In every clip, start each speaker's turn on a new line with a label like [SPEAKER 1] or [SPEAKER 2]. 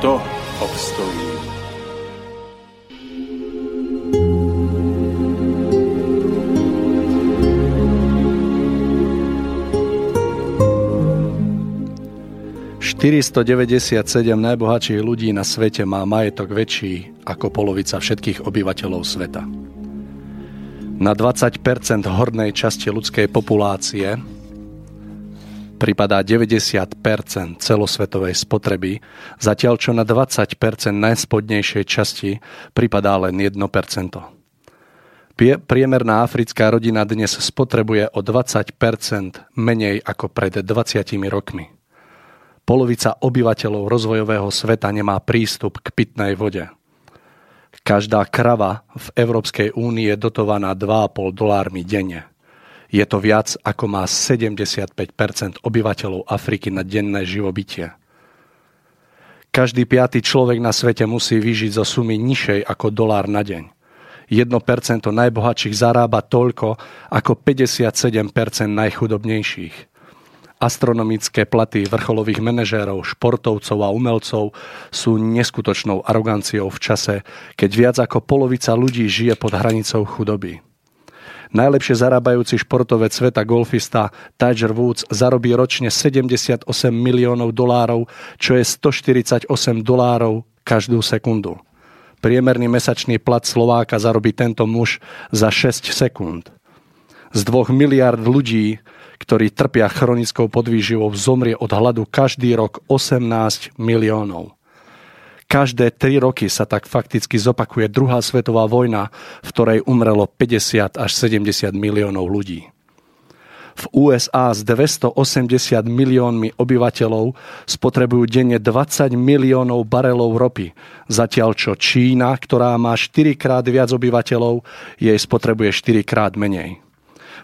[SPEAKER 1] kto obstojí.
[SPEAKER 2] ...497 najbohatších ľudí na svete má majetok väčší ako polovica všetkých obyvateľov sveta. Na 20% hornej časti ľudskej populácie pripadá 90 celosvetovej spotreby, zatiaľ čo na 20% najspodnejšej časti pripadá len 1% Priemerná africká rodina dnes spotrebuje o 20% menej ako pred 20 rokmi. Polovica obyvateľov rozvojového sveta nemá prístup k pitnej vode. Každá krava v Európskej únii je dotovaná 2,5 dolármi denne. Je to viac ako má 75% obyvateľov Afriky na denné živobytie. Každý piatý človek na svete musí vyžiť zo sumy nižšej ako dolár na deň. 1% najbohatších zarába toľko ako 57% najchudobnejších. Astronomické platy vrcholových manažérov, športovcov a umelcov sú neskutočnou aroganciou v čase, keď viac ako polovica ľudí žije pod hranicou chudoby. Najlepšie zarábajúci športovec sveta golfista Tiger Woods zarobí ročne 78 miliónov dolárov, čo je 148 dolárov každú sekundu. Priemerný mesačný plat Slováka zarobí tento muž za 6 sekúnd. Z 2 miliard ľudí, ktorí trpia chronickou podvýživou, zomrie od hladu každý rok 18 miliónov. Každé tri roky sa tak fakticky zopakuje druhá svetová vojna, v ktorej umrelo 50 až 70 miliónov ľudí. V USA s 280 miliónmi obyvateľov spotrebujú denne 20 miliónov barelov ropy, zatiaľ čo Čína, ktorá má 4 krát viac obyvateľov, jej spotrebuje 4 krát menej.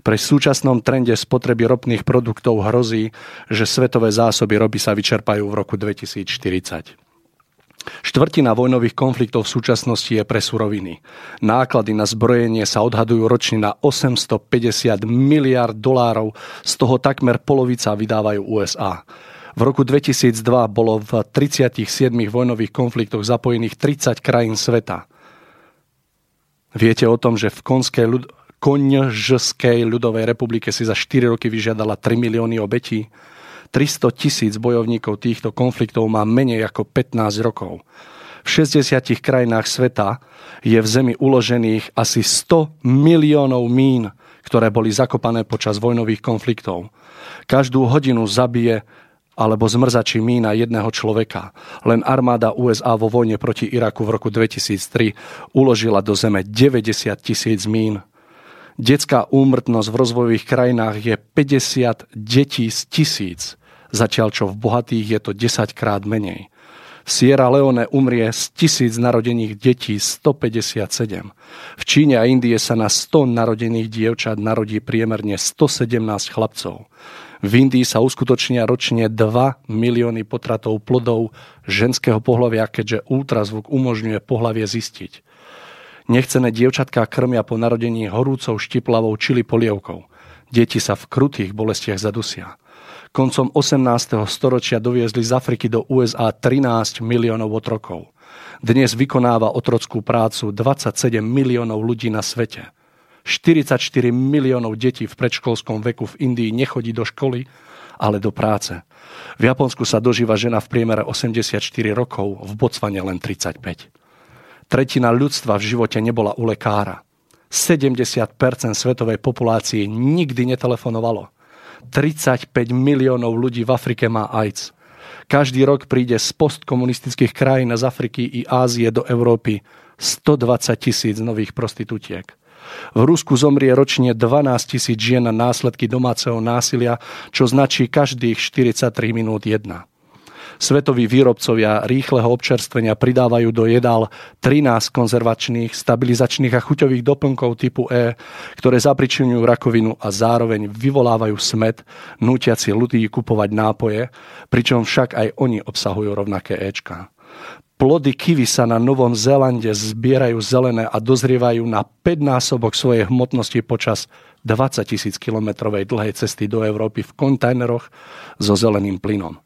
[SPEAKER 2] Pre súčasnom trende spotreby ropných produktov hrozí, že svetové zásoby ropy sa vyčerpajú v roku 2040. Štvrtina vojnových konfliktov v súčasnosti je pre suroviny. Náklady na zbrojenie sa odhadujú ročne na 850 miliard dolárov, z toho takmer polovica vydávajú USA. V roku 2002 bolo v 37 vojnových konfliktoch zapojených 30 krajín sveta. Viete o tom, že v Konskej ľud- Konžskej ľudovej republike si za 4 roky vyžiadala 3 milióny obetí? 300 tisíc bojovníkov týchto konfliktov má menej ako 15 rokov. V 60 krajinách sveta je v zemi uložených asi 100 miliónov mín, ktoré boli zakopané počas vojnových konfliktov. Každú hodinu zabije alebo zmrzačí mína jedného človeka. Len armáda USA vo vojne proti Iraku v roku 2003 uložila do zeme 90 tisíc mín. Detská úmrtnosť v rozvojových krajinách je 50 detí z tisíc, zatiaľ čo v bohatých je to 10 krát menej. V Sierra Leone umrie z tisíc narodených detí 157. V Číne a Indie sa na 100 narodených dievčat narodí priemerne 117 chlapcov. V Indii sa uskutočnia ročne 2 milióny potratov plodov ženského pohľavia, keďže ultrazvuk umožňuje pohlavie zistiť. Nechcené dievčatká krmia po narodení horúcou štiplavou čili polievkou. Deti sa v krutých bolestiach zadusia. Koncom 18. storočia doviezli z Afriky do USA 13 miliónov otrokov. Dnes vykonáva otrockú prácu 27 miliónov ľudí na svete. 44 miliónov detí v predškolskom veku v Indii nechodí do školy, ale do práce. V Japonsku sa dožíva žena v priemere 84 rokov, v Botsvane len 35. Tretina ľudstva v živote nebola u lekára. 70% svetovej populácie nikdy netelefonovalo. 35 miliónov ľudí v Afrike má AIDS. Každý rok príde z postkomunistických krajín z Afriky i Ázie do Európy 120 tisíc nových prostitútiek. V Rusku zomrie ročne 12 tisíc žien na následky domáceho násilia, čo značí každých 43 minút jedna. Svetoví výrobcovia rýchleho občerstvenia pridávajú do jedál 13 konzervačných, stabilizačných a chuťových doplnkov typu E, ktoré zapričinujú rakovinu a zároveň vyvolávajú smet, nútiaci ľudí kupovať nápoje, pričom však aj oni obsahujú rovnaké Ečka. Plody kivy sa na Novom Zélande zbierajú zelené a dozrievajú na 5 násobok svojej hmotnosti počas 20 tisíc kilometrovej dlhej cesty do Európy v kontajneroch so zeleným plynom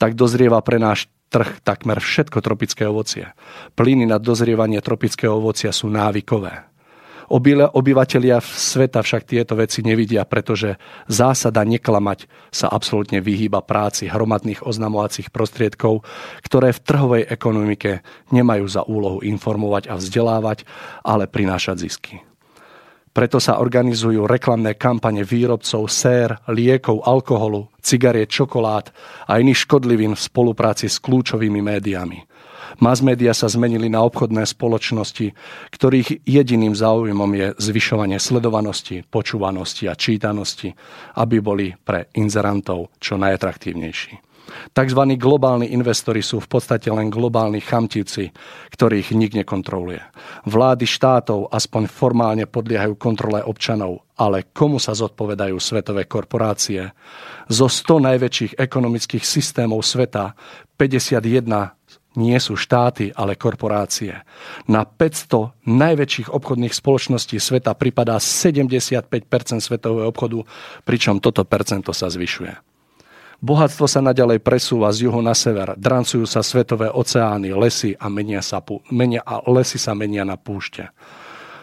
[SPEAKER 2] tak dozrieva pre náš trh takmer všetko tropické ovocie. Plyny na dozrievanie tropického ovocia sú návykové. Obyvatelia sveta však tieto veci nevidia, pretože zásada neklamať sa absolútne vyhýba práci hromadných oznamovacích prostriedkov, ktoré v trhovej ekonomike nemajú za úlohu informovať a vzdelávať, ale prinášať zisky. Preto sa organizujú reklamné kampane výrobcov sér, liekov, alkoholu, cigariet, čokolád a iných škodlivín v spolupráci s kľúčovými médiami. Mass sa zmenili na obchodné spoločnosti, ktorých jediným záujmom je zvyšovanie sledovanosti, počúvanosti a čítanosti, aby boli pre inzerantov čo najatraktívnejší. Takzvaní globálni investori sú v podstate len globálni chamtivci, ktorých nik nekontroluje. Vlády štátov aspoň formálne podliehajú kontrole občanov, ale komu sa zodpovedajú svetové korporácie? Zo 100 najväčších ekonomických systémov sveta 51 nie sú štáty, ale korporácie. Na 500 najväčších obchodných spoločností sveta pripadá 75% svetového obchodu, pričom toto percento sa zvyšuje. Bohatstvo sa naďalej presúva z juhu na sever, drancujú sa svetové oceány, lesy a, menia sa, menia, a lesy sa menia na púšte.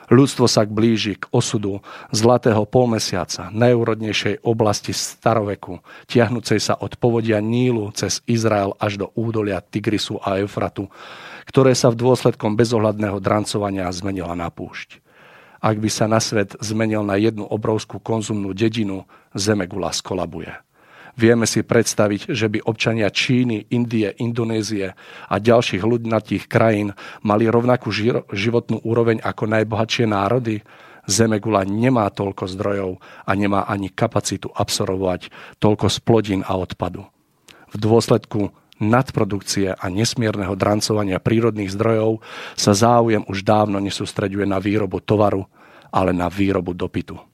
[SPEAKER 2] Ľudstvo sa blíži k osudu zlatého polmesiaca, najúrodnejšej oblasti staroveku, tiahnúcej sa od povodia Nílu cez Izrael až do údolia Tigrisu a Eufratu, ktoré sa v dôsledkom bezohľadného drancovania zmenila na púšť. Ak by sa na svet zmenil na jednu obrovskú konzumnú dedinu, Zemegula skolabuje. Vieme si predstaviť, že by občania Číny, Indie, Indonézie a ďalších ľudnatých krajín mali rovnakú životnú úroveň ako najbohatšie národy? Zemegula nemá toľko zdrojov a nemá ani kapacitu absorbovať toľko splodín a odpadu. V dôsledku nadprodukcie a nesmierneho drancovania prírodných zdrojov sa záujem už dávno nesústreďuje na výrobu tovaru, ale na výrobu dopytu.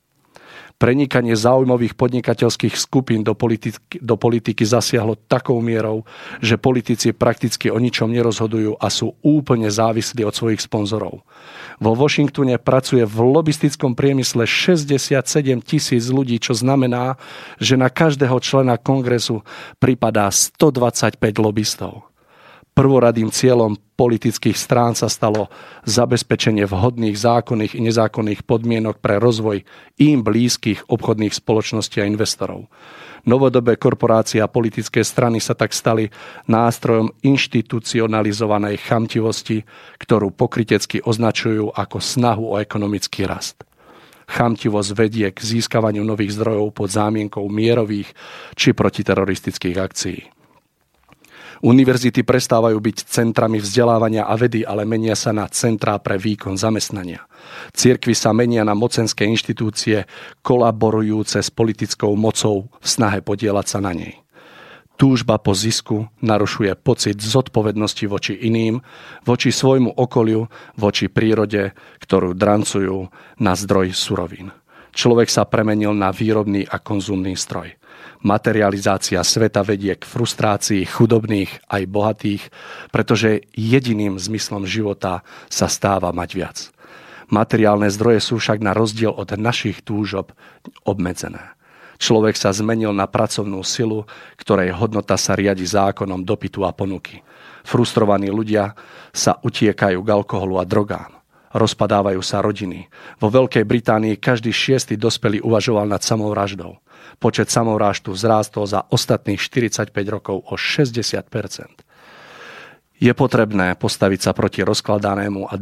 [SPEAKER 2] Prenikanie záujmových podnikateľských skupín do politiky, do politiky zasiahlo takou mierou, že politici prakticky o ničom nerozhodujú a sú úplne závislí od svojich sponzorov. Vo Washingtone pracuje v lobistickom priemysle 67 tisíc ľudí, čo znamená, že na každého člena kongresu pripadá 125 lobbystov. Prvoradým cieľom politických strán sa stalo zabezpečenie vhodných zákonných i nezákonných podmienok pre rozvoj im blízkych obchodných spoločností a investorov. Novodobé korporácie a politické strany sa tak stali nástrojom inštitucionalizovanej chamtivosti, ktorú pokrytecky označujú ako snahu o ekonomický rast. Chamtivosť vedie k získavaniu nových zdrojov pod zámienkou mierových či protiteroristických akcií. Univerzity prestávajú byť centrami vzdelávania a vedy, ale menia sa na centrá pre výkon zamestnania. Cirkvy sa menia na mocenské inštitúcie, kolaborujúce s politickou mocou v snahe podielať sa na nej. Túžba po zisku narušuje pocit zodpovednosti voči iným, voči svojmu okoliu, voči prírode, ktorú drancujú na zdroj surovín. Človek sa premenil na výrobný a konzumný stroj. Materializácia sveta vedie k frustrácii chudobných aj bohatých, pretože jediným zmyslom života sa stáva mať viac. Materiálne zdroje sú však na rozdiel od našich túžob obmedzené. Človek sa zmenil na pracovnú silu, ktorej hodnota sa riadi zákonom dopytu a ponuky. Frustrovaní ľudia sa utiekajú k alkoholu a drogám. Rozpadávajú sa rodiny. Vo Veľkej Británii každý šiestý dospelý uvažoval nad samovraždou počet samovráždu vzrástol za ostatných 45 rokov o 60% Je potrebné postaviť sa proti rozkladanému a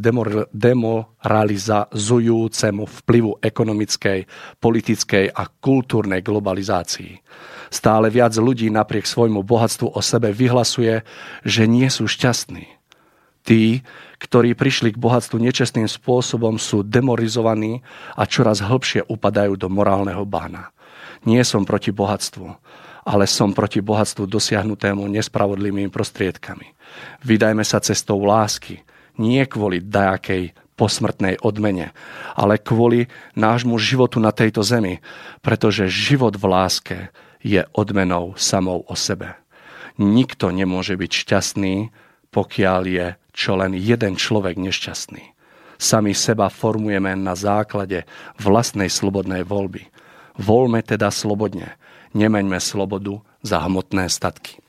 [SPEAKER 2] demoralizujúcemu vplyvu ekonomickej, politickej a kultúrnej globalizácii. Stále viac ľudí napriek svojmu bohatstvu o sebe vyhlasuje, že nie sú šťastní. Tí, ktorí prišli k bohatstvu nečestným spôsobom, sú demorizovaní a čoraz hlbšie upadajú do morálneho bána. Nie som proti bohatstvu, ale som proti bohatstvu dosiahnutému nespravodlivými prostriedkami. Vydajme sa cestou lásky, nie kvôli dajakej posmrtnej odmene, ale kvôli nášmu životu na tejto zemi, pretože život v láske je odmenou samou o sebe. Nikto nemôže byť šťastný, pokiaľ je čo len jeden človek nešťastný. Sami seba formujeme na základe vlastnej slobodnej voľby. Voľme teda slobodne. Nemeňme slobodu za hmotné statky.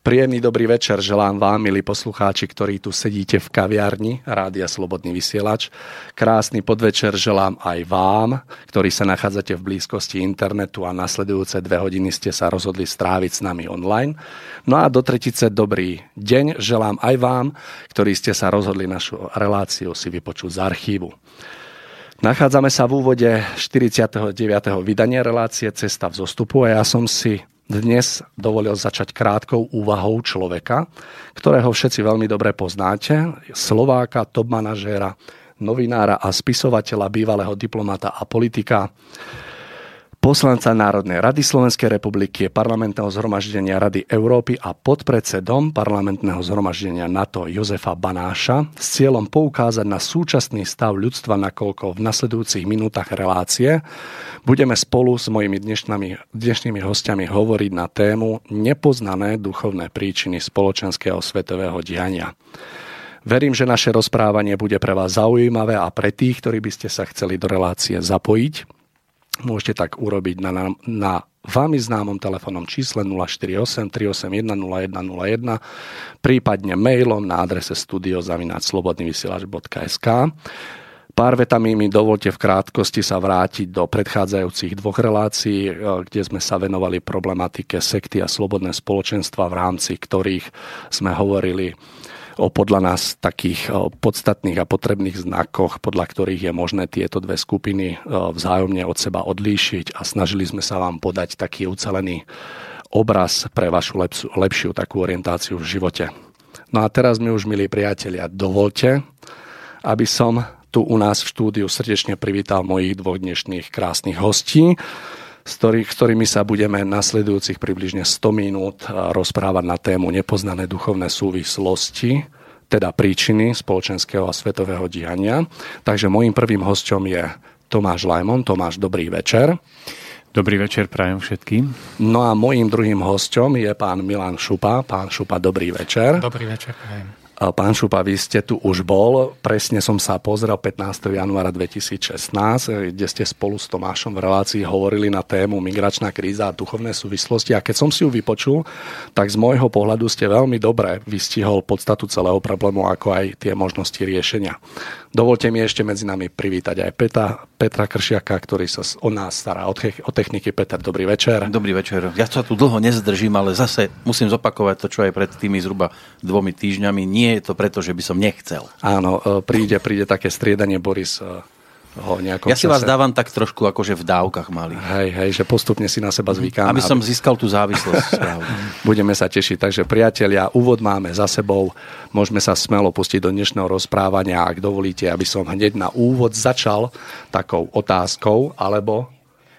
[SPEAKER 2] Príjemný dobrý večer želám vám, milí poslucháči, ktorí tu sedíte v kaviarni Rádia Slobodný vysielač. Krásny podvečer želám aj vám, ktorí sa nachádzate v blízkosti internetu a nasledujúce dve hodiny ste sa rozhodli stráviť s nami online. No a do tretice dobrý deň želám aj vám, ktorí ste sa rozhodli našu reláciu si vypočuť z archívu. Nachádzame sa v úvode 49. vydania relácie Cesta v zostupu a ja som si dnes dovolil začať krátkou úvahou človeka, ktorého všetci veľmi dobre poznáte, Slováka, top manažéra, novinára a spisovateľa, bývalého diplomata a politika, poslanca Národnej rady Slovenskej republiky, parlamentného zhromaždenia Rady Európy a podpredsedom parlamentného zhromaždenia NATO Jozefa Banáša s cieľom poukázať na súčasný stav ľudstva, nakoľko v nasledujúcich minútach relácie budeme spolu s mojimi dnešnými, dnešnými hostiami hovoriť na tému nepoznané duchovné príčiny spoločenského svetového diania. Verím, že naše rozprávanie bude pre vás zaujímavé a pre tých, ktorí by ste sa chceli do relácie zapojiť, Môžete tak urobiť na, na, na vami známom telefónnom čísle 048 381 0101, prípadne mailom na adrese studiozavináčslobodnyvysielač.sk. Pár vetami mi dovolte v krátkosti sa vrátiť do predchádzajúcich dvoch relácií, eh, kde sme sa venovali problematike sekty a slobodné spoločenstva, v rámci ktorých sme hovorili podľa nás takých podstatných a potrebných znakoch, podľa ktorých je možné tieto dve skupiny vzájomne od seba odlíšiť a snažili sme sa vám podať taký ucelený obraz pre vašu lepšiu, lepšiu takú orientáciu v živote. No a teraz mi už, milí priatelia, dovolte, aby som tu u nás v štúdiu srdečne privítal mojich dvoch dnešných krásnych hostí s, ktorý, ktorými sa budeme nasledujúcich približne 100 minút rozprávať na tému nepoznané duchovné súvislosti, teda príčiny spoločenského a svetového diania. Takže môjim prvým hostom je Tomáš Lajmon. Tomáš, dobrý večer.
[SPEAKER 3] Dobrý večer, prajem všetkým.
[SPEAKER 2] No a môjim druhým hostom je pán Milan Šupa. Pán Šupa, dobrý večer.
[SPEAKER 3] Dobrý večer, prajem.
[SPEAKER 2] Pán Šupa, vy ste tu už bol. Presne som sa pozrel 15. januára 2016, kde ste spolu s Tomášom v relácii hovorili na tému migračná kríza a duchovné súvislosti. A keď som si ju vypočul, tak z môjho pohľadu ste veľmi dobre vystihol podstatu celého problému, ako aj tie možnosti riešenia. Dovolte mi ešte medzi nami privítať aj Petra, Petra Kršiaka, ktorý sa o nás stará, o, techniky. Peter, dobrý večer.
[SPEAKER 4] Dobrý večer. Ja sa tu dlho nezdržím, ale zase musím zopakovať to, čo aj pred tými zhruba dvomi týždňami. Nie je to preto, že by som nechcel.
[SPEAKER 2] Áno, e, príde, príde také striedanie, Boris e, ho
[SPEAKER 4] Ja si čase... vás dávam tak trošku akože v dávkach malých.
[SPEAKER 2] Hej, hej, že postupne si na seba zvykáme.
[SPEAKER 4] Aby som aby... získal tú závislosť.
[SPEAKER 2] Budeme sa tešiť. Takže priatelia, úvod máme za sebou. Môžeme sa smelo pustiť do dnešného rozprávania. Ak dovolíte, aby som hneď na úvod začal takou otázkou, alebo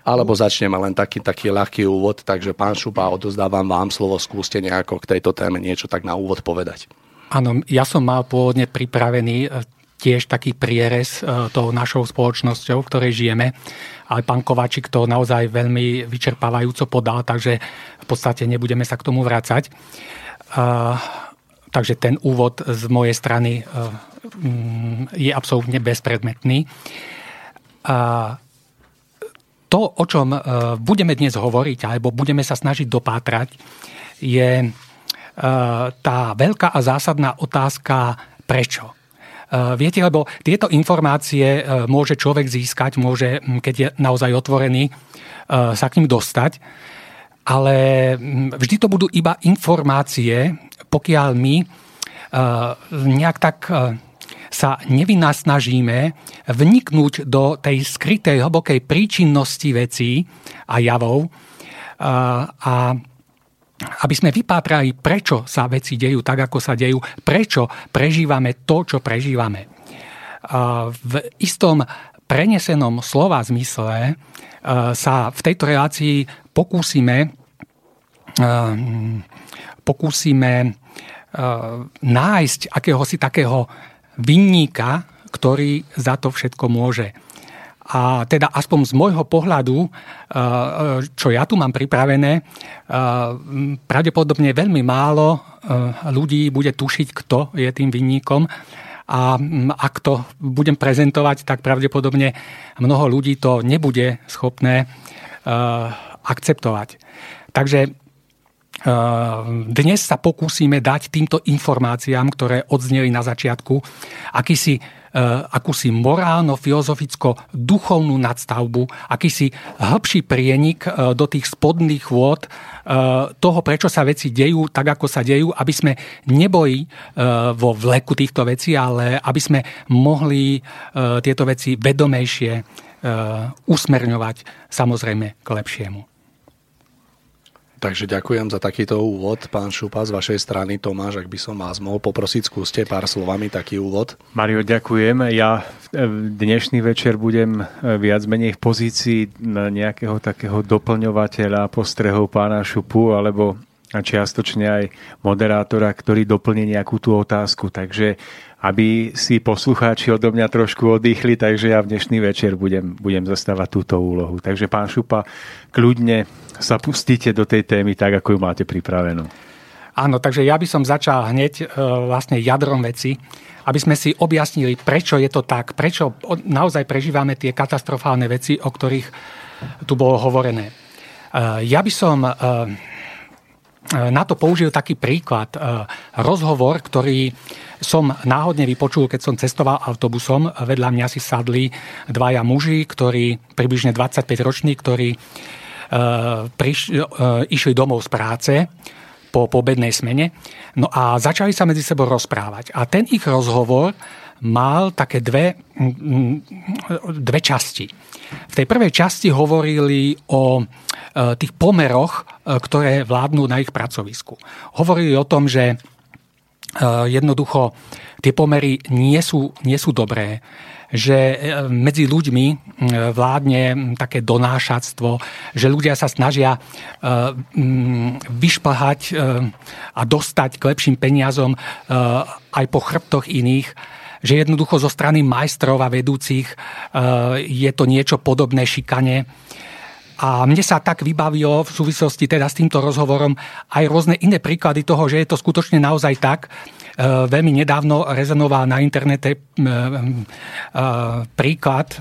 [SPEAKER 2] alebo začneme len taký, taký ľahký úvod. Takže pán Šupa, odozdávam vám slovo, skúste nejako k tejto téme niečo tak na úvod povedať.
[SPEAKER 3] Áno, ja som mal pôvodne pripravený tiež taký prierez e, tou našou spoločnosťou, v ktorej žijeme. Ale pán Kováčik to naozaj veľmi vyčerpávajúco podal, takže v podstate nebudeme sa k tomu vrácať. E, takže ten úvod z mojej strany e, mm, je absolútne bezpredmetný. To, o čom budeme dnes hovoriť, alebo budeme sa snažiť dopátrať, je tá veľká a zásadná otázka prečo. Eh, viete, lebo tieto informácie eh, môže človek získať, môže, hm, keď je naozaj otvorený, eh, sa k ním dostať, ale hm, vždy to budú iba informácie, pokiaľ my nejak tak sa nevynasnažíme vniknúť do tej skrytej, hlbokej príčinnosti vecí a javov a aby sme vypátrali, prečo sa veci dejú tak, ako sa dejú, prečo prežívame to, čo prežívame. V istom prenesenom slova zmysle sa v tejto relácii pokúsime, pokúsime nájsť akéhosi takého vinníka, ktorý za to všetko môže. A teda aspoň z môjho pohľadu, čo ja tu mám pripravené, pravdepodobne veľmi málo ľudí bude tušiť, kto je tým vinníkom. A ak to budem prezentovať, tak pravdepodobne mnoho ľudí to nebude schopné akceptovať. Takže dnes sa pokúsime dať týmto informáciám, ktoré odzneli na začiatku, akýsi Eh, akúsi morálno-filozoficko-duchovnú nadstavbu, akýsi hĺbší prienik eh, do tých spodných vôd eh, toho, prečo sa veci dejú tak, ako sa dejú, aby sme neboli vo vleku týchto vecí, ale aby sme mohli tieto veci vedomejšie usmerňovať samozrejme k lepšiemu.
[SPEAKER 2] Takže ďakujem za takýto úvod, pán Šupa, z vašej strany. Tomáš, ak by som vás mohol poprosiť, skúste pár slovami taký úvod.
[SPEAKER 5] Mario, ďakujem. Ja dnešný večer budem e, viac menej v pozícii nejakého takého doplňovateľa postrehov pána Šupu, alebo čiastočne aj moderátora, ktorý doplní nejakú tú otázku. Takže aby si poslucháči odo mňa trošku oddychli, takže ja v dnešný večer budem, budem zastávať túto úlohu. Takže pán Šupa, kľudne sa pustíte do tej témy tak, ako ju máte pripravenú.
[SPEAKER 3] Áno, takže ja by som začal hneď e, vlastne jadrom veci, aby sme si objasnili, prečo je to tak, prečo naozaj prežívame tie katastrofálne veci, o ktorých tu bolo hovorené. E, ja by som e, na to použil taký príklad. Rozhovor, ktorý som náhodne vypočul, keď som cestoval autobusom. Vedľa mňa si sadli dvaja muži, ktorí, približne 25 roční, ktorí priš, išli domov z práce po pobednej smene. No a začali sa medzi sebou rozprávať. A ten ich rozhovor mal také dve, dve časti. V tej prvej časti hovorili o e, tých pomeroch, ktoré vládnu na ich pracovisku. Hovorili o tom, že Eh, jednoducho tie pomery nie sú, nie sú dobré že eh, medzi ľuďmi eh, vládne také donášactvo, že ľudia sa snažia mm, vyšplhať a dostať k lepším peniazom aj po chrbtoch iných že jednoducho zo strany majstrov a vedúcich je to niečo podobné šikane a mne sa tak vybavilo v súvislosti teda s týmto rozhovorom aj rôzne iné príklady toho, že je to skutočne naozaj tak. E, veľmi nedávno rezonoval na internete e, e, príklad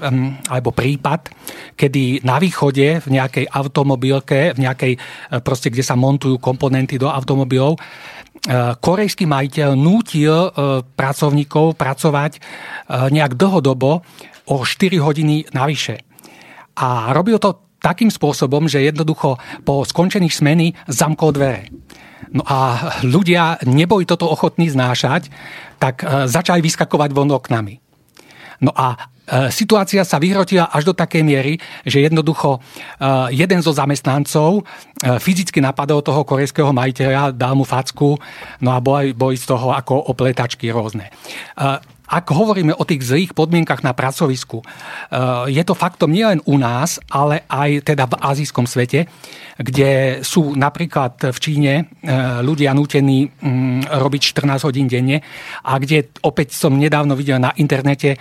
[SPEAKER 3] alebo prípad, kedy na východe v nejakej automobilke, v nejakej proste, kde sa montujú komponenty do automobilov, korejský majiteľ nútil pracovníkov pracovať nejak dlhodobo o 4 hodiny navyše. A robil to takým spôsobom, že jednoducho po skončených smeny zamkol dvere. No a ľudia neboli toto ochotní znášať, tak e, začali vyskakovať von oknami. No a e, situácia sa vyhrotila až do takej miery, že jednoducho e, jeden zo zamestnancov fyzicky napadol toho korejského majiteľa, dal mu facku, no a boli, boli z toho ako opletačky rôzne ak hovoríme o tých zlých podmienkach na pracovisku, je to faktom nielen u nás, ale aj teda v azijskom svete, kde sú napríklad v Číne e, ľudia nútení mm, robiť 14 hodín denne a kde opäť som nedávno videl na internete,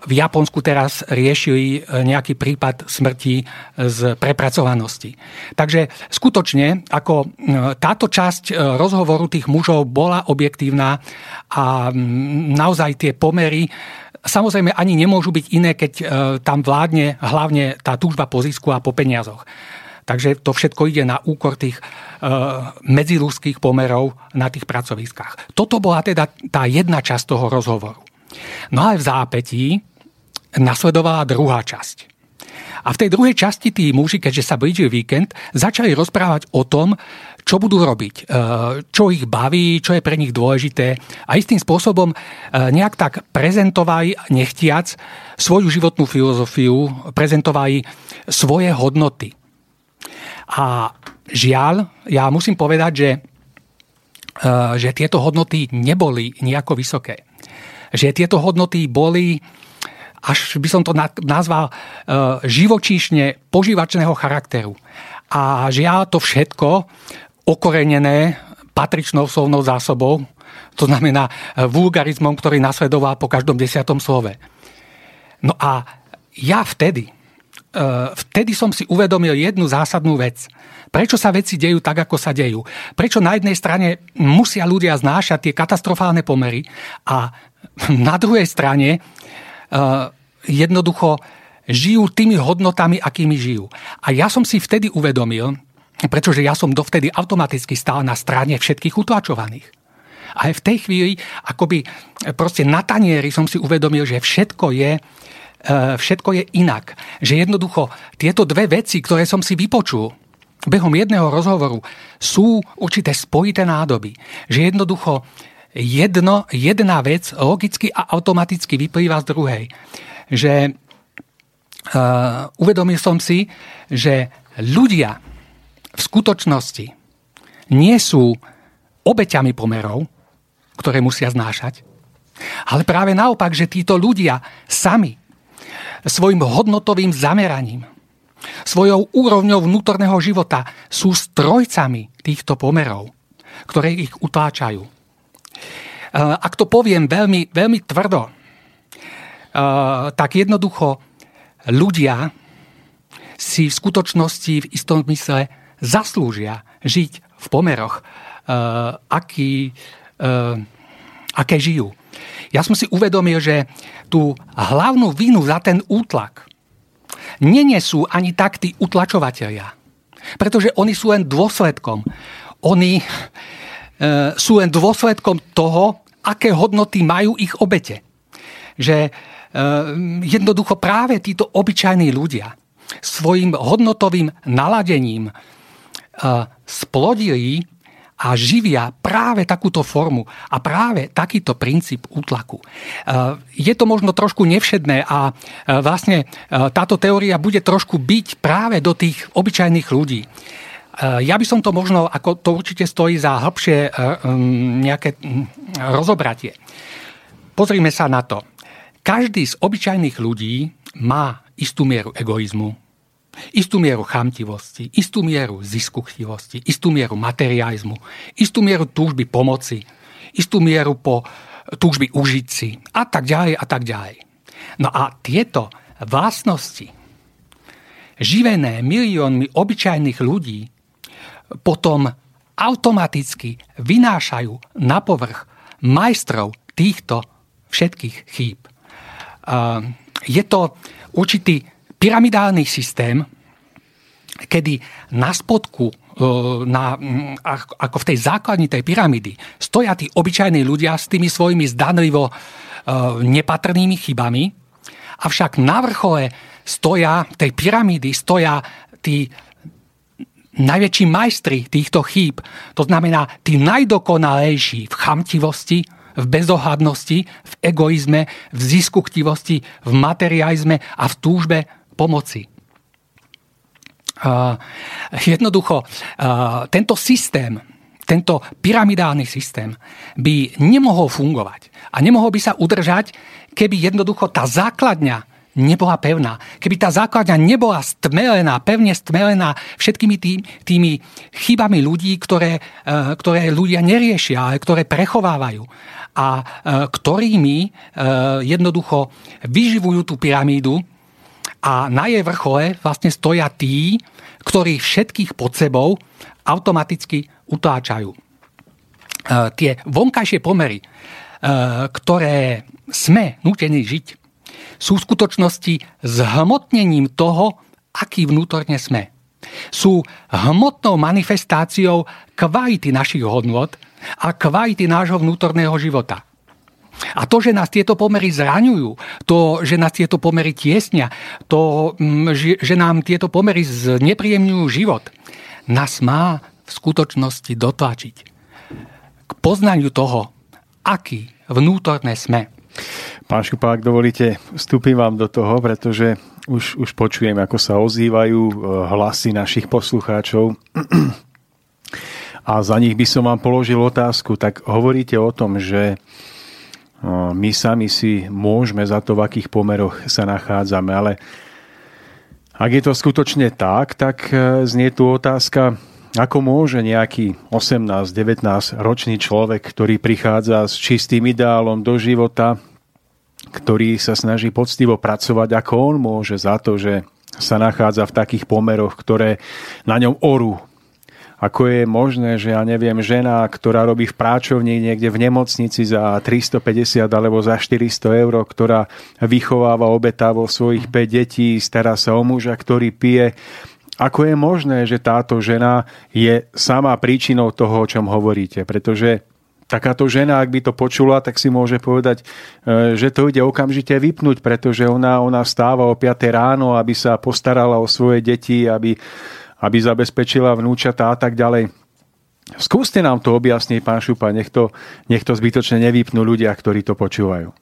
[SPEAKER 3] v Japonsku teraz riešili e, nejaký prípad smrti z prepracovanosti. Takže skutočne, ako e, táto časť rozhovoru tých mužov bola objektívna a mm, naozaj tie pomery samozrejme ani nemôžu byť iné, keď tam vládne hlavne tá túžba po zisku a po peniazoch. Takže to všetko ide na úkor tých e, medziludských pomerov na tých pracoviskách. Toto bola teda tá jedna časť toho rozhovoru. No ale v zápetí nasledovala druhá časť. A v tej druhej časti tí muži, keďže sa blížil víkend, začali rozprávať o tom, čo budú robiť, e, čo ich baví, čo je pre nich dôležité a istým spôsobom e, nejak tak prezentovali, nechtiac, svoju životnú filozofiu, prezentovali svoje hodnoty. A žiaľ, ja musím povedať, že, e, že tieto hodnoty neboli nejako vysoké. Že tieto hodnoty boli až by som to nazval živočíšne požívačného charakteru. A žiaľ to všetko okorenené patričnou slovnou zásobou, to znamená eh, vulgarizmom, ktorý nasledoval po každom desiatom slove. No a ja vtedy, eh, vtedy som si uvedomil jednu zásadnú vec. Prečo sa veci dejú tak, ako sa dejú? Prečo na jednej strane musia ľudia znášať tie katastrofálne pomery a na druhej strane eh, jednoducho žijú tými hodnotami, akými žijú. A ja som si vtedy uvedomil, pretože ja som dovtedy automaticky stál na strane všetkých utlačovaných. A aj v tej chvíli, akoby proste na tanieri som si uvedomil, že všetko je, e, všetko je inak. Že jednoducho tieto dve veci, ktoré som si vypočul behom jedného rozhovoru, sú určité spojité nádoby. Že jednoducho jedno, jedna vec logicky a automaticky vyplýva z druhej. Že uh, uvedomil som si, že ľudia, v skutočnosti nie sú obeťami pomerov, ktoré musia znášať, ale práve naopak, že títo ľudia sami svojim hodnotovým zameraním, svojou úrovňou vnútorného života sú strojcami týchto pomerov, ktoré ich utláčajú. E, ak to poviem veľmi, veľmi tvrdo, e, tak jednoducho ľudia si v skutočnosti v istom zmysle zaslúžia žiť v pomeroch, uh, aký, aké žijú. Ja som si uvedomil, že tú hlavnú vinu za ten útlak nenesú ani tak tí utlačovateľia. Pretože oni sú len dôsledkom. Oni uh, sú len dôsledkom toho, aké hodnoty majú ich obete. Že uh, jednoducho práve títo obyčajní ľudia svojim hodnotovým naladením splodili a živia práve takúto formu a práve takýto princíp útlaku. Je to možno trošku nevšedné a vlastne táto teória bude trošku byť práve do tých obyčajných ľudí. Ja by som to možno, ako to určite stojí za hĺbšie nejaké rozobratie. Pozrime sa na to. Každý z obyčajných ľudí má istú mieru egoizmu, istú mieru chamtivosti, istú mieru ziskuchtivosti, istú mieru materializmu, istú mieru túžby pomoci, istú mieru po túžby užiť si a tak ďalej a tak ďalej. No a tieto vlastnosti, živené miliónmi obyčajných ľudí, potom automaticky vynášajú na povrch majstrov týchto všetkých chýb. Je to určitý pyramidálny systém, kedy na spodku, e, na, ako v tej základni tej pyramidy, stoja tí obyčajní ľudia s tými svojimi zdanlivo e, nepatrnými chybami, avšak na vrchole stoja tej pyramidy, stoja tí najväčší majstri týchto chýb. To znamená, tí najdokonalejší v chamtivosti, v bezohľadnosti, v egoizme, v ziskuchtivosti, v materializme a v túžbe pomoci. Jednoducho, tento systém, tento pyramidálny systém by nemohol fungovať a nemohol by sa udržať, keby jednoducho tá základňa nebola pevná. Keby tá základňa nebola stmelená, pevne stmelená všetkými tý, tými chybami ľudí, ktoré, uh, ktoré ľudia neriešia, ale ktoré prechovávajú a ktorými jednoducho vyživujú tú pyramídu, a na jej vrchole vlastne stoja tí, ktorí všetkých pod sebou automaticky utáčajú. E, tie vonkajšie pomery, e, ktoré sme nutení žiť, sú v skutočnosti zhmotnením toho, aký vnútorne sme. Sú hmotnou manifestáciou kvality našich hodnot a kvality nášho vnútorného života. A to, že nás tieto pomery zraňujú, to, že nás tieto pomery tiesnia, to, mm, že nám tieto pomery znepríjemňujú život, nás má v skutočnosti dotlačiť k poznaniu toho, aký vnútorné sme.
[SPEAKER 5] Pán Šupa, ak dovolíte, vstúpim vám do toho, pretože už, už počujem, ako sa ozývajú eh, hlasy našich poslucháčov. A za nich by som vám položil otázku. Tak hovoríte o tom, že my sami si môžeme za to, v akých pomeroch sa nachádzame, ale ak je to skutočne tak, tak eh, znie tu otázka, ako môže nejaký 18-19 ročný človek, ktorý prichádza s čistým ideálom do života, ktorý sa snaží poctivo pracovať, ako on môže za to, že sa nachádza v takých pomeroch, ktoré na ňom orú. Ako je možné, že ja neviem, žena, ktorá robí v práčovni niekde v nemocnici za 350 alebo za 400 eur, ktorá vychováva obetávo svojich 5 detí, stará sa o muža, ktorý pije, ako je možné, že táto žena je sama príčinou toho, o čom hovoríte? Pretože takáto žena, ak by to počula, tak si môže povedať, e, že to ide okamžite vypnúť, pretože ona, ona stáva o 5 ráno, aby sa postarala o svoje deti, aby, aby zabezpečila vnúčatá a tak ďalej. Skúste nám to objasniť, pán Šupa, nech to, nech to zbytočne nevypnú ľudia, ktorí to počúvajú.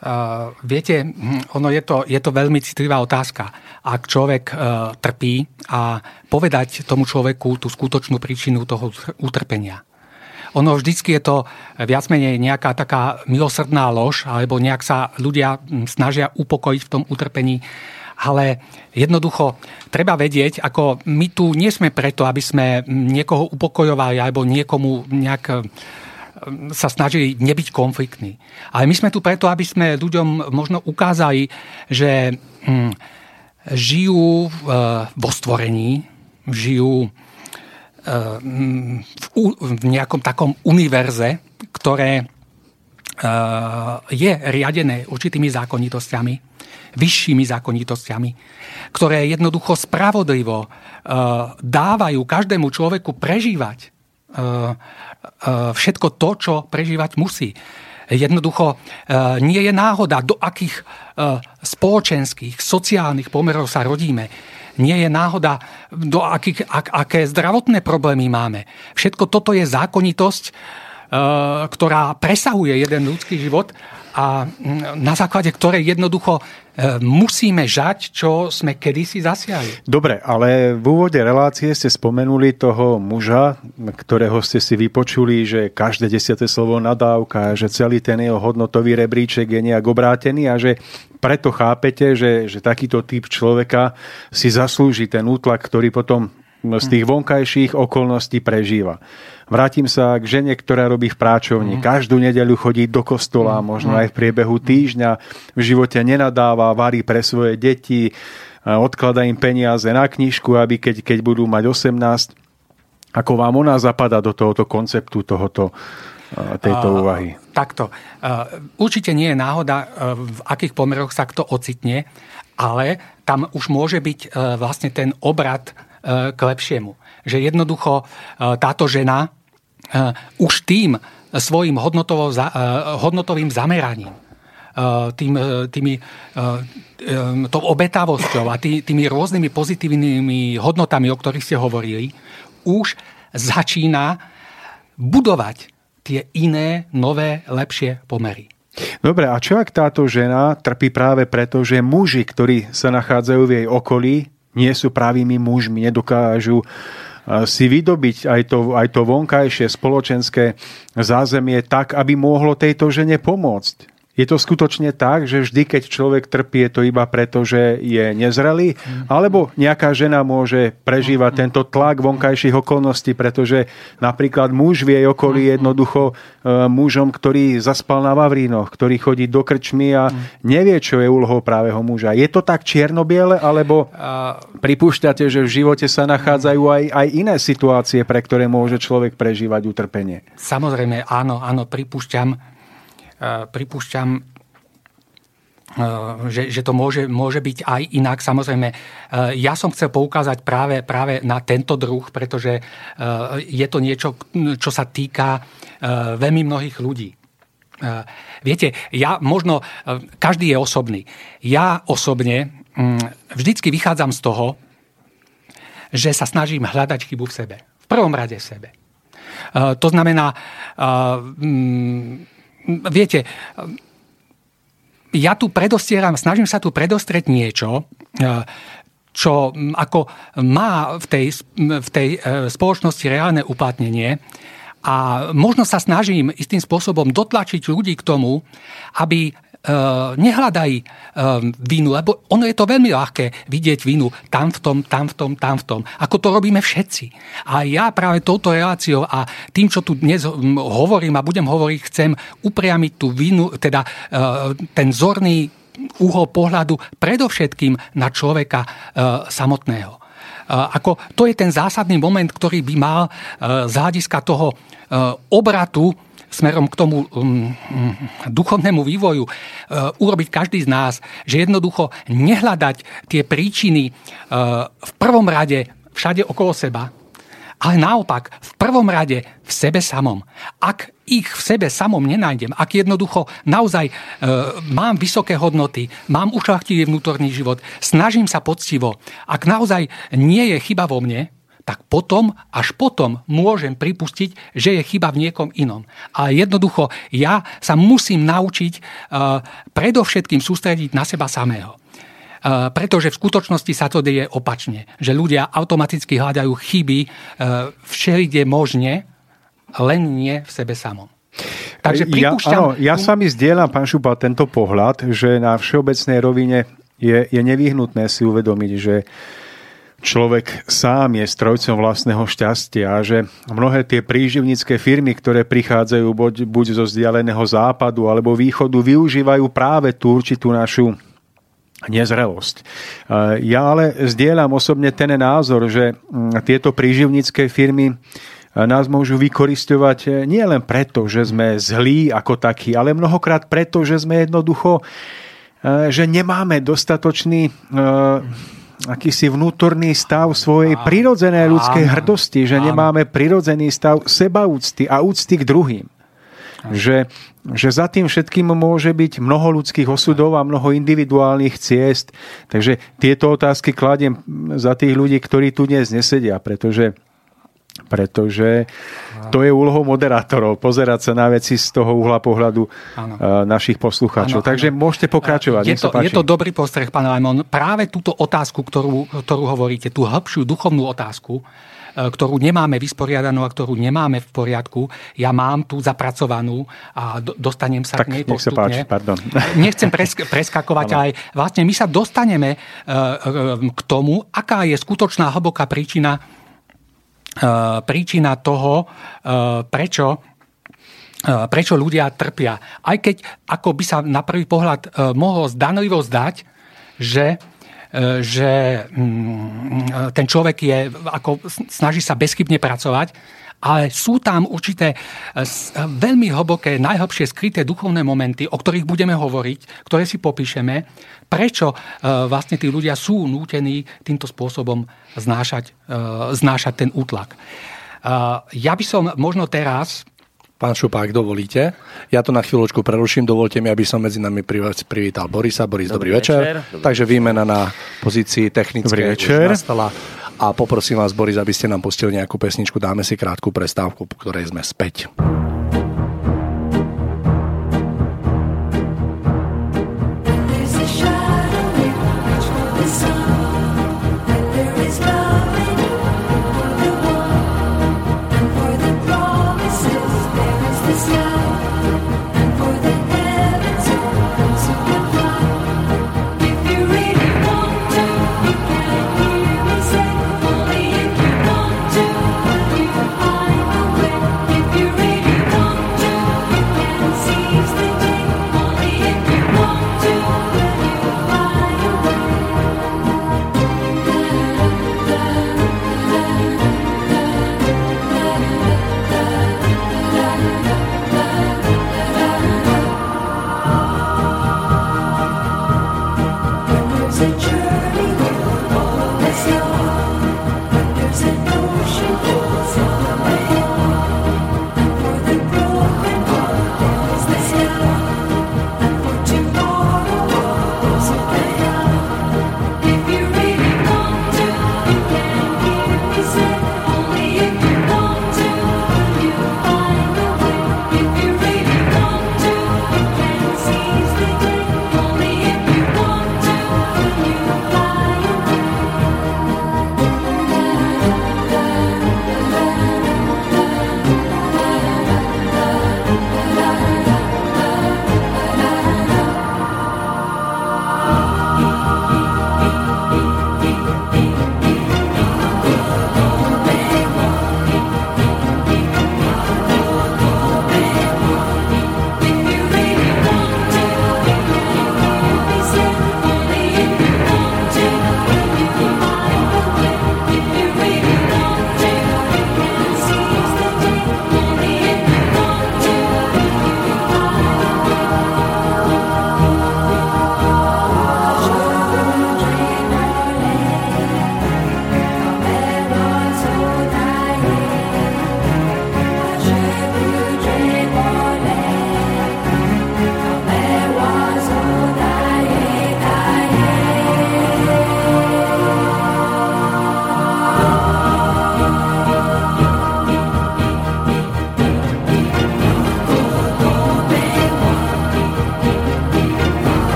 [SPEAKER 3] Uh, viete, ono je to, je to veľmi citlivá otázka. Ak človek uh, trpí a povedať tomu človeku tú skutočnú príčinu toho utrpenia. Ono vždycky je to viac menej nejaká taká milosrdná lož, alebo nejak sa ľudia snažia upokojiť v tom utrpení. Ale jednoducho treba vedieť, ako my tu nie sme preto, aby sme niekoho upokojovali alebo niekomu nejak sa snažili nebyť konfliktní. Ale my sme tu preto, aby sme ľuďom možno ukázali, že hm, žijú e, vo stvorení, žijú e, v, v nejakom takom univerze, ktoré e, je riadené určitými zákonitosťami, vyššími zákonitosťami, ktoré jednoducho spravodlivo dávajú každému človeku prežívať E, všetko to, čo prežívať musí. Jednoducho nie je náhoda, do akých spoločenských, sociálnych pomerov sa rodíme. Nie je náhoda, do akých, ak, aké zdravotné problémy máme. Všetko toto je zákonitosť, ktorá presahuje jeden ľudský život a na základe ktorej jednoducho e, musíme žať, čo sme kedysi zasiali.
[SPEAKER 5] Dobre, ale v úvode relácie ste spomenuli toho muža, ktorého ste si vypočuli, že každé desiate slovo nadávka, že celý ten jeho hodnotový rebríček je nejak obrátený a že preto chápete, že, že takýto typ človeka si zaslúži ten útlak, ktorý potom z tých vonkajších okolností prežíva. Vrátim sa k žene, ktorá robí v práčovni. Mm. Každú nedeľu chodí do kostola, mm. možno aj v priebehu týždňa. V živote nenadáva, varí pre svoje deti, odklada im peniaze na knižku, aby keď, keď budú mať 18, ako vám ona zapada do tohoto konceptu, tohoto, tejto úvahy?
[SPEAKER 3] Uh, takto. Uh, určite nie je náhoda, uh, v akých pomeroch sa kto ocitne, ale tam už môže byť vlastne ten obrad E, k lepšiemu. Že jednoducho e, táto žena e, už tým svojim hodnotovým zameraním, tým, tými, tou obetavosťou a tý, tými rôznymi pozitívnymi hodnotami, o ktorých ste hovorili, už začína budovať tie iné, nové, lepšie pomery.
[SPEAKER 5] Dobre, a čo ak táto žena trpí práve preto, že muži, ktorí sa nachádzajú v jej okolí, nie sú pravými mužmi, nedokážu si vydobiť aj to, aj to vonkajšie spoločenské zázemie tak, aby mohlo tejto žene pomôcť. Je to skutočne tak, že vždy, keď človek trpí, je to iba preto, že je nezrelý? Alebo nejaká žena môže prežívať tento tlak vonkajších okolností, pretože napríklad muž vie okolí jednoducho e, mužom, ktorý zaspal na Vavrínoch, ktorý chodí do krčmy a nevie, čo je úlohou právého muža. Je to tak čierno-biele, alebo pripúšťate, že v živote sa nachádzajú aj, aj iné situácie, pre ktoré môže človek prežívať utrpenie?
[SPEAKER 3] Samozrejme, áno, áno, pripúšťam pripúšťam, že, že to môže, môže byť aj inak. Samozrejme, ja som chcel poukázať práve, práve na tento druh, pretože je to niečo, čo sa týka veľmi mnohých ľudí. Viete, ja možno, každý je osobný. Ja osobne mm, vždycky vychádzam z toho, že sa snažím hľadať chybu v sebe. V prvom rade v sebe. To znamená, mm, viete, ja tu predostieram, snažím sa tu predostrieť niečo, čo ako má v tej, v tej e, spoločnosti reálne uplatnenie. A možno sa snažím istým spôsobom dotlačiť ľudí k tomu, aby e, nehľadajú e, vinu, lebo ono je to veľmi ľahké vidieť vinu tam v tom, tam v tom, tam v tom, ako to robíme všetci. A ja práve touto reláciou a tým, čo tu dnes hovorím a budem hovoriť, chcem upriamiť tú vinu, teda ten zorný úhol pohľadu predovšetkým na človeka samotného. Ako to je ten zásadný moment, ktorý by mal z hľadiska toho obratu smerom k tomu um, duchovnému vývoju uh, urobiť každý z nás, že jednoducho nehľadať tie príčiny uh, v prvom rade všade okolo seba, ale naopak v prvom rade v sebe samom. Ak ich v sebe samom nenájdem, ak jednoducho naozaj e, mám vysoké hodnoty, mám ušlachtilý vnútorný život, snažím sa poctivo, ak naozaj nie je chyba vo mne, tak potom, až potom môžem pripustiť, že je chyba v niekom inom. A jednoducho ja sa musím naučiť e, predovšetkým sústrediť na seba samého pretože v skutočnosti sa to deje opačne. Že ľudia automaticky hľadajú chyby e, všelikde možne, len nie v sebe samom.
[SPEAKER 5] Takže pripúšťam... Ja, áno, ja mi zdieľam, pán Šupa, tento pohľad, že na všeobecnej rovine je, je nevyhnutné si uvedomiť, že človek sám je strojcom vlastného šťastia a že mnohé tie príživnícke firmy, ktoré prichádzajú buď, buď zo vzdialeného západu alebo východu, využívajú práve tú určitú našu nezrelosť. Ja ale zdieľam osobne ten názor, že mm, tieto príživnícke firmy nás môžu vykoristovať e, nie len preto, že sme zlí ako takí, ale mnohokrát preto, že sme jednoducho, e, že nemáme dostatočný e, akýsi vnútorný stav svojej prirodzenej ľudskej hrdosti, že nemáme prirodzený stav sebaúcty a úcty k druhým. Že, že za tým všetkým môže byť mnoho ľudských osudov a mnoho individuálnych ciest. Takže tieto otázky kladiem za tých ľudí, ktorí tu dnes nesedia, pretože pretože to je úlohou moderátorov, pozerať sa na veci z toho uhla pohľadu ano. našich poslucháčov. Ano, Takže ano. môžete pokračovať.
[SPEAKER 3] Je to, je to dobrý postreh, pán Lajmon. Práve túto otázku, ktorú, ktorú hovoríte, tú hĺbšiu duchovnú otázku, E, ktorú nemáme vysporiadanú a ktorú nemáme v poriadku. Ja mám tu zapracovanú a dostanem sa
[SPEAKER 5] tak,
[SPEAKER 3] k nej
[SPEAKER 5] postupne. Sa páči, pardon.
[SPEAKER 3] Nechcem presk- preskakovať, ale vlastne my sa dostaneme k tomu, aká je skutočná hlboká príčina príčina toho, prečo prečo ľudia trpia. Aj keď ako by sa na prvý pohľad mohlo zdanlivo zdať, že že mm, ten človek je, ako snaží sa bezchybne pracovať, ale sú tam určité e, veľmi hlboké, najhlbšie skryté duchovné momenty, o ktorých budeme hovoriť, ktoré si popíšeme, prečo e, vlastne tí ľudia sú nútení týmto spôsobom znášať, e, znášať ten útlak. Ja by som možno teraz
[SPEAKER 2] Pán Šupa, ak dovolíte, ja to na chvíľočku preruším. Dovolte mi, aby som medzi nami privítal Borisa. Boris, dobrý, dobrý večer. večer. Dobrý Takže výmena na pozícii technickej večer. nastala. A poprosím vás, Boris, aby ste nám pustili nejakú pesničku. Dáme si krátku prestávku, po ktorej sme späť.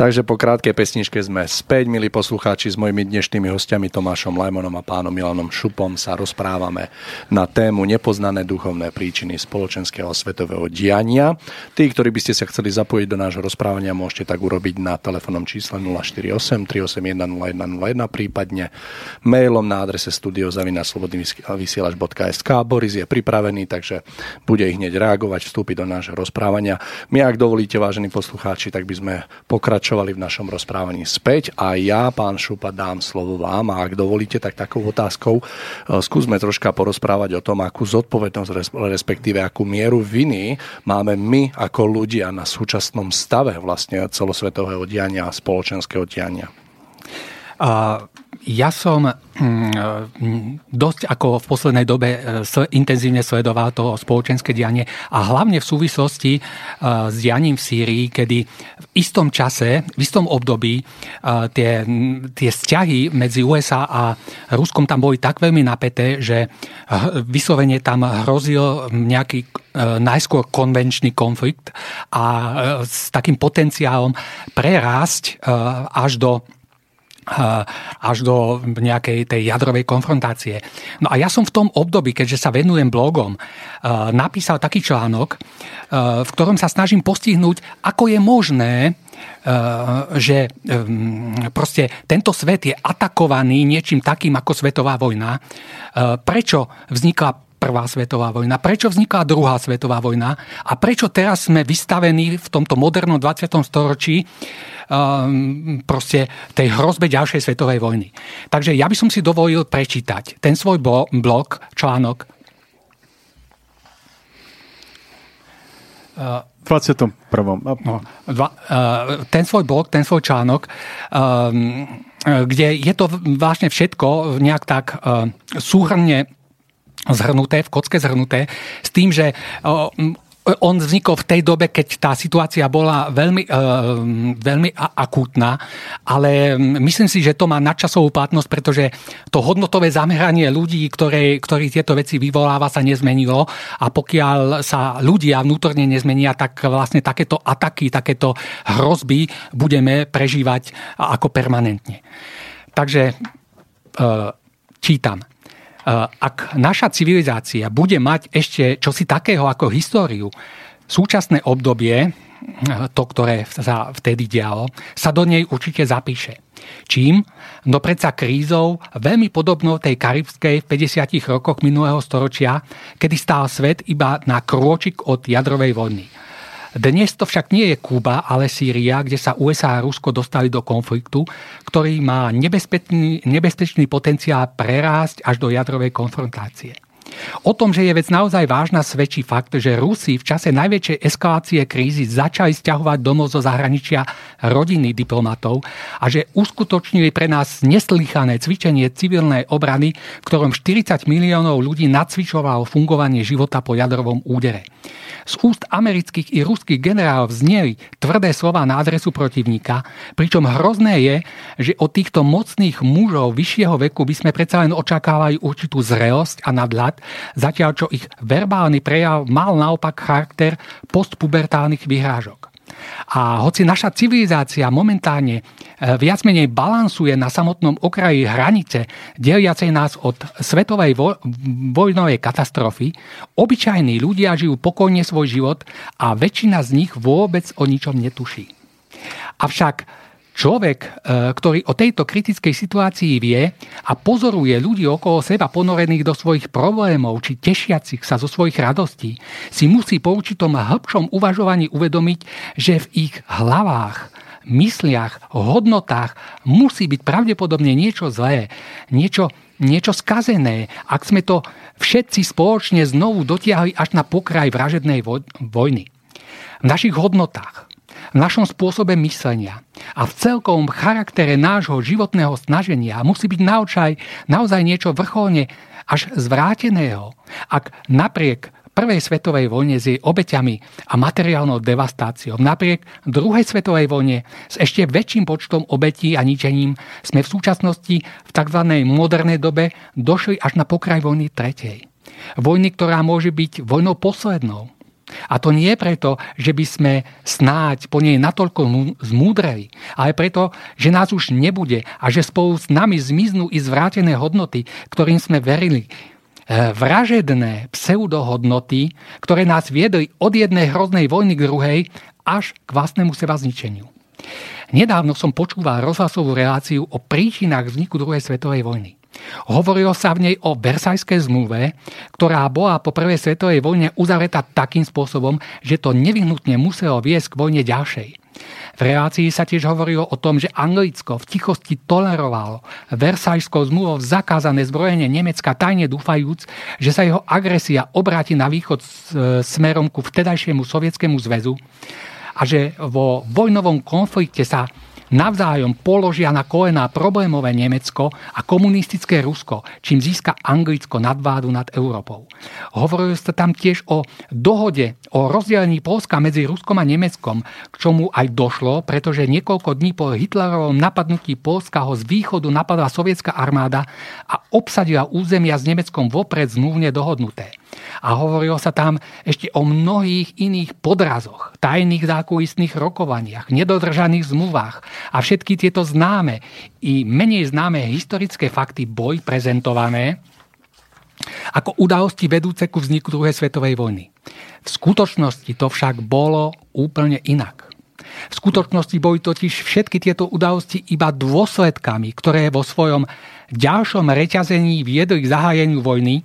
[SPEAKER 2] Takže po krátkej pesničke sme späť, milí poslucháči, s mojimi dnešnými hostiami Tomášom Lajmonom a pánom Milanom Šupom sa rozprávame na tému nepoznané duchovné príčiny spoločenského svetového diania. Tí, ktorí by ste sa chceli zapojiť do nášho rozprávania, môžete tak urobiť na telefónnom čísle 048 381 0101, prípadne mailom na adrese studiozavinaslobodnyvysielač.sk. Boris je pripravený, takže bude ich hneď reagovať, vstúpiť do nášho rozprávania. My, ak dovolíte, vážení poslucháči, tak by sme pokračovali pokračovali v našom rozprávaní späť a ja, pán Šupa, dám slovo vám a ak dovolíte, tak takou otázkou e, skúsme troška porozprávať o tom, akú zodpovednosť, respektíve akú mieru viny máme my ako ľudia na súčasnom stave vlastne celosvetového diania a spoločenského diania.
[SPEAKER 3] Uh, ja som mm, dosť ako v poslednej dobe e, intenzívne sledoval to spoločenské dianie a hlavne v súvislosti e, s dianím v Sýrii, kedy v istom čase, v istom období e, tie, tie vzťahy medzi USA a Ruskom tam boli tak veľmi napäté, že vyslovene tam hrozil nejaký najskôr konvenčný konflikt a s takým potenciálom prerásť až do až do nejakej tej jadrovej konfrontácie. No a ja som v tom období, keďže sa venujem blogom, napísal taký článok, v ktorom sa snažím postihnúť, ako je možné, že proste tento svet je atakovaný niečím takým ako svetová vojna. Prečo vznikla prvá svetová vojna, prečo vznikla druhá svetová vojna a prečo teraz sme vystavení v tomto modernom 20. storočí proste tej hrozbe ďalšej svetovej vojny. Takže ja by som si dovolil prečítať ten svoj blog, článok.
[SPEAKER 5] Uh, 21.
[SPEAKER 3] No, dva, uh, ten svoj blog, ten svoj článok, um, kde je to vlastne všetko nejak tak uh, súhrne zhrnuté, v kocke zhrnuté, s tým, že on vznikol v tej dobe, keď tá situácia bola veľmi, veľmi akútna, ale myslím si, že to má nadčasovú platnosť, pretože to hodnotové zameranie ľudí, ktoré, ktorí tieto veci vyvoláva, sa nezmenilo a pokiaľ sa ľudia vnútorne nezmenia, tak vlastne takéto ataky, takéto hrozby budeme prežívať ako permanentne. Takže čítam. Eh, ak naša civilizácia bude mať ešte čosi takého ako históriu, súčasné obdobie, eh, to, ktoré sa vtedy dialo, sa do nej určite zapíše. Čím? No predsa krízou, veľmi podobnou tej karibskej v 50 rokoch minulého storočia, kedy stál svet iba na krôčik od jadrovej vojny. Dnes to však nie je Kuba, ale Sýria, kde sa USA a Rusko dostali do konfliktu, ktorý má nebezpečný, nebezpečný potenciál prerásť až do jadrovej konfrontácie. O tom, že je vec naozaj vážna, svedčí fakt, že Rusi v čase najväčšej eskalácie krízy začali stiahovať domov zo zahraničia rodiny diplomatov a že uskutočnili pre nás neslychané cvičenie civilnej obrany, ktorom 40 miliónov ľudí nacvičovalo fungovanie života po jadrovom údere. Z úst amerických i ruských generálov vznieli tvrdé slova na adresu protivníka, pričom hrozné je, že od týchto mocných mužov vyššieho veku by sme predsa len očakávali určitú zrelosť a nadhľad, zatiaľ čo ich verbálny prejav mal naopak charakter postpubertálnych vyhrážok. A hoci naša civilizácia momentálne e, viac menej balansuje na samotnom okraji hranice deliacej nás od svetovej vo- vojnovej katastrofy, obyčajní ľudia žijú pokojne svoj život a väčšina z nich vôbec o ničom netuší. Avšak Človek, e, ktorý o tejto kritickej situácii vie a pozoruje ľudí okolo seba ponorených do svojich problémov či tešiacich sa zo svojich radostí, si musí po určitom hĺbšom uvažovaní uvedomiť, že v ich hlavách, mysliach, hodnotách musí byť pravdepodobne niečo zlé, niečo, niečo skazené, ak sme to všetci spoločne znovu dotiahli až na pokraj vražednej vojny. V našich hodnotách, v našom spôsobe myslenia a v celkovom charaktere nášho životného snaženia musí byť naozaj, naozaj niečo vrcholne až zvráteného. Ak napriek prvej svetovej vojne s jej obeťami a materiálnou devastáciou, napriek druhej svetovej vojne s ešte väčším počtom obetí a ničením sme v súčasnosti v tzv. modernej dobe došli až na pokraj vojny tretej. Vojny, ktorá môže byť vojnou poslednou, A to nie preto, že by sme snáď po nej natoľko zmúdreli, ale preto, že nás už nebude a že spolu s nami zmiznú i zvrátené hodnoty, ktorým sme verili. E, vražedné pseudohodnoty, ktoré nás viedli od jednej hroznej vojny k druhej až k vlastnému seba zničeniu. Nedávno som počúval rozhlasovú reláciu o príčinách vzniku druhej svetovej vojny. Hovorilo sa v nej o Versajskej zmluve, ktorá bola po prvej svetovej vojne uzavretá takým spôsobom, že to nevyhnutne muselo viesť k vojne ďalšej. V relácii sa tiež hovorilo o tom, že Anglicko v tichosti tolerovalo Versajskou zmluvou zakázané zbrojenie Nemecka tajne dúfajúc, že sa jeho agresia obráti na východ smerom ku vtedajšiemu sovietskému zväzu a že vo vojnovom konflikte sa navzájom položia na kolená problémové Nemecko a komunistické Rusko, čím získa Anglicko nadvádu nad Európou. Hovorilo sa tam tiež o dohode o rozdelení Polska medzi Ruskom a Nemeckom, k čomu aj došlo, pretože niekoľko dní po Hitlerovom napadnutí Polska ho z východu napadla sovietská armáda a obsadila územia s Nemeckom vopred zmluvne dohodnuté. A hovorilo sa tam ešte o mnohých iných podrazoch, tajných zákulisných rokovaniach, nedodržaných zmluvách a všetky tieto známe i menej známe historické fakty boli prezentované ako udalosti vedúce ku vzniku druhej svetovej vojny. V skutočnosti to však bolo úplne inak. V skutočnosti boli totiž všetky tieto udalosti iba dôsledkami, ktoré vo svojom ďalšom reťazení viedli k zahájeniu vojny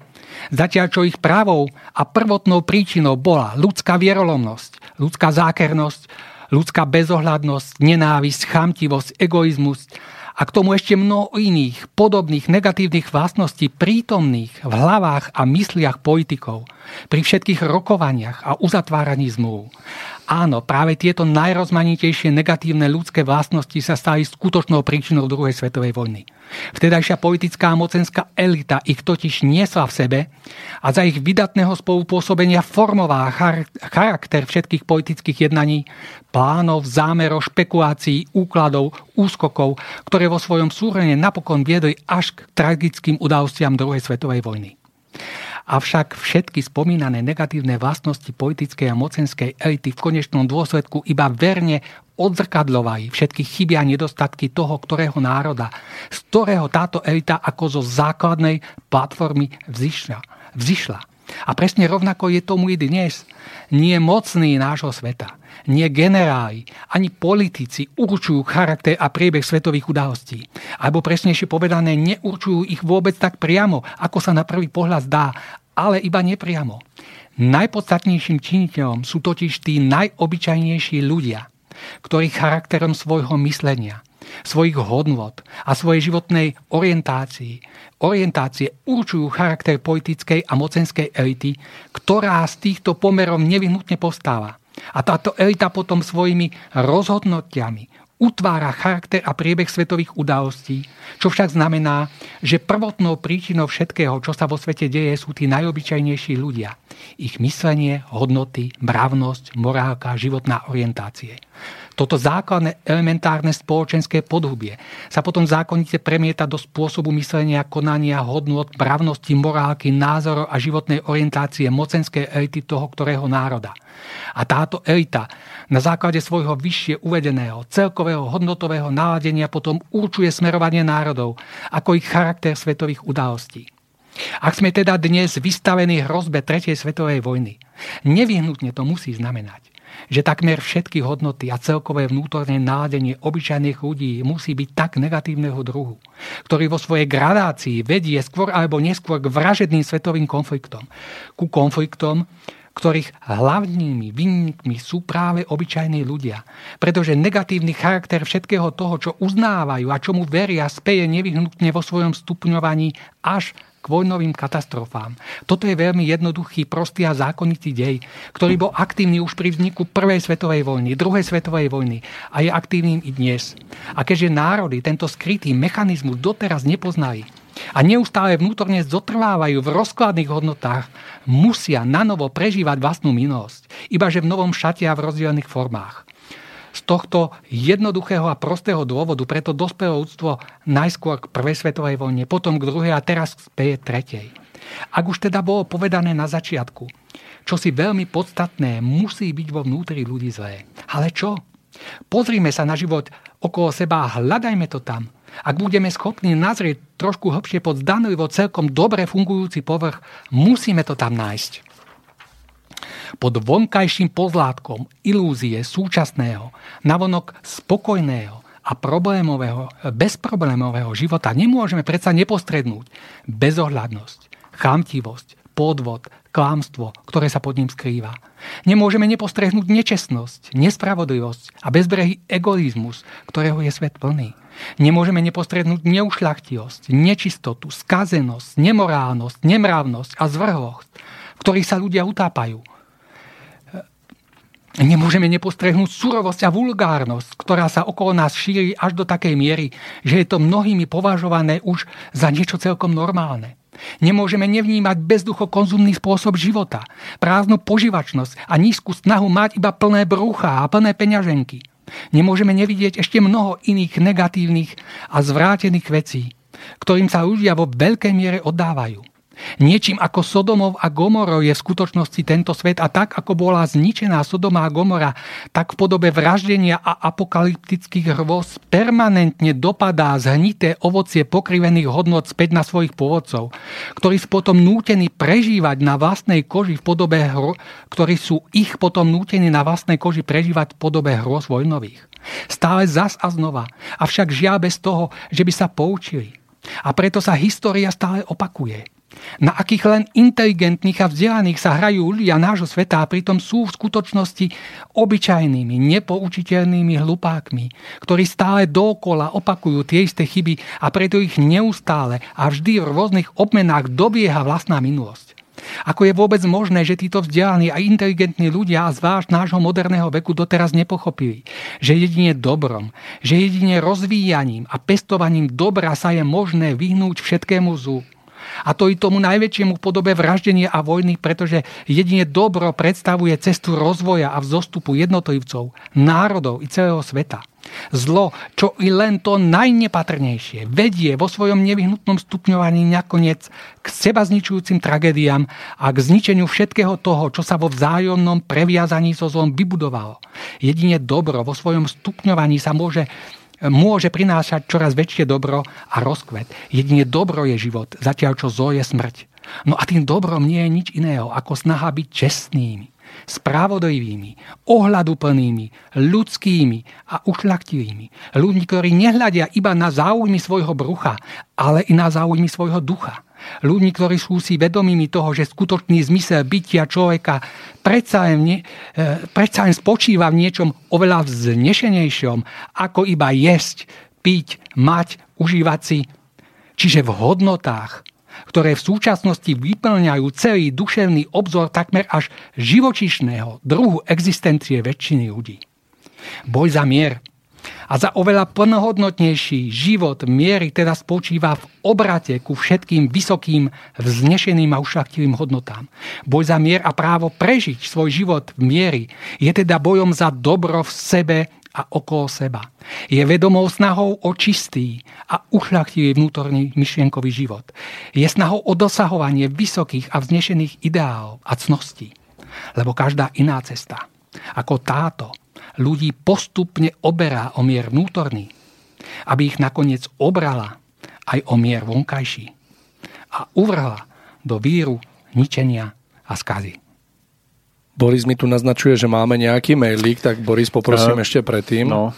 [SPEAKER 3] Zatiaľ čo ich právou a prvotnou príčinou bola ľudská vierolomnosť, ľudská zákernosť, ľudská bezohľadnosť, nenávisť, chamtivosť, egoizmus a k tomu ešte mnoho iných podobných negatívnych vlastností prítomných v hlavách a mysliach politikov pri všetkých rokovaniach a uzatváraní zmluv. Áno, práve tieto najrozmanitejšie negatívne ľudské vlastnosti sa stali skutočnou príčinou druhej svetovej vojny. Vtedajšia politická a mocenská elita ich totiž niesla v sebe a za ich vydatného spolupôsobenia formovala charakter všetkých politických jednaní, plánov, zámerov, špekulácií, úkladov, úskokov, ktoré vo svojom súhrene napokon viedli až k tragickým udalostiam druhej svetovej vojny. Avšak všetky spomínané negatívne vlastnosti politickej a mocenskej elity v konečnom dôsledku iba verne odzrkadľovali všetky chyby a nedostatky toho, ktorého národa, z ktorého táto elita ako zo základnej platformy vzýšla. vzýšla. A presne rovnako je tomu i dnes. Nie mocný nášho sveta, nie generáli, ani politici určujú charakter a priebeh svetových udalostí. Alebo presnejšie povedané, neurčujú ich vôbec tak priamo, ako sa na prvý pohľad zdá, ale iba nepriamo. Najpodstatnejším činiteľom sú totiž tí najobyčajnejší ľudia, ktorí charakterom svojho myslenia, svojich hodnot a svojej životnej orientácii, orientácie určujú charakter politickej a mocenskej elity, ktorá z týchto pomerov nevyhnutne postáva. A táto elita potom svojimi rozhodnotiami utvára charakter a priebeh svetových udalostí, čo však znamená, že prvotnou príčinou všetkého, čo sa vo svete deje, sú tí najobyčajnejší ľudia. Ich myslenie, hodnoty, mravnosť, morálka, životná orientácie. Toto základné elementárne spoločenské podhubie sa potom zákonite premieta do spôsobu myslenia, konania, hodnot, právnosti, morálky, názorov a životnej orientácie mocenskej elity toho, ktorého národa. A táto elita na základe svojho vyššie uvedeného celkového hodnotového naladenia potom určuje smerovanie národov, ako ich charakter svetových udalostí. Ak sme teda dnes vystavení hrozbe tretej svetovej vojny, nevyhnutne to musí znamenať, že takmer všetky hodnoty a celkové vnútorné náladenie obyčajných ľudí musí byť tak negatívneho druhu, ktorý vo svojej gradácii vedie skôr alebo neskôr k vražedným svetovým konfliktom. Ku konfliktom, ktorých hlavnými vinníkmi sú práve obyčajní ľudia. Pretože negatívny charakter všetkého toho, čo uznávajú a čomu veria, speje nevyhnutne vo svojom stupňovaní až k vojnovým katastrofám. Toto je veľmi jednoduchý, prostý a zákonitý dej, ktorý bol aktívny už pri vzniku prvej svetovej vojny, druhej svetovej vojny a je aktívnym i dnes. A keďže národy tento skrytý mechanizmus doteraz nepoznali, a neustále vnútorne zotrvávajú v rozkladných hodnotách, musia nanovo prežívať vlastnú minulosť, ibaže v novom šate a v rozdielných formách. Z tohto jednoduchého a prostého dôvodu preto dospelo ľudstvo najskôr k prvej svetovej vojne, potom k druhej a teraz k tretej. Ak už teda bolo povedané na začiatku, Čo si veľmi podstatné, musí byť vo vnútri ľudí zlé. Ale čo? Pozrime sa na život okolo seba a hľadajme to tam. Ak budeme schopní nazrieť trošku hlbšie pod zdanlivo celkom dobre fungujúci povrch, musíme to tam nájsť. Pod vonkajším pozlátkom ilúzie súčasného, navonok spokojného a problémového, bezproblémového života nemôžeme predsa nepostrednúť bezohľadnosť, chamtivosť, podvod, klámstvo, ktoré sa pod ním skrýva. Nemôžeme nepostrehnúť nečestnosť, nespravodlivosť a bezbrehý egoizmus, ktorého je svet plný. Nemôžeme nepostrednúť neušľachtilosť, nečistotu, skazenosť, nemorálnosť, nemravnosť a zvrhlosť, v ktorých sa ľudia utápajú. Nemôžeme nepostrehnúť surovosť a vulgárnosť, ktorá sa okolo nás šíri až do takej miery, že je to mnohými považované už za niečo celkom normálne. Nemôžeme nevnímať bezducho konzumný spôsob života, prázdnu poživačnosť a nízku snahu mať iba plné brúcha a plné peňaženky. Nemôžeme nevidieť ešte mnoho iných negatívnych a zvrátených vecí, ktorým sa ľudia vo veľkej miere oddávajú. Niečím ako Sodomov a Gomorov je v skutočnosti tento svet a tak ako bola zničená Sodoma a Gomora, tak v podobe vraždenia a apokalyptických hrôz permanentne dopadá zhnité ovocie pokrivených hodnot späť na svojich pôvodcov, ktorí sú potom nútení prežívať na vlastnej koži v podobe hro, ktorí sú ich potom nútení na vlastnej koži prežívať v podobe hrôz vojnových. Stále zas a znova, avšak žiaľ bez toho, že by sa poučili. A preto sa história stále opakuje. Na akých len inteligentných a vzdelaných sa hrajú ľudia nášho sveta a pritom sú v skutočnosti obyčajnými, nepoučiteľnými hlupákmi, ktorí stále dokola opakujú tie isté chyby a preto ich neustále a vždy v rôznych obmenách dobieha vlastná minulosť. Ako je vôbec možné, že títo vzdelaní a inteligentní ľudia, a zvlášť nášho moderného veku, doteraz nepochopili, že jedine dobrom, že jedine rozvíjaním a pestovaním dobra sa je možné vyhnúť všetkému zlu. A to i tomu najväčšiemu podobe vraždenia a vojny, pretože jedine dobro predstavuje cestu rozvoja a vzostupu jednotlivcov, národov i celého sveta. Zlo, čo i len to najnepatrnejšie, vedie vo svojom nevyhnutnom stupňovaní nakoniec k seba zničujúcim tragédiám a k zničeniu všetkého toho, čo sa vo vzájomnom previazaní so zlom vybudovalo. Jedine dobro vo svojom stupňovaní sa môže môže prinášať čoraz väčšie dobro a rozkvet. Jedine dobro je život, zatiaľ čo zo je smrť. No a tým dobrom nie je nič iného, ako snaha byť čestnými, spravodlivými, ohľaduplnými, ľudskými a ušľaktivými. Ľudí, ktorí nehľadia iba na záujmy svojho brucha, ale i na záujmy svojho ducha ľudí, ktorí sú si vedomými toho, že skutočný zmysel bytia človeka e, predsa len spočíva v niečom oveľa vznešenejšom, ako iba jesť, piť, mať, užívať si. Čiže v hodnotách, ktoré v súčasnosti vyplňajú celý duševný obzor takmer až živočišného druhu existencie väčšiny ľudí. Boj za mier, a za oveľa plnohodnotnejší život miery teda spočíva v obrate ku všetkým vysokým, vznešeným a ušlachtivým hodnotám. Boj za mier a právo prežiť svoj život v miery je teda bojom za dobro v sebe a okolo seba. Je vedomou snahou o čistý a ušľachtivý vnútorný myšlienkový život. Je snahou o dosahovanie vysokých a vznešených ideálov a cností. Lebo každá iná cesta, ako táto, ľudí postupne oberá o mier vnútorný, aby ich nakoniec obrala aj o mier vonkajší a uvrhla do víru, ničenia a skazy.
[SPEAKER 2] Boris mi tu naznačuje, že máme nejaký mailík, tak Boris poprosím uh, ešte predtým.
[SPEAKER 5] No.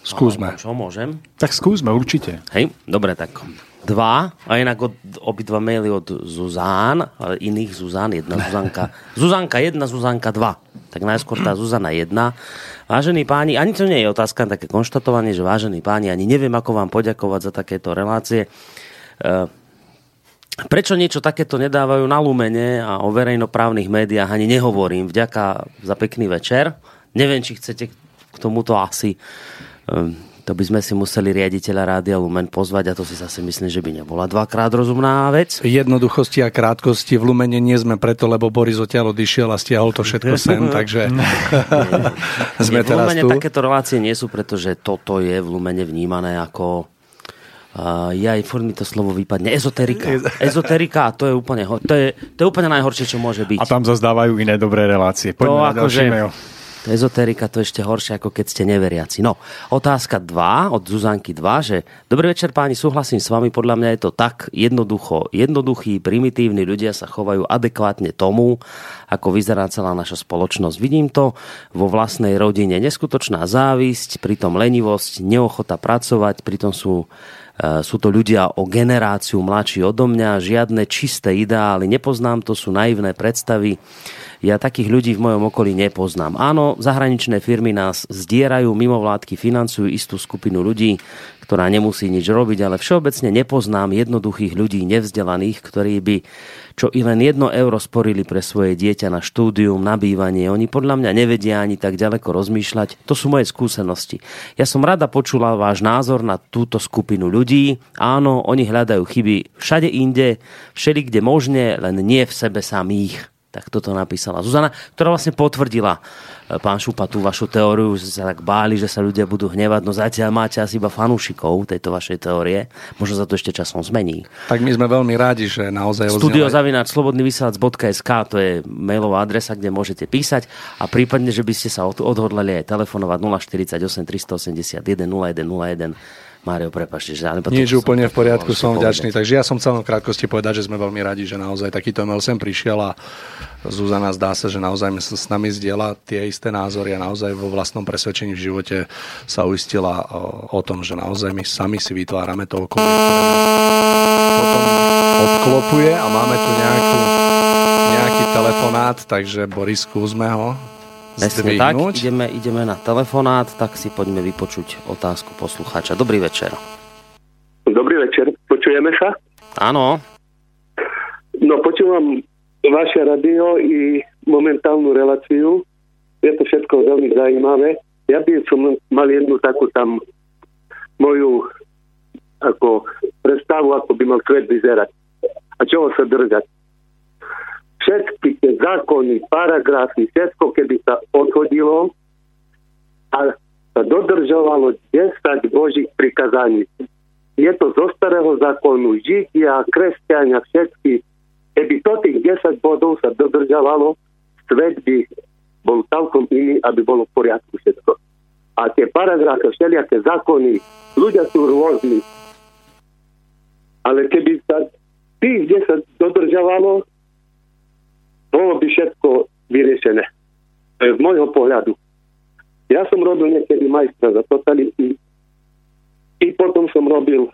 [SPEAKER 2] Skúsme.
[SPEAKER 6] No, čo môžem?
[SPEAKER 5] Tak skúsme, určite.
[SPEAKER 6] Hej, dobre, tak dva, a inak od, obidva maily od Zuzán, ale iných Zuzán, jedna Zuzanka. Zuzanka jedna, Zuzanka dva. Tak najskôr tá Zuzana jedna. Vážení páni, ani to nie je otázka, také konštatovanie, že vážení páni, ani neviem, ako vám poďakovať za takéto relácie. E, prečo niečo takéto nedávajú na Lumene a o verejnoprávnych médiách ani nehovorím. Vďaka za pekný večer. Neviem, či chcete k tomuto asi e, to by sme si museli riaditeľa Rádia Lumen pozvať a to si zase myslím, že by nebola dvakrát rozumná vec.
[SPEAKER 2] Jednoduchosti a krátkosti v Lumene nie sme preto, lebo Boris odtiaľ odišiel a stiahol to všetko sem, takže sme
[SPEAKER 6] nie, v
[SPEAKER 2] teraz
[SPEAKER 6] Lumene
[SPEAKER 2] tu.
[SPEAKER 6] takéto relácie nie sú, pretože toto je v Lumene vnímané ako Uh, ja aj furt mi to slovo vypadne. Ezoterika. Ezoterika, to je úplne, to je, to je úplne najhoršie, čo môže byť.
[SPEAKER 5] A tam zazdávajú iné dobré relácie. Poďme
[SPEAKER 6] To
[SPEAKER 5] na
[SPEAKER 6] akože- ezoterika to ešte horšie, ako keď ste neveriaci. No, otázka 2 od Zuzanky 2, že Dobrý večer páni, súhlasím s vami, podľa mňa je to tak jednoducho. Jednoduchí, primitívni ľudia sa chovajú adekvátne tomu, ako vyzerá celá naša spoločnosť. Vidím to vo vlastnej rodine. Neskutočná závisť, pritom lenivosť, neochota pracovať, pritom sú E, sú to ľudia o generáciu mladší odo mňa, žiadne čisté ideály, nepoznám to, sú naivné predstavy. Ja takých ľudí v mojom okolí nepoznám. Áno, zahraničné firmy nás zdierajú, mimovládky financujú istú skupinu ľudí, ktorá nemusí nič robiť, ale všeobecne nepoznám jednoduchých ľudí nevzdelaných, ktorí by čo i len jedno euro sporili pre svoje dieťa na štúdium, na bývanie. Oni podľa mňa nevedia ani tak ďaleko rozmýšľať. To sú moje skúsenosti. Ja som rada počula váš názor na túto skupinu ľudí. Áno, oni hľadajú chyby všade inde, všeli kde možne, len nie v sebe samých. Tak toto napísala Zuzana, ktorá vlastne potvrdila e, pán Šupa tú vašu teóriu, že sa tak báli, že sa ľudia budú hnevať. No zatiaľ máte asi iba fanúšikov tejto vašej teórie. Možno sa to ešte časom zmení.
[SPEAKER 2] Tak my sme veľmi rádi, že naozaj
[SPEAKER 6] Studio zavináč slobodnyvysielac.sk to je mailová adresa, kde môžete písať a prípadne, že by ste sa od- odhodlali aj telefonovať 048 381 0101. Mário, prepašte, že... ale potom
[SPEAKER 2] Nič
[SPEAKER 6] som
[SPEAKER 2] úplne v poriadku, som vďačný. Takže ja som chcel v krátkosti povedať, že sme veľmi radi, že naozaj takýto mail sem prišiel a Zuzana zdá sa, že naozaj s nami zdieľa tie isté názory a naozaj vo vlastnom presvedčení v živote sa uistila o, o tom, že naozaj my sami si vytvárame to okolie, ktoré nás potom obklopuje a máme tu nejakú, nejaký telefonát, takže Boris, skúsme ho
[SPEAKER 6] Presne tak, ideme, ideme na telefonát, tak si poďme vypočuť otázku poslucháča. Dobrý večer.
[SPEAKER 7] Dobrý večer, počujeme sa?
[SPEAKER 6] Áno,
[SPEAKER 7] No počúvam vaše radio i momentálnu reláciu. Je to všetko veľmi zaujímavé. Ja by som mal jednu takú tam moju ako predstavu, ako by mal svet vyzerať. A čoho sa držať. Všetky tie zákony, paragrafy, všetko, keby sa odhodilo a sa dodržovalo 10 Božích prikazaní. Je to zo starého zákonu, Židia, kresťania, všetky. Keby to tých 10 bodov sa dodržovalo, svet by bol celkom iný, aby bolo v poriadku všetko. A tie paragrafy, všelijaké zákony, ľudia sú rôzni. Ale keby sa tých 10 dodržovalo, bolo by všetko vyriešené. To je z môjho pohľadu. Ja som robil niekedy majstra za totality i potom som robil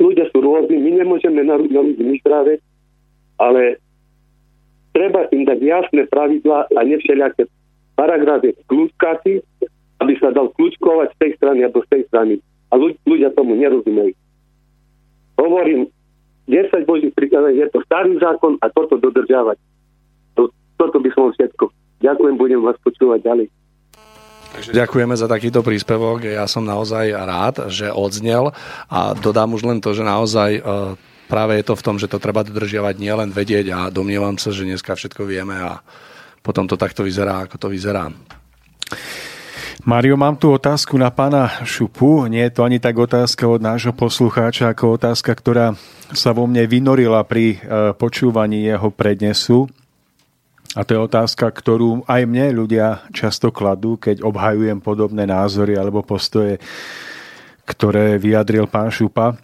[SPEAKER 7] ľudia sú rôzni, my nemôžeme na, na ľudí práve, ale treba im dať jasné pravidlá a nevšelijaké paragrafy kľúčkáci, aby sa dal kľúčkovať z tej strany alebo z tej strany. A ľudia tomu nerozumejú. Hovorím, 10 božích prikázaní je to starý zákon a toto dodržiavať. To, toto by som všetko. Ďakujem, budem vás počúvať ďalej.
[SPEAKER 2] Ďakujeme za takýto príspevok. Ja som naozaj rád, že odznel a dodám už len to, že naozaj e, práve je to v tom, že to treba dodržiavať, nielen vedieť a domnievam sa, že dneska všetko vieme a potom to takto vyzerá, ako to vyzerá.
[SPEAKER 5] Mario, mám tu otázku na pána Šupu. Nie je to ani tak otázka od nášho poslucháča, ako otázka, ktorá sa vo mne vynorila pri e, počúvaní jeho prednesu. A to je otázka, ktorú aj mne ľudia často kladú, keď obhajujem podobné názory alebo postoje, ktoré vyjadril pán Šupa. E,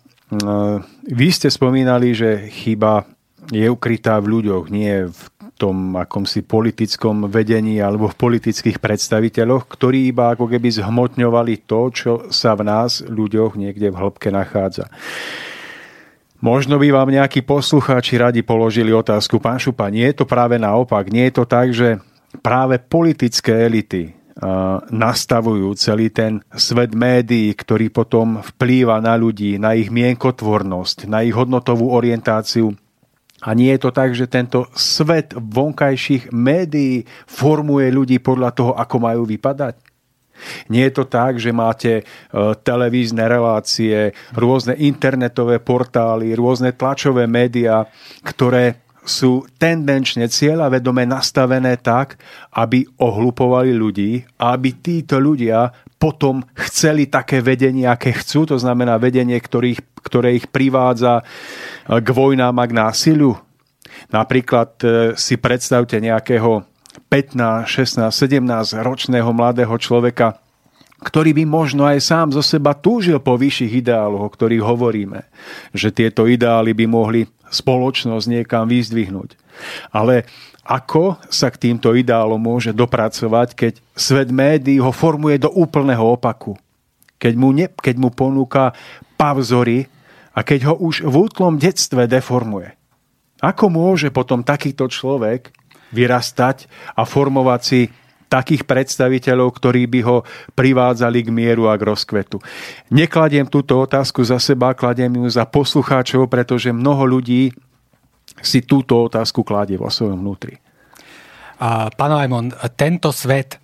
[SPEAKER 5] Vy ste spomínali, že chyba je ukrytá v ľuďoch, nie v tom akomsi politickom vedení alebo v politických predstaviteľoch, ktorí iba ako keby zhmotňovali to, čo sa v nás ľuďoch niekde v hĺbke nachádza. Možno by vám nejakí poslucháči radi položili otázku, pán Šupa, nie je to práve naopak, nie je to tak, že práve politické elity nastavujú celý ten svet médií, ktorý potom vplýva na ľudí, na ich mienkotvornosť, na ich hodnotovú orientáciu. A nie je to tak, že tento svet vonkajších médií formuje ľudí podľa toho, ako majú vypadať? Nie je to tak, že máte e, televízne relácie, rôzne internetové portály, rôzne tlačové médiá, ktoré sú tendenčne cieľavedome nastavené tak, aby ohlupovali ľudí a aby títo ľudia potom chceli také vedenie, aké chcú, to znamená vedenie, ktorých, ktoré ich privádza k vojnám a k násiliu. Napríklad e, si predstavte nejakého 15, 16, 17 ročného mladého človeka, ktorý by možno aj sám zo seba túžil po vyšších ideáloch, o ktorých hovoríme. Že tieto ideály by mohli spoločnosť niekam vyzdvihnúť. Ale ako sa k týmto ideálom môže dopracovať, keď svet médií ho formuje do úplného opaku? Keď mu, ne, keď mu ponúka pavzory a keď ho už v útlom detstve deformuje. Ako môže potom takýto človek vyrastať a formovať si takých predstaviteľov, ktorí by ho privádzali k mieru a k rozkvetu. Nekladiem túto otázku za seba, kladiem ju za poslucháčov, pretože mnoho ľudí si túto otázku kladie vo svojom vnútri.
[SPEAKER 3] Pán Lajmon, tento svet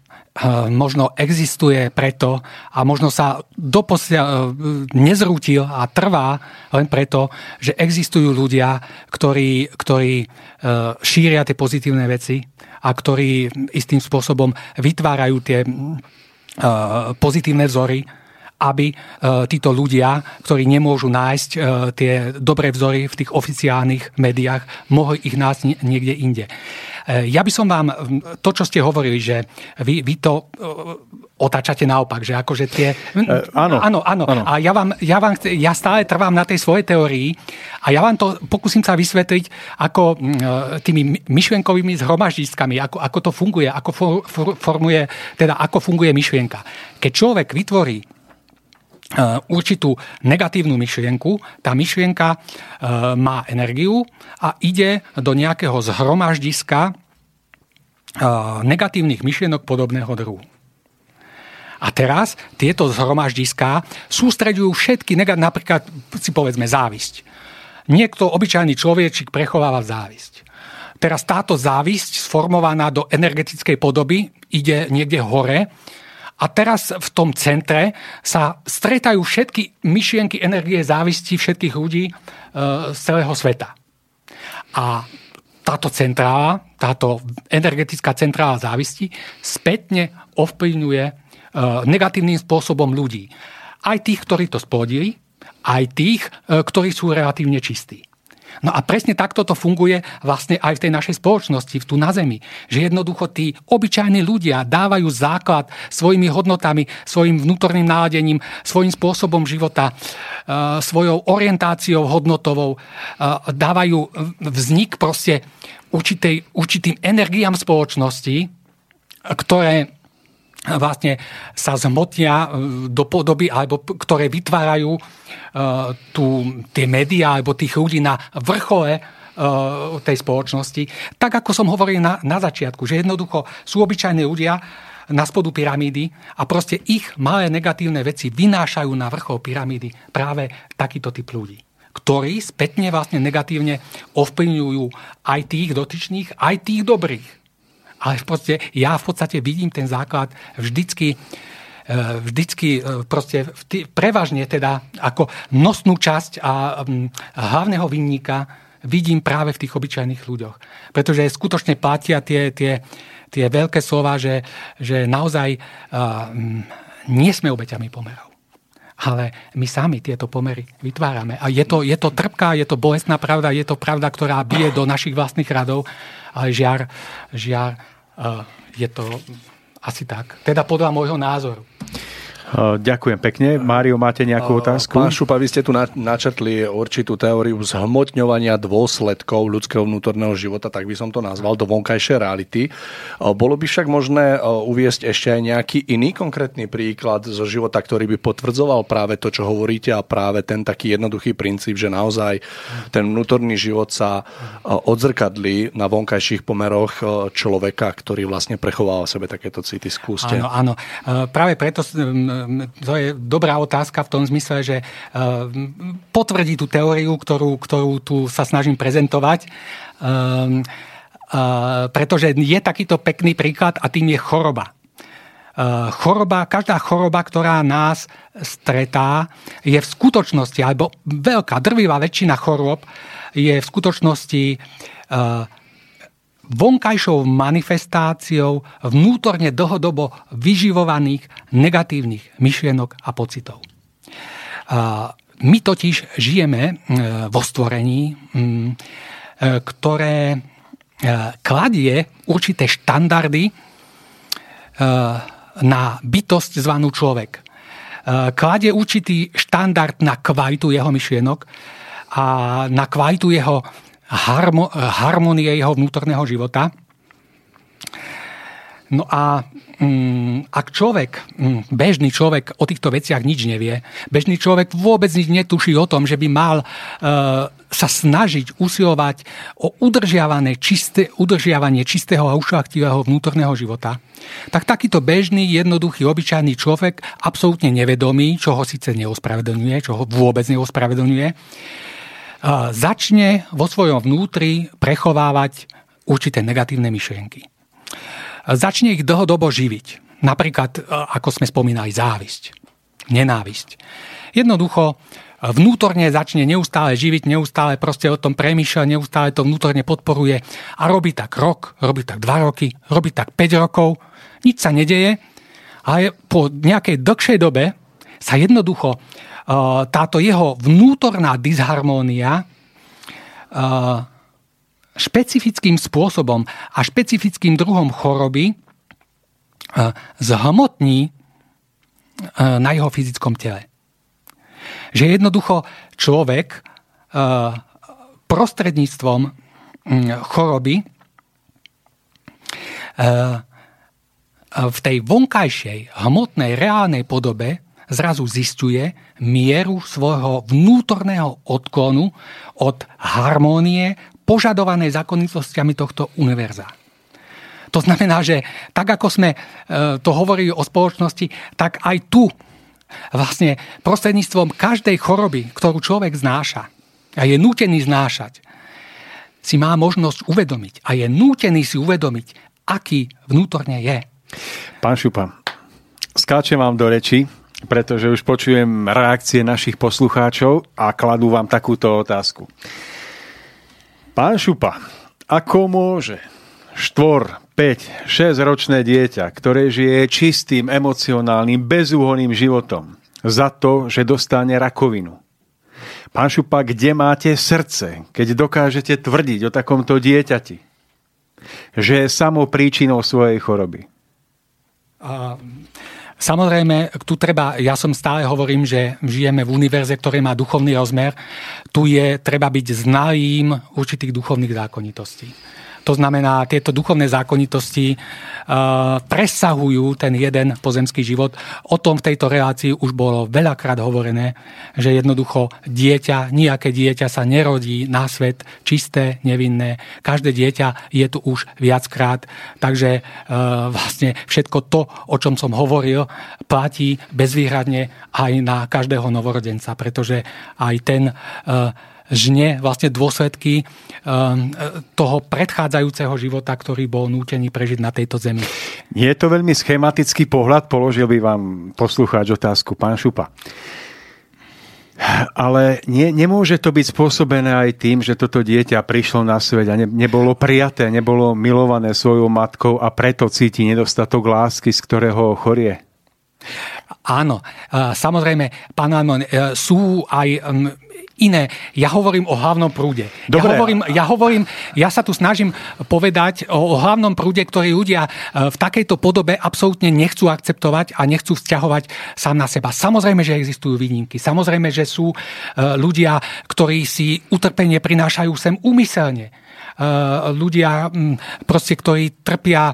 [SPEAKER 3] možno existuje preto a možno sa doposia eh, nezrútil a trvá len preto, že existujú ľudia, ktorí, ktorí eh, šíria tie pozitívne veci, a ktorí istým spôsobom vytvárajú tie pozitívne vzory, aby títo ľudia, ktorí nemôžu nájsť tie dobré vzory v tých oficiálnych médiách, mohli ich nájsť niekde inde. Ja by som vám to, čo ste hovorili, že vy, vy to otáčate naopak, že akože tie...
[SPEAKER 5] E, áno,
[SPEAKER 3] áno, áno. áno. A ja, vám, ja, vám, ja stále trvám na tej svojej teórii a ja vám to pokúsim sa vysvetliť ako tými myšlienkovými zhromaždiskami, ako, ako to funguje, ako for, for, formuje, teda ako funguje myšlienka. Keď človek vytvorí určitú negatívnu myšlienku. Tá myšlienka má energiu a ide do nejakého zhromaždiska negatívnych myšlienok podobného druhu. A teraz tieto zhromaždiská sústreďujú všetky napríklad si povedzme závisť. Niekto, obyčajný človečik, prechováva závisť. Teraz táto závisť sformovaná do energetickej podoby ide niekde hore a teraz v tom centre sa stretajú všetky myšlienky energie závisti všetkých ľudí e, z celého sveta. A táto centrála, táto energetická centrála závisti spätne ovplyvňuje e, negatívnym spôsobom ľudí. Aj tých, ktorí to splodili, aj tých, e, ktorí sú relatívne čistí. No a presne takto to funguje vlastne aj v tej našej spoločnosti, tu na Zemi. Že jednoducho tí obyčajní ľudia dávajú základ svojimi hodnotami, svojim vnútorným náladením, svojím spôsobom života, svojou orientáciou hodnotovou, dávajú vznik proste určitej, určitým energiám spoločnosti, ktoré vlastne sa zmotnia e, do podoby, alebo ktoré vytvárajú e, tu, tie médiá alebo tých ľudí na vrchole e, tej spoločnosti. Tak ako som hovoril na, na začiatku, že jednoducho sú obyčajní ľudia na spodu pyramídy a proste ich malé negatívne veci vynášajú na vrchol pyramídy práve takýto typ ľudí ktorí spätne vlastne negatívne ovplyvňujú aj tých dotyčných, aj tých dobrých ale v podstate, ja v podstate vidím ten základ vždycky e, vždycky e, proste prevažne teda ako nosnú časť a hlavného vinníka vidím práve v tých obyčajných ľuďoch. Pretože skutočne platia tie, tie, tie veľké slova, že, že naozaj uh, nie sme obeťami pomerov. Ale my sami tieto pomery vytvárame. A je to, je to trpká, je to bolestná pravda, je to pravda, ktorá bije do našich vlastných radov, ale žiar, žiar je to asi tak. Teda podľa môjho názoru.
[SPEAKER 5] Ďakujem pekne. Mário, máte nejakú otázku?
[SPEAKER 2] Pán Šupa, vy ste tu načrtli určitú teóriu zhmotňovania dôsledkov ľudského vnútorného života, tak by som to nazval, do vonkajšej reality. Bolo by však možné uviesť ešte aj nejaký iný konkrétny príklad zo života, ktorý by potvrdzoval práve to, čo hovoríte a práve ten taký jednoduchý princíp, že naozaj ten vnútorný život sa odzrkadlí na vonkajších pomeroch človeka, ktorý vlastne prechováva sebe takéto city. Skúste.
[SPEAKER 3] Áno, áno. Práve preto to je dobrá otázka v tom zmysle, že eh, potvrdí tú teóriu, ktorú, ktorú tu sa snažím prezentovať. Um, uh, pretože je takýto pekný príklad a tým je choroba. Choroba, každá choroba, ktorá nás stretá, je v skutočnosti, alebo veľká, drvivá väčšina chorób je v skutočnosti vonkajšou manifestáciou vnútorne dlhodobo vyživovaných negatívnych myšlienok a pocitov. My totiž žijeme vo stvorení, ktoré kladie určité štandardy na bytosť zvanú človek. Kladie určitý štandard na kvalitu jeho myšlienok a na kvalitu jeho harmo, harmonie jeho vnútorného života. No a mm, ak človek, mm, bežný človek o týchto veciach nič nevie, bežný človek vôbec nič netuší o tom, že by mal e, sa snažiť usilovať o udržiavanie, čisté, udržiavanie čistého a ušlachtivého vnútorného života, tak takýto bežný, jednoduchý, obyčajný človek, absolútne nevedomý, čo ho síce neospravedlňuje, čo ho vôbec neospravedlňuje, začne vo svojom vnútri prechovávať určité negatívne myšlienky. Začne ich dlhodobo živiť. Napríklad, e, ako sme spomínali, závisť, nenávisť. Jednoducho vnútorne začne neustále živiť, neustále proste o tom premýšľa, neustále to vnútorne podporuje a robí tak rok, robí tak dva roky, robí tak 5 rokov, nič sa nedeje, ale po nejakej dlhšej dobe sa jednoducho Eh, táto jeho vnútorná disharmónia eh, špecifickým spôsobom a špecifickým druhom choroby eh, zhmotní na jeho fyzickom tele. Že jednoducho človek prostredníctvom choroby v tej vonkajšej, hmotnej, reálnej podobe zrazu zistuje mieru svojho vnútorného odklonu od harmónie požadovanej zákonitostiami tohto univerza. To znamená, že tak ako sme e, to hovorili o spoločnosti, tak aj tu vlastne prostredníctvom každej choroby, ktorú človek znáša a je nútený znášať, si má možnosť uvedomiť a je nútený si uvedomiť, aký vnútorne je.
[SPEAKER 5] Pán Šupa, skáčem vám do reči, pretože už počujem reakcie našich poslucháčov a kladú vám takúto otázku. Pán Šupa, ako môže štvor, 5, 6 ročné dieťa, ktoré žije čistým, emocionálnym, bezúhonným životom, za to, že dostane rakovinu. Pán Šupa, kde máte srdce, keď dokážete tvrdiť o takomto dieťati, že je samou príčinou svojej choroby?
[SPEAKER 3] A Samozrejme, tu treba, ja som stále hovorím, že žijeme v univerze, ktorý má duchovný rozmer. Tu je treba byť znalým určitých duchovných zákonitostí. To znamená, tieto duchovné zákonitosti uh, presahujú ten jeden pozemský život. O tom v tejto relácii už bolo veľakrát hovorené, že jednoducho dieťa, nejaké dieťa sa nerodí na svet čisté, nevinné. Každé dieťa je tu už viackrát. Takže uh, vlastne všetko to, o čom som hovoril, platí bezvýhradne aj na každého novorodenca, pretože aj ten uh, žne vlastne dôsledky um, toho predchádzajúceho života, ktorý bol nútený prežiť na tejto zemi.
[SPEAKER 5] Je to veľmi schematický pohľad, položil by vám poslucháč otázku, pán Šupa. Ale nie, nemôže to byť spôsobené aj tým, že toto dieťa prišlo na svet a ne, nebolo prijaté, nebolo milované svojou matkou a preto cíti nedostatok lásky, z ktorého chorie?
[SPEAKER 3] Áno, samozrejme, pán Almon, e, sú aj iné. Ja hovorím o hlavnom prúde. Ja hovorím, ja hovorím, ja sa tu snažím povedať o, o hlavnom prúde, ktorý ľudia e, v takejto podobe absolútne nechcú akceptovať a nechcú vzťahovať sám na seba. Samozrejme, že existujú výnimky. Samozrejme, že sú e, ľudia, ktorí si utrpenie prinášajú sem úmyselne e, ľudia, proste, ktorí trpia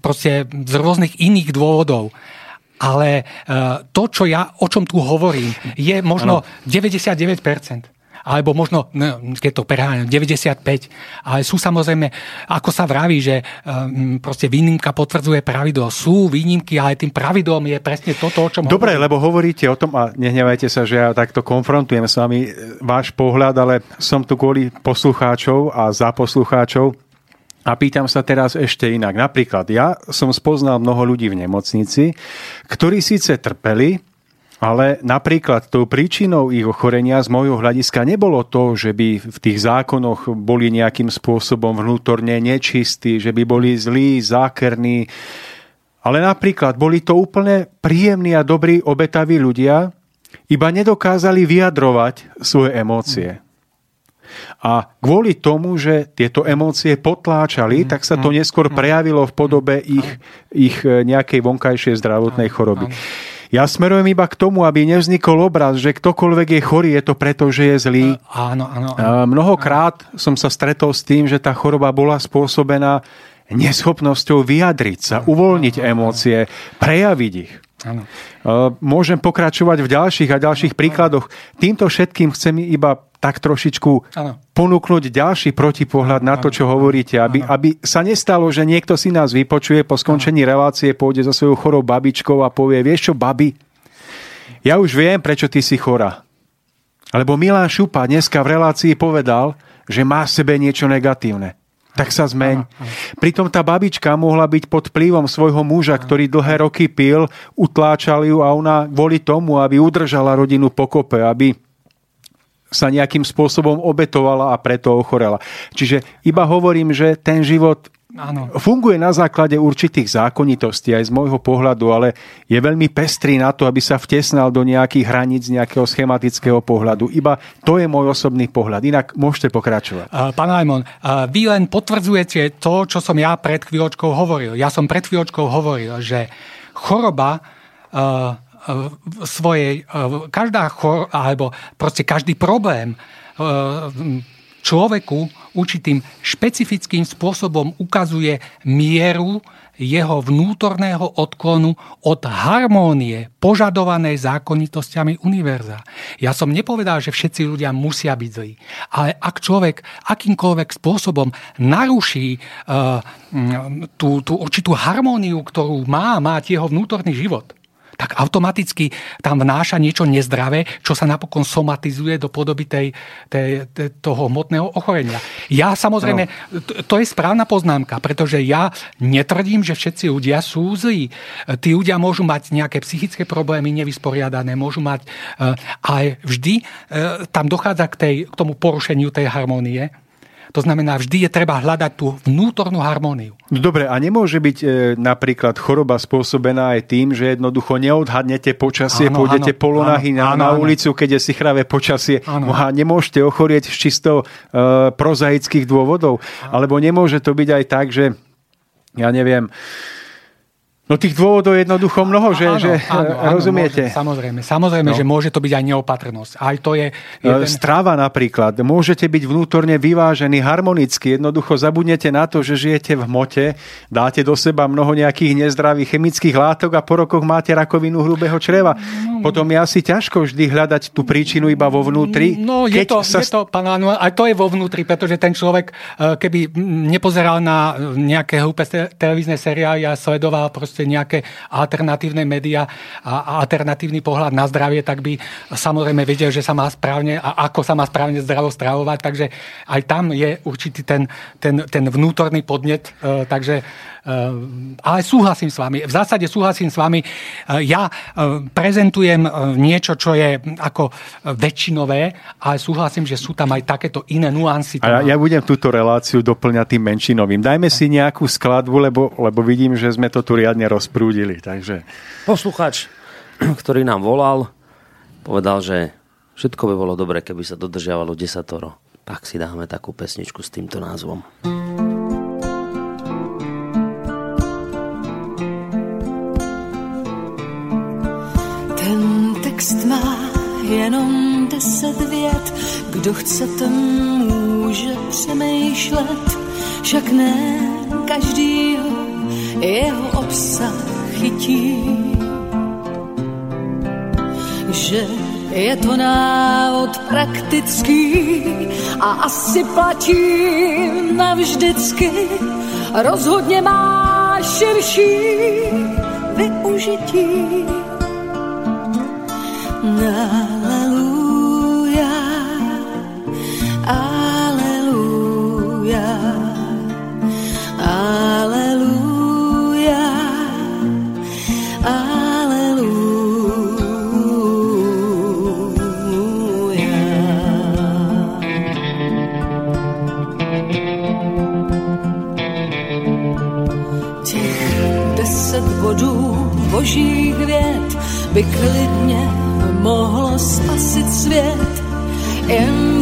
[SPEAKER 3] proste z rôznych iných dôvodov. Ale e, to, čo ja, o čom tu hovorím, je možno ano. 99% alebo možno, no, keď to preháňam, 95. Ale sú samozrejme, ako sa vraví, že um, proste výnimka potvrdzuje pravidlo. Sú výnimky, ale tým pravidlom je presne toto, o čom
[SPEAKER 5] Dobre,
[SPEAKER 3] hovorím.
[SPEAKER 5] lebo hovoríte o tom, a nehnevajte sa, že ja takto konfrontujem s vami e, váš pohľad, ale som tu kvôli poslucháčov a za poslucháčov a pýtam sa teraz ešte inak. Napríklad ja som spoznal mnoho ľudí v nemocnici, ktorí síce trpeli, Ale napríklad tou príčinou ich ochorenia z môjho hľadiska nebolo to, že by v tých zákonoch boli nejakým spôsobom vnútorne nečistí, že by boli zlí, zákerní, ale napríklad boli to úplne príjemní a dobrí obetaví ľudia, iba nedokázali vyjadrovať svoje emócie. A kvôli tomu, že tieto emócie potláčali, tak sa to neskôr prejavilo v podobe ich, ich nejakej vonkajšej zdravotnej choroby. Ja smerujem iba k tomu, aby nevznikol obraz, že ktokoľvek je chorý, je to preto, že je zlý.
[SPEAKER 3] Áno, áno.
[SPEAKER 5] áno. Mnohokrát som sa stretol s tým, že tá choroba bola spôsobená neschopnosťou vyjadriť sa, uvoľniť emócie, prejaviť ich. Ano. Môžem pokračovať v ďalších a ďalších príkladoch. Týmto všetkým chcem iba tak trošičku ano. ponúknuť ďalší protipohľad na to, čo hovoríte, aby, aby sa nestalo, že niekto si nás vypočuje po skončení relácie, pôjde za svojou chorou babičkou a povie, vieš čo, babi, ja už viem, prečo ty si chora. Alebo Milan Šupa dneska v relácii povedal, že má v sebe niečo negatívne tak sa zmeň. Pritom tá babička mohla byť pod vplyvom svojho muža, ktorý dlhé roky pil, utláčal ju a ona kvôli tomu, aby udržala rodinu pokope, aby sa nejakým spôsobom obetovala a preto ochorela. Čiže iba hovorím, že ten život Áno. Funguje na základe určitých zákonitostí aj z môjho pohľadu, ale je veľmi pestrý na to, aby sa vtesnal do nejakých hraníc nejakého schematického pohľadu. Iba to je môj osobný pohľad. Inak môžete pokračovať.
[SPEAKER 3] Pán Ajmon, vy len potvrdzujete to, čo som ja pred chvíľočkou hovoril. Ja som pred chvíľočkou hovoril, že choroba svojej, každá chor, alebo proste každý problém človeku určitým špecifickým spôsobom ukazuje mieru jeho vnútorného odklonu od harmónie požadovanej zákonitosťami univerza. Ja som nepovedal, že všetci ľudia musia byť zlí, ale ak človek akýmkoľvek spôsobom naruší uh, tú, tú určitú harmóniu, ktorú má mať jeho vnútorný život, tak automaticky tam vnáša niečo nezdravé, čo sa napokon somatizuje do podoby tej, tej, tej, toho hmotného ochorenia. Ja samozrejme, to, to je správna poznámka, pretože ja netvrdím, že všetci ľudia sú zlí. Tí ľudia môžu mať nejaké psychické problémy nevysporiadané, môžu mať, eh, ale vždy eh, tam dochádza k, tej, k tomu porušeniu tej harmónie to znamená, vždy je treba hľadať tú vnútornú harmóniu.
[SPEAKER 5] No dobre, a nemôže byť e, napríklad choroba spôsobená aj tým, že jednoducho neodhadnete počasie, áno, pôjdete áno, polonahy áno, na, áno, na ulicu, keď je si chravé počasie. Áno. A nemôžete ochorieť z čisto e, prozaických dôvodov. Áno. Alebo nemôže to byť aj tak, že ja neviem, No tých dôvodov je jednoducho mnoho, že, áno, že áno, áno, rozumiete.
[SPEAKER 3] Môže, samozrejme, samozrejme, no. že môže to byť aj neopatrnosť. Aj to je...
[SPEAKER 5] E, jeden... Strava napríklad. Môžete byť vnútorne vyvážený, harmonicky. Jednoducho zabudnete na to, že žijete v hmote, dáte do seba mnoho nejakých nezdravých chemických látok a po rokoch máte rakovinu hrubého čreva. No, Potom je asi ťažko vždy hľadať tú príčinu iba vo vnútri.
[SPEAKER 3] No je to, sa... je to, pán aj to je vo vnútri, pretože ten človek, e, keby nepozeral na nejaké hlúpe televízne seriály a sledoval proste proste nejaké alternatívne médiá a alternatívny pohľad na zdravie, tak by samozrejme vedel, že sa má správne a ako sa má správne zdravo stravovať. Takže aj tam je určitý ten, ten, ten vnútorný podnet. E, takže ale súhlasím s vami. V zásade súhlasím s vami. E, ja prezentujem niečo, čo je ako väčšinové, ale súhlasím, že sú tam aj takéto iné nuancy.
[SPEAKER 5] A ja, ja budem túto reláciu doplňať tým menšinovým. Dajme si nejakú skladbu, lebo, lebo vidím, že sme to tu riadne rozprúdili. Takže...
[SPEAKER 6] Posluchač, ktorý nám volal, povedal, že všetko by bolo dobre, keby sa dodržiavalo desatoro. Tak si dáme takú pesničku s týmto názvom.
[SPEAKER 8] Ten jenom deset vět, kdo chce, ten může přemýšlet, však ne každýho jeho obsah chytí. Že je to návod praktický a asi platí navždycky. Rozhodně má širší využití. Aleluja,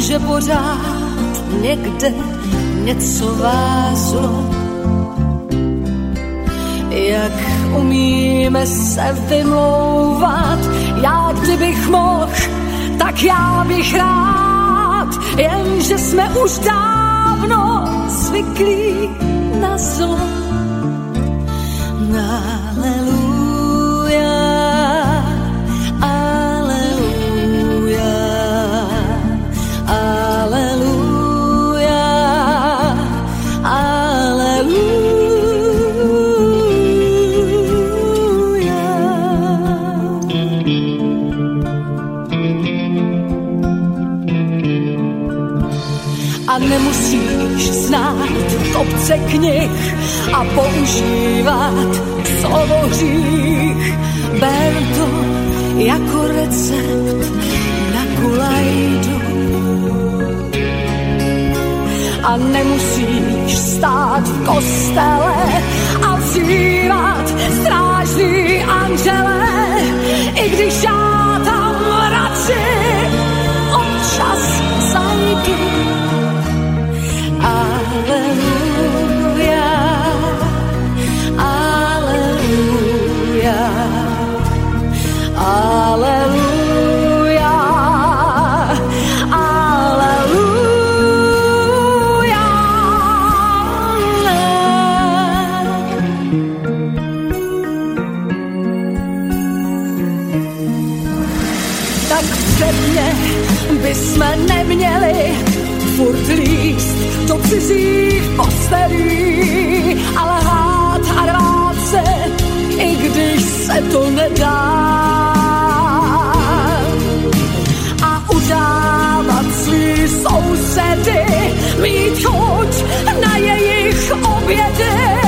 [SPEAKER 8] jenže pořád někde něco vázlo. Jak umíme se vymlouvat, já kdybych mohl, tak já bych rád, jenže jsme už dávno zvyklí na zlo. Kopce knih a používat slovo hřích. Ber to jako recept na kulajdu. A nemusíš stát v kostele a vzývat strážný anděle, i když já tam radši občas zajdu. Aleluja, jsme neměli furt líst do cizích postelí, ale hát a rvát se, i když se to nedá. A udávat svý sousedy, mít chuť na jejich obědy,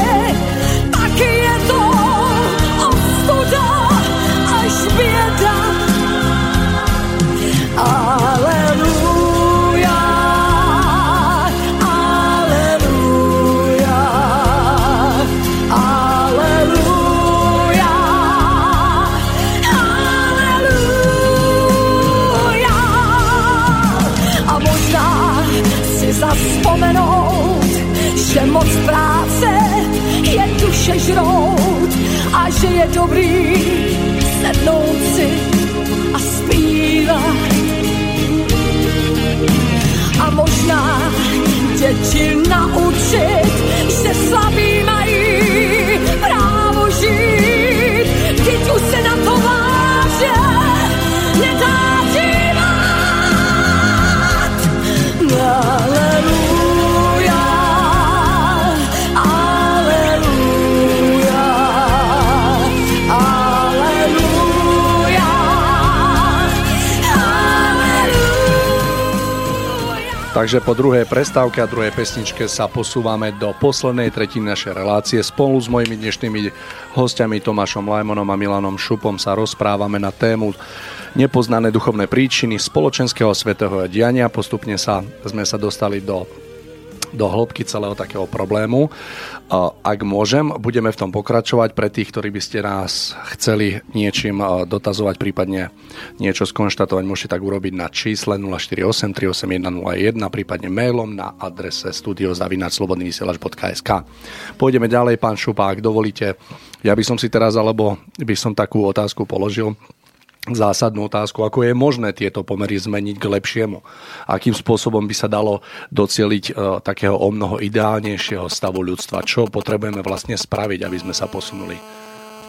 [SPEAKER 2] Takže po druhej prestávke a druhej pesničke sa posúvame do poslednej tretiny našej relácie. Spolu s mojimi dnešnými hostiami Tomášom Lajmonom a Milanom Šupom sa rozprávame na tému nepoznané duchovné príčiny spoločenského svetého diania. Postupne sa, sme sa dostali do do hĺbky celého takého problému. Ak môžem, budeme v tom pokračovať. Pre tých, ktorí by ste nás chceli niečím dotazovať, prípadne niečo skonštatovať, môžete tak urobiť na čísle 048 381 01, prípadne mailom na adrese studiozavinačslobodnyvysielač.sk Pôjdeme ďalej, pán Šupa, ak dovolíte. Ja by som si teraz, alebo by som takú otázku položil zásadnú otázku, ako je možné tieto pomery zmeniť k lepšiemu. Akým spôsobom by sa dalo docieliť e, takého o mnoho ideálnejšieho stavu ľudstva. Čo potrebujeme vlastne spraviť, aby sme sa posunuli.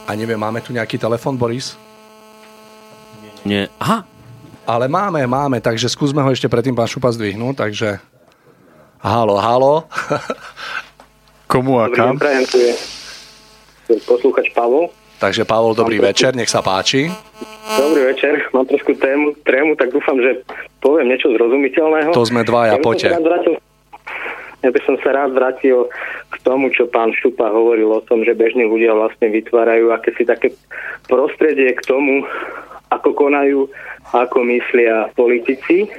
[SPEAKER 2] A neviem, máme tu nejaký telefon, Boris?
[SPEAKER 6] Nie. Aha,
[SPEAKER 2] Ale máme, máme, takže skúsme ho ešte predtým pán Šupa zdvihnúť, takže... Halo, halo.
[SPEAKER 5] Komu a
[SPEAKER 9] Dobrý
[SPEAKER 5] kam?
[SPEAKER 9] deň, prajem, tu je tu je posluchač Pavol.
[SPEAKER 2] Takže Pavol, dobrý večer, nech sa páči.
[SPEAKER 9] Dobrý večer, mám trošku tému, trému, tak dúfam, že poviem niečo zrozumiteľného.
[SPEAKER 2] To sme dvaja,
[SPEAKER 9] som
[SPEAKER 2] poďte.
[SPEAKER 9] vrátil, ja by som sa rád vrátil k tomu, čo pán Šupa hovoril o tom, že bežní ľudia vlastne vytvárajú akési také prostredie k tomu, ako konajú, ako myslia politici.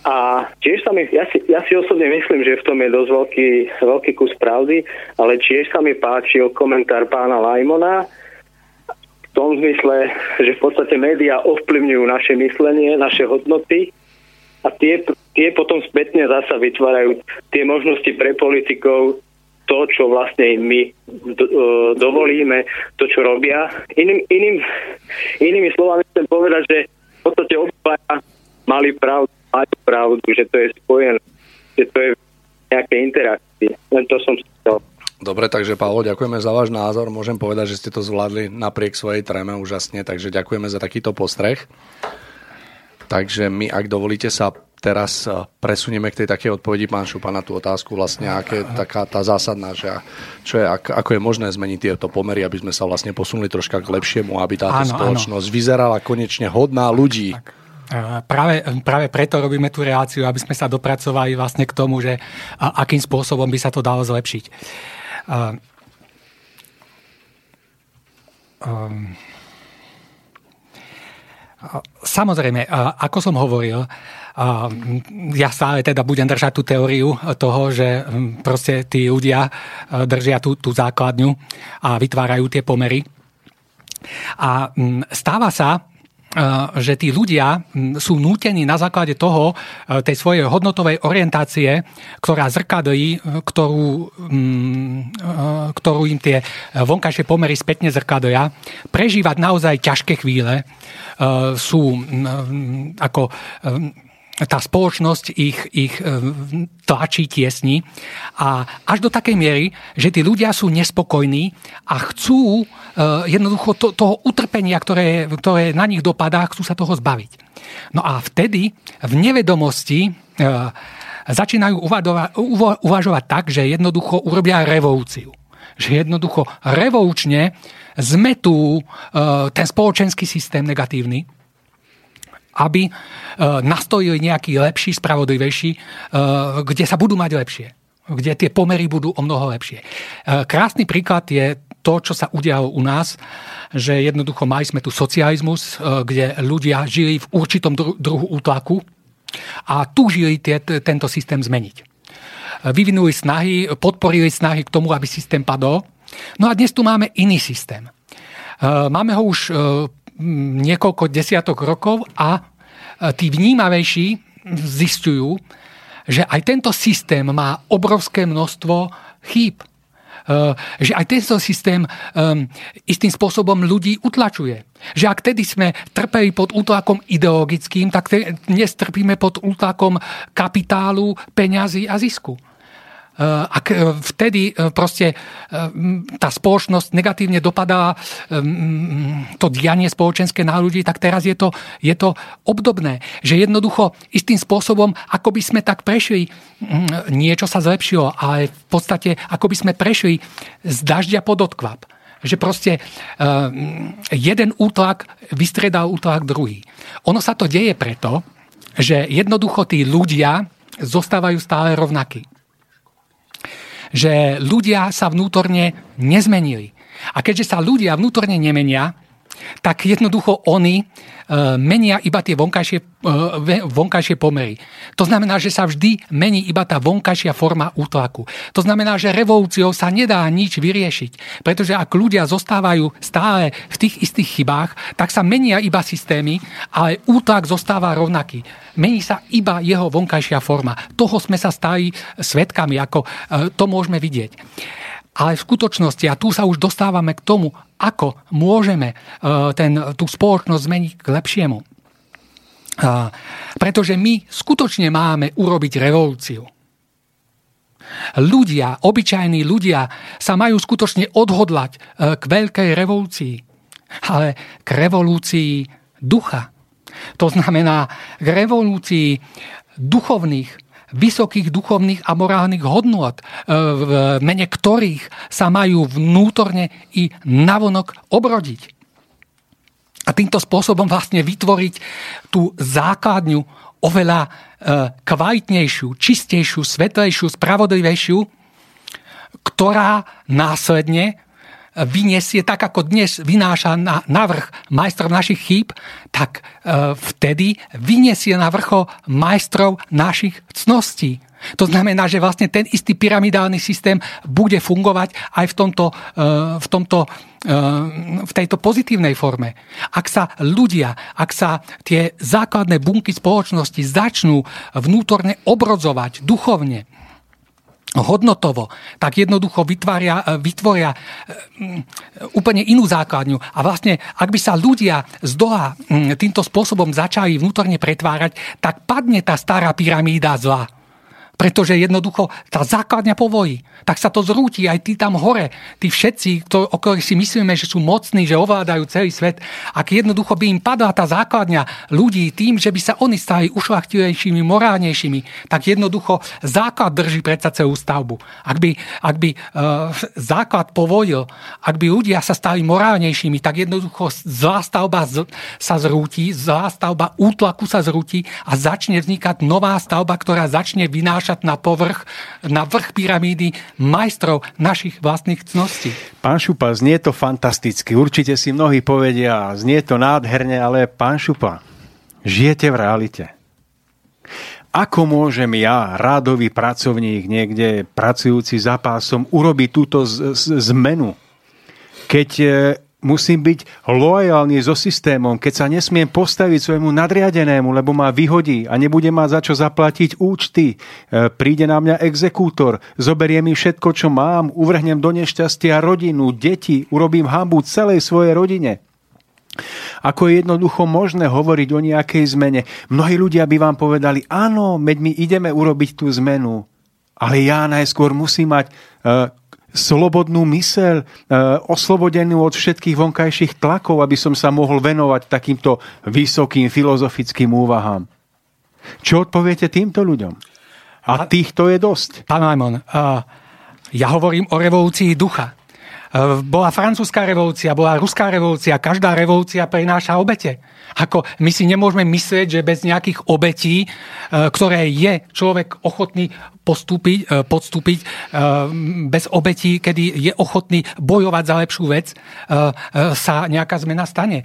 [SPEAKER 9] A tiež sa mi, ja si, ja si osobne myslím, že v tom je dosť veľký, veľký kus pravdy, ale tiež sa mi páčil komentár pána Lajmona tom zmysle, že v podstate médiá ovplyvňujú naše myslenie, naše hodnoty a tie, tie potom spätne zasa vytvárajú tie možnosti pre politikov, to, čo vlastne my do, e, dovolíme, to, čo robia. Iným, iným, inými slovami chcem povedať, že v podstate obaja mali pravdu, majú pravdu, že to je spojené, že to je nejaké interakcie. Len to som chcel.
[SPEAKER 2] Dobre, takže Pavlo, ďakujeme za váš názor. Môžem povedať, že ste to zvládli napriek svojej tréme úžasne, takže ďakujeme za takýto postreh. Takže my, ak dovolíte sa teraz eh, presunieme k tej takej odpovedi pán Šupa na tú otázku vlastne, aké je taká tá zásadná, že čo je, ako je možné zmeniť tieto pomery, aby sme sa vlastne posunuli troška k lepšiemu, aby táto áno, spoločnosť áno. vyzerala konečne hodná ľudí. Tak.
[SPEAKER 3] Práve, práve preto robíme tú reáciu, aby sme sa dopracovali vlastne k tomu, že akým spôsobom by sa to dalo zlepšiť. Samozrejme, ako som hovoril, ja stále teda budem držať tú teóriu toho, že proste tí ľudia držia tú, tú základňu a vytvárajú tie pomery. A stáva sa, že tí ľudia sú nútení na základe toho, e, tej svojej hodnotovej orientácie, ktorá zrkadlí, ktorú, ktorú im tie vonkajšie pomery spätne zrkadlia, prežívať naozaj ťažké chvíle, sú ako tá spoločnosť ich, ich e, tlačí, tiesni a až do takej miery, že tí ľudia sú nespokojní a chcú e, jednoducho to, toho utrpenia, ktoré, ktoré na nich dopadá, chcú sa toho zbaviť. No a vtedy v nevedomosti e, začínajú uvažovať tak, že jednoducho urobia revolúciu. Že jednoducho revolučne zmetú ten spoločenský systém negatívny, aby e, nastojili nejaký lepší, spravodlivejší, e, kde sa budú mať lepšie kde tie pomery budú o mnoho lepšie. E, krásny príklad je to, čo sa udialo u nás, že jednoducho mali sme tu socializmus, kde ľudia žili v určitom druhu útlaku a túžili tie, tento systém zmeniť. Vyvinuli snahy, podporili snahy k tomu, aby systém padol. No a dnes tu máme iný systém. Máme ho už niekoľko desiatok rokov a e, tí vnímavejší zistujú, že aj tento systém má obrovské množstvo chýb. E, že aj tento systém istým spôsobom ľudí utlačuje. Že ak tedy sme trpeli pod útlakom ideologickým, tak dnes trpíme pod útlakom kapitálu, peňazí a zisku. Eh, ak eh, vtedy eh, proste tá spoločnosť negatívne dopadá to dianie spoločenské na ľudí, tak teraz je to, je to obdobné. Že jednoducho istým spôsobom, ako by sme tak prešli, mm, niečo sa zlepšilo, ale v podstate ako by sme prešli z dažďa pod odkvap že proste jeden útlak vystredal útlak druhý. Ono sa to deje preto, že jednoducho tí ľudia zostávajú stále rovnakí že ľudia sa vnútorne nezmenili. A keďže sa ľudia vnútorne nemenia, tak jednoducho oni e, menia iba tie vonkajšie, e, vonkajšie pomery. To znamená, že sa vždy mení iba tá vonkajšia forma útlaku. To znamená, že revolúciou sa nedá nič vyriešiť, pretože ak ľudia zostávajú stále v tých istých chybách, tak sa menia iba systémy, ale útlak zostáva rovnaký. Mení sa iba jeho vonkajšia forma. Toho sme sa stali svetkami, ako e, to môžeme vidieť. Ale v skutočnosti, a tu sa už dostávame k tomu, ako môžeme e, ten, tú spoločnosť zmeniť k lepšiemu. E, pretože my skutočne máme urobiť revolúciu. Ľudia, obyčajní ľudia sa majú skutočne odhodlať e, k veľkej revolúcii, ale k revolúcii ducha. To znamená k revolúcii duchovných, vysokých duchovných a morálnych hodnôt, e, v mene ktorých sa majú vnútorne i navonok obrodiť. A týmto spôsobom vlastne vytvoriť tú základňu oveľa e, kvalitnejšiu, čistejšiu, svetlejšiu, spravodlivejšiu, ktorá následne vyniesie, tak ako dnes vynáša na, na vrch majstrov našich chýb, tak e, vtedy vyniesie na vrcho majstrov našich cností. To znamená, že vlastne ten istý pyramidálny systém bude fungovať aj v, tomto, e, v, tomto, e, v tejto pozitívnej forme. Ak sa ľudia, ak sa tie základné bunky spoločnosti začnú vnútorne obrodzovať duchovne, hodnotovo, tak jednoducho vytvária, e, vytvoria úplne inú základňu. A vlastne, ak by sa ľudia z dola týmto spôsobom začali vnútorne pretvárať, tak padne tá stará pyramída zla pretože jednoducho tá základňa povojí. Tak sa to zrúti aj tí tam hore, tí všetci, ktor- o ktorých si myslíme, že sú mocní, že ovládajú celý svet. Ak jednoducho by im padla tá základňa ľudí tým, že by sa oni stali ušlachtilejšími, morálnejšími, tak jednoducho základ drží predsa celú stavbu. Ak by, ak by uh, základ povojil, ak by ľudia sa stali morálnejšími, tak jednoducho zlá stavba z- sa zrúti, zlá stavba útlaku sa zrúti a začne vznikať nová stavba, ktorá začne vynášať na povrch, na vrch pyramídy majstrov našich vlastných cností.
[SPEAKER 5] Pán Šupa, znie to fantasticky. Určite si mnohí povedia, znie to nádherne, ale pán Šupa, žijete v realite. Ako môžem ja, rádový pracovník, niekde pracujúci za pásom, urobiť túto z- z- zmenu? Keď e, musím byť lojálny so systémom, keď sa nesmiem postaviť svojmu nadriadenému, lebo ma vyhodí a nebude mať za čo zaplatiť účty. E, Príde na mňa exekútor, zoberie mi všetko, čo mám, uvrhnem do nešťastia rodinu, deti, urobím hambu celej svojej rodine. Ako je jednoducho možné hovoriť o nejakej zmene? Mnohí ľudia by vám povedali, áno, my ideme urobiť tú zmenu, ale ja najskôr musím mať uh, slobodnú mysel, uh, oslobodenú od všetkých vonkajších tlakov, aby som sa mohol venovať takýmto vysokým filozofickým úvahám. Čo odpoviete týmto ľuďom? A týchto je dosť.
[SPEAKER 3] Pán Majmon, ja hovorím o revolúcii ducha. Uh, bola francúzska revolúcia, bola ruská revolúcia, každá revolúcia prináša obete. Ako my si nemôžeme myslieť, že bez nejakých obetí, uh, ktoré je človek ochotný postúpiť, e, podstúpiť e, bez obetí, kedy je ochotný bojovať za lepšiu vec, e, sa nejaká zmena stane.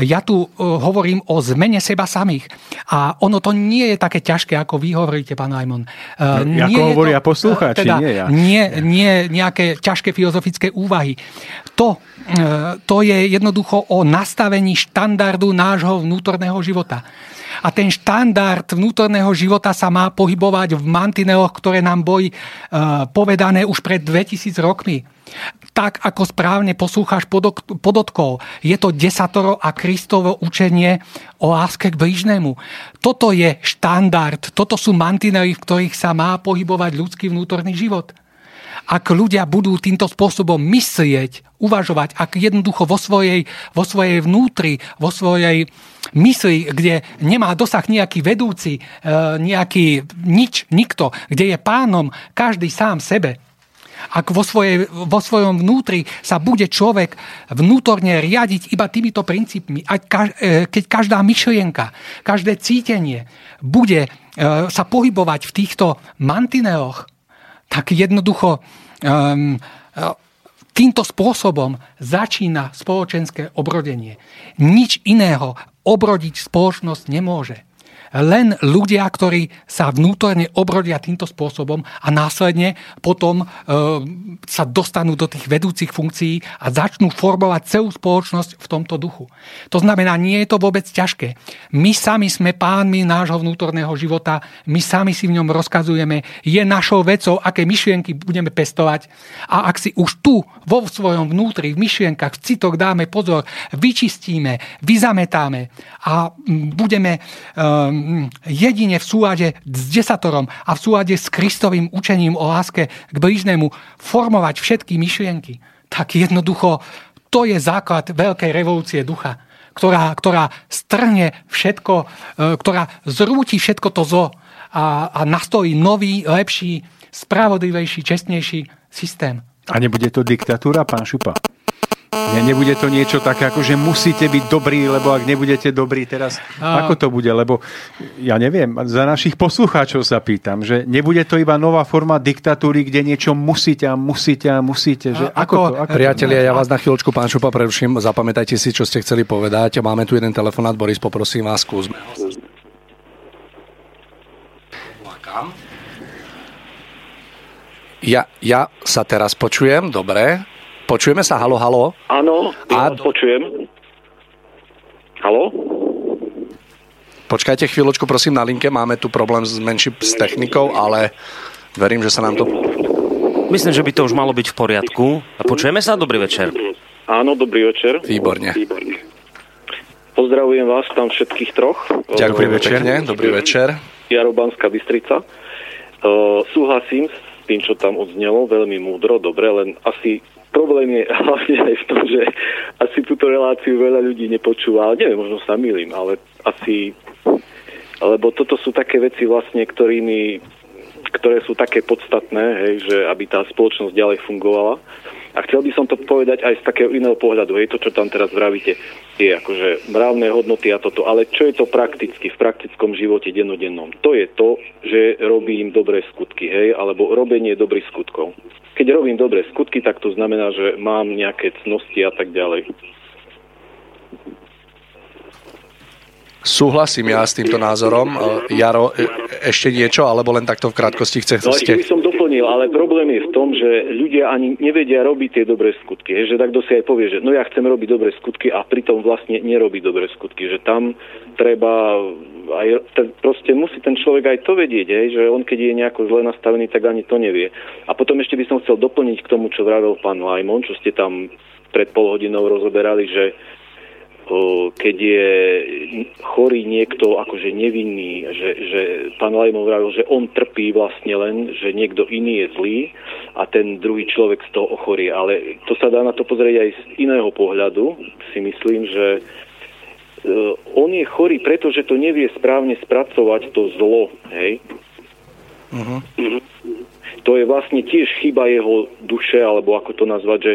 [SPEAKER 3] Ja tu hovorím o zmene seba samých. A ono to nie je také ťažké, ako vy hovoríte, pán Ajmon.
[SPEAKER 5] Nie ako hovoria to, poslucháči,
[SPEAKER 3] teda,
[SPEAKER 5] nie ja.
[SPEAKER 3] Nie, nie nejaké ťažké filozofické úvahy. To, to je jednoducho o nastavení štandardu nášho vnútorného života. A ten štandard vnútorného života sa má pohybovať v mantineloch, ktoré nám boli povedané už pred 2000 rokmi. Tak, ako správne poslúchaš podotkov, je to desatoro a Kristovo učenie o láske k blížnemu. Toto je štandard, toto sú mantinely, v ktorých sa má pohybovať ľudský vnútorný život ak ľudia budú týmto spôsobom myslieť, uvažovať, ak jednoducho vo svojej, vo svojej vnútri, vo svojej mysli, kde nemá dosah nejaký vedúci, e, nejaký nič, nikto, kde je pánom každý sám sebe, ak vo, svojej, vo svojom vnútri sa bude človek vnútorne riadiť iba týmito princípmi, a e, keď každá myšlienka, každé cítenie bude e, sa pohybovať v týchto mantineloch, tak jednoducho um, týmto spôsobom začína spoločenské obrodenie. Nič iného obrodiť spoločnosť nemôže len ľudia, ktorí sa vnútorne obrodia týmto spôsobom a následne potom e, sa dostanú do tých vedúcich funkcií a začnú formovať celú spoločnosť v tomto duchu. To znamená, nie je to vôbec ťažké. My sami sme pánmi nášho vnútorného života, my sami si v ňom rozkazujeme, je našou vecou, aké myšlienky budeme pestovať a ak si už tu vo svojom vnútri, v myšlienkach, v citoch dáme pozor, vyčistíme, vyzametáme a budeme um, jedine v súlade s desatorom a v súlade s Kristovým učením o láske k blížnemu formovať všetky myšlienky, tak jednoducho to je základ veľkej revolúcie ducha, ktorá, ktorá strhne všetko, e, ktorá zrúti všetko to zlo a, a nastojí nový, lepší, spravodlivejší, čestnejší systém.
[SPEAKER 5] A nebude to diktatúra, pán Šupa? Ne, nebude to niečo také, ako že musíte byť dobrí, lebo ak nebudete dobrí teraz,
[SPEAKER 3] A-
[SPEAKER 5] ako to bude? Lebo ja neviem, za našich poslucháčov sa pýtam, že nebude to iba nová forma diktatúry, kde niečo musíte a musíte a musíte. Že
[SPEAKER 3] A-
[SPEAKER 5] ako,
[SPEAKER 3] ako-
[SPEAKER 5] to? Ako
[SPEAKER 2] Priatelia, ja vás na chvíľočku, pán Šupa, preruším. Zapamätajte si, čo ste chceli povedať. Máme tu jeden telefonát. Boris, poprosím vás, skúsme. Ja, ja sa teraz počujem, dobre. Počujeme sa, halo, halo.
[SPEAKER 10] Áno, ja
[SPEAKER 2] A-
[SPEAKER 10] vás počujem. Halo?
[SPEAKER 2] Počkajte chvíľočku, prosím, na linke. Máme tu problém s menší s technikou, ale verím, že sa nám to...
[SPEAKER 6] Myslím, že by to už malo byť v poriadku. A počujeme sa? Dobrý večer.
[SPEAKER 10] Áno, dobrý večer.
[SPEAKER 2] Výborne.
[SPEAKER 10] Pozdravujem vás tam všetkých troch.
[SPEAKER 2] Ďakujem
[SPEAKER 5] večer.
[SPEAKER 2] pekne, dobrý večer.
[SPEAKER 10] Jarobanská Bystrica. Uh, súhlasím s tým, čo tam odznelo, veľmi múdro, dobre, len asi problém je hlavne aj v tom, že asi túto reláciu veľa ľudí nepočúva, neviem, možno sa milím, ale asi, lebo toto sú také veci vlastne, ktorými, ktoré sú také podstatné, hej, že aby tá spoločnosť ďalej fungovala. A chcel by som to povedať aj z takého iného pohľadu, hej, to, čo tam teraz vravíte, je akože mravné hodnoty a toto, ale čo je to prakticky, v praktickom živote dennodennom? To je to, že robím dobré skutky, hej, alebo robenie dobrých skutkov. Keď robím dobré skutky, tak to znamená, že mám nejaké cnosti a tak ďalej.
[SPEAKER 2] Súhlasím ja s týmto názorom. E, Jaro, e- ešte niečo, alebo len takto v krátkosti chce,
[SPEAKER 10] No ešte by
[SPEAKER 2] ste...
[SPEAKER 10] som doplnil, ale problém je v tom, že ľudia ani nevedia robiť tie dobré skutky. Že takto si aj povie, že no ja chcem robiť dobré skutky a pritom vlastne nerobí dobré skutky. Že tam treba aj, ten, proste musí ten človek aj to vedieť, hej, že on keď je nejako zle nastavený, tak ani to nevie. A potom ešte by som chcel doplniť k tomu, čo vravel pán Lajmon, čo ste tam pred pol hodinou rozoberali, že keď je chorý niekto akože nevinný, že, že pán Lajmon vravil, že on trpí vlastne len, že niekto iný je zlý a ten druhý človek z toho ochorie. Ale to sa dá na to pozrieť aj z iného pohľadu. Si myslím, že e, on je chorý, pretože to nevie správne spracovať to zlo, hej? Mhm. To je vlastne tiež chyba jeho duše, alebo ako to nazvať, že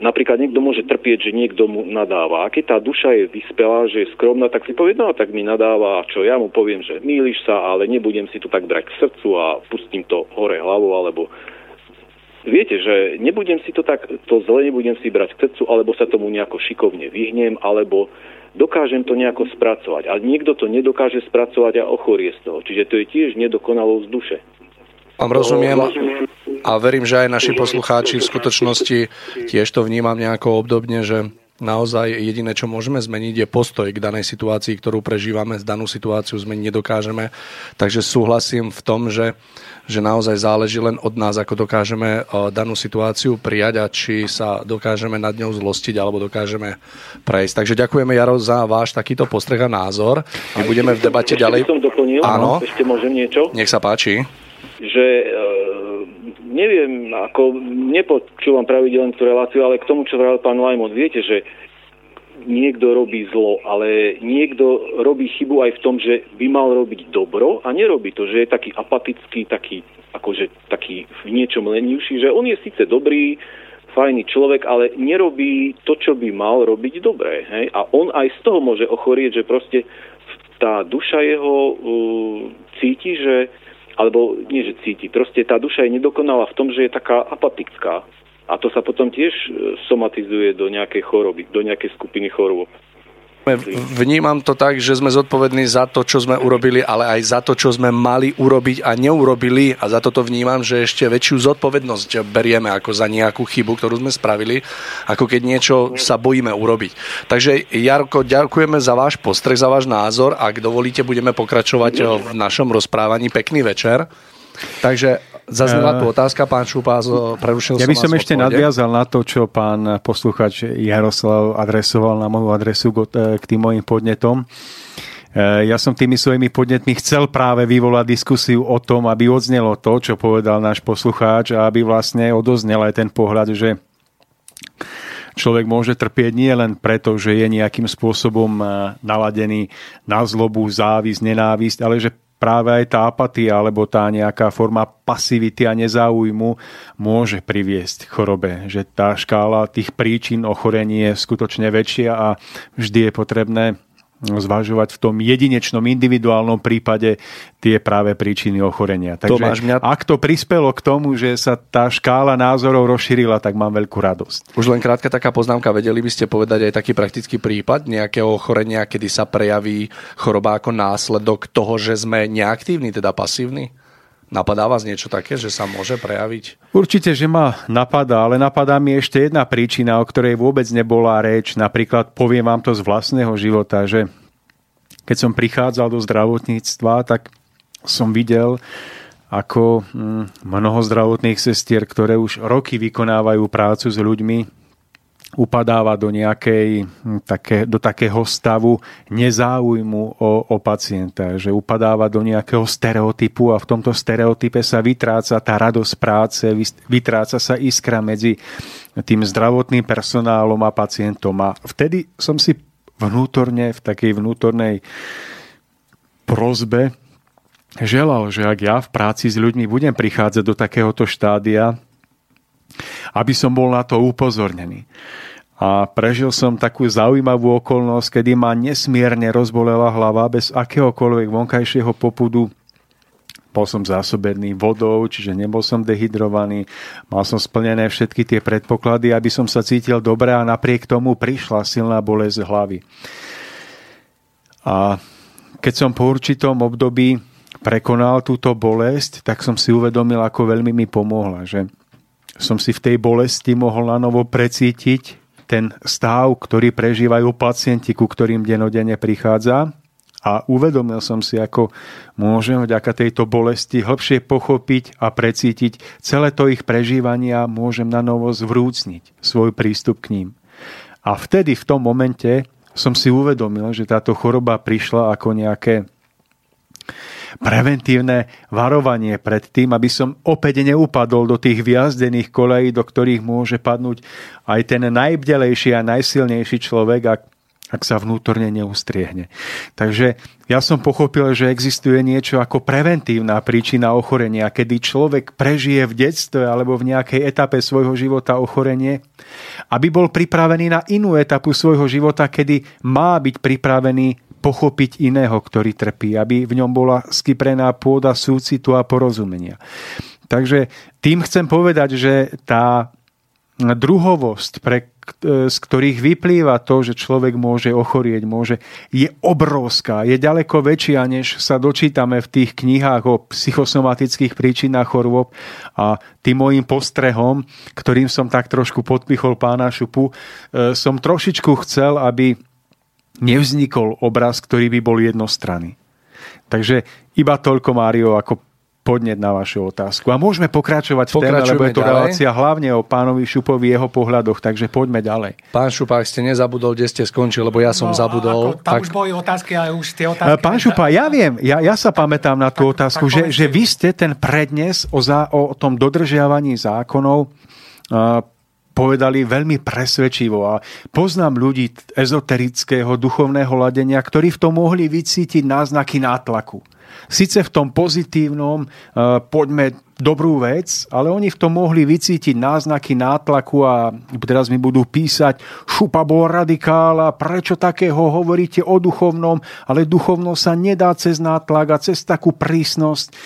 [SPEAKER 10] napríklad niekto môže trpieť, že niekto mu nadáva. A keď tá duša je vyspelá, že je skromná, tak si povie, no tak mi nadáva, a čo ja mu poviem, že mýliš sa, ale nebudem si to tak brať k srdcu a pustím to hore hlavou, alebo Viete, že nebudem si to tak, to zle nebudem si brať k srdcu, alebo sa tomu nejako šikovne vyhnem, alebo dokážem to nejako spracovať. A niekto to nedokáže spracovať a ochorie z toho. Čiže to je tiež nedokonalosť duše.
[SPEAKER 2] Vám rozumiem a verím, že aj naši poslucháči v skutočnosti tiež to vnímam nejako obdobne, že naozaj jediné, čo môžeme zmeniť, je postoj k danej situácii, ktorú prežívame. Z danú situáciu zmeniť nedokážeme. Takže súhlasím v tom, že, že naozaj záleží len od nás, ako dokážeme eh, danú situáciu prijať a či sa dokážeme nad ňou zlostiť alebo dokážeme prejsť. Takže ďakujeme, Jaro, za váš takýto postreh a názor. My budeme v debate ďalej. Áno.
[SPEAKER 10] ešte môžem niečo?
[SPEAKER 2] Nech sa páči.
[SPEAKER 10] Že e, neviem, ako nepočúvam pravidelne tú reláciu, ale k tomu, čo vravel pán Lajmon, viete, že niekto robí zlo, ale niekto robí chybu aj v tom, že by mal robiť dobro a nerobí to, že je taký apatický, taký, akože taký v niečom lenivší, že on je síce dobrý, fajný človek, ale nerobí to, čo by mal robiť dobre. Hej? A on aj z toho môže ochorieť, že proste tá duša jeho uh, cíti, že alebo nie, že cíti, proste tá duša je nedokonalá v tom, že je taká apatická. A to sa potom tiež e, somatizuje do nejakej choroby, do nejakej skupiny chorôb.
[SPEAKER 2] Vnímam to tak, že sme zodpovední za to, čo sme urobili, ale aj za to, čo sme mali urobiť a neurobili. A za toto vnímam, že ešte väčšiu zodpovednosť berieme ako za nejakú chybu, ktorú sme spravili, ako keď niečo sa bojíme urobiť. Takže Jarko, ďakujeme za váš postreh, za váš názor. Ak dovolíte, budeme pokračovať v našom rozprávaní. Pekný večer. Takže zaznela tu otázka, pán Šupa, prerušil
[SPEAKER 5] Ja by som
[SPEAKER 2] v
[SPEAKER 5] ešte
[SPEAKER 2] odpovede.
[SPEAKER 5] nadviazal na to, čo pán posluchač Jaroslav adresoval na moju adresu k k tým mojim podnetom. E, Ja som tými svojimi podnetmi chcel práve vyvolať diskusiu o tom, aby odznelo to, čo povedal náš poslucháč a aby vlastne odoznel aj ten pohľad, že človek môže trpieť nie len preto, že je nejakým spôsobom naladený na zlobu, závisť, nenávisť, ale že práve aj tá apatia alebo tá nejaká forma pasivity a nezáujmu môže priviesť k chorobe. Že tá škála tých príčin ochorení je skutočne väčšia a vždy je potrebné zvažovať v tom jedinečnom individuálnom prípade tie práve príčiny ochorenia. Takže
[SPEAKER 2] Tomáš, mňa-
[SPEAKER 5] ak to prispelo k tomu, že sa tá škála názorov rozšírila, tak mám veľkú radosť.
[SPEAKER 2] Už len krátka taká poznámka, vedeli by ste povedať aj taký praktický prípad nejakého ochorenia, kedy sa prejaví choroba ako následok toho, že sme neaktívni, teda pasívni? Napadá vás niečo také, že sa môže prejaviť?
[SPEAKER 5] Určite, že ma napadá, ale napadá mi ešte jedna príčina, o ktorej vôbec nebola reč. Napríklad poviem vám to z vlastného života, že keď som prichádzal do zdravotníctva, tak som videl, ako mm, mnoho zdravotných sestier, ktoré už roky vykonávajú prácu s ľuďmi, upadáva do, nejakej, hm, také, do takého stavu nezáujmu o, o pacienta, že upadáva do nejakého stereotypu a v tomto stereotype sa vytráca tá radosť práce, vytráca sa iskra medzi tým zdravotným personálom a pacientom. A vtedy som si vnútorne, v takej vnútornej prozbe želal, že ak ja v práci s ľuďmi budem prichádzať do takéhoto štádia, aby som bol na to upozornený. A prežil som takú zaujímavú okolnosť, kedy ma nesmierne rozbolela hlava bez akéhokoľvek vonkajšieho popudu. Bol som zásobený vodou, čiže nebol som dehydrovaný. Mal som splnené všetky tie predpoklady, aby som sa cítil dobre a napriek tomu prišla silná bolesť hlavy. A keď som po určitom období prekonal túto bolesť, tak som si uvedomil, ako veľmi mi pomohla. Že som si v tej bolesti mohol na novo precítiť ten stav, ktorý prežívajú pacienti, ku ktorým denodene prichádza. A uvedomil som si, ako môžem vďaka tejto bolesti hlbšie pochopiť a precítiť celé to ich prežívanie a môžem na novo zvrúcniť svoj prístup k ním. A vtedy, v tom momente, som si uvedomil, že táto choroba prišla ako nejaké preventívne varovanie pred tým, aby som opäť neupadol do tých viazdených kolejí, do ktorých môže padnúť aj ten najbdelejší a najsilnejší človek, ak, ak sa vnútorne neustriehne. Takže ja som pochopil, že existuje niečo ako preventívna príčina ochorenia, kedy človek prežije v detstve alebo v nejakej etape svojho života ochorenie, aby bol pripravený na inú etapu svojho života, kedy má byť pripravený pochopiť iného, ktorý trpí, aby v ňom bola skyprená pôda súcitu a porozumenia. Takže tým chcem povedať, že tá druhovosť, pre, z ktorých vyplýva to, že človek môže ochorieť, môže, je obrovská, je ďaleko väčšia, než sa dočítame v tých knihách o psychosomatických príčinách chorôb a tým môjim postrehom, ktorým som tak trošku podpichol pána Šupu, som trošičku chcel, aby nevznikol obraz, ktorý by bol jednostranný. Takže iba toľko, Mário, ako podnet na vašu otázku. A môžeme pokračovať v téme, lebo je to
[SPEAKER 2] ďalej.
[SPEAKER 5] relácia hlavne o pánovi Šupovi, jeho pohľadoch, takže poďme ďalej.
[SPEAKER 2] Pán Šupa, ak ste nezabudol, kde ste skončili, lebo ja som
[SPEAKER 3] No,
[SPEAKER 2] zabudol.
[SPEAKER 3] Ako, tam už boli otázky, ale už tie otázky...
[SPEAKER 5] Pán Šupa, ja viem, ja, ja sa pamätám na tú
[SPEAKER 3] Tak-
[SPEAKER 5] otázku,
[SPEAKER 3] tak
[SPEAKER 5] že, že vy ste ten prednes o, zá, o tom dodržiavaní zákonov a, povedali veľmi presvedčivo a poznám ľudí ezoterického duchovného ladenia, ktorí v tom mohli vycítiť náznaky nátlaku. Sice v tom pozitívnom, e, poďme dobrú vec, ale oni v tom mohli vycítiť náznaky nátlaku a teraz mi budú písať, šupa bol radikál a prečo takého hovoríte o duchovnom, ale duchovno sa nedá cez nátlak a cez takú prísnosť.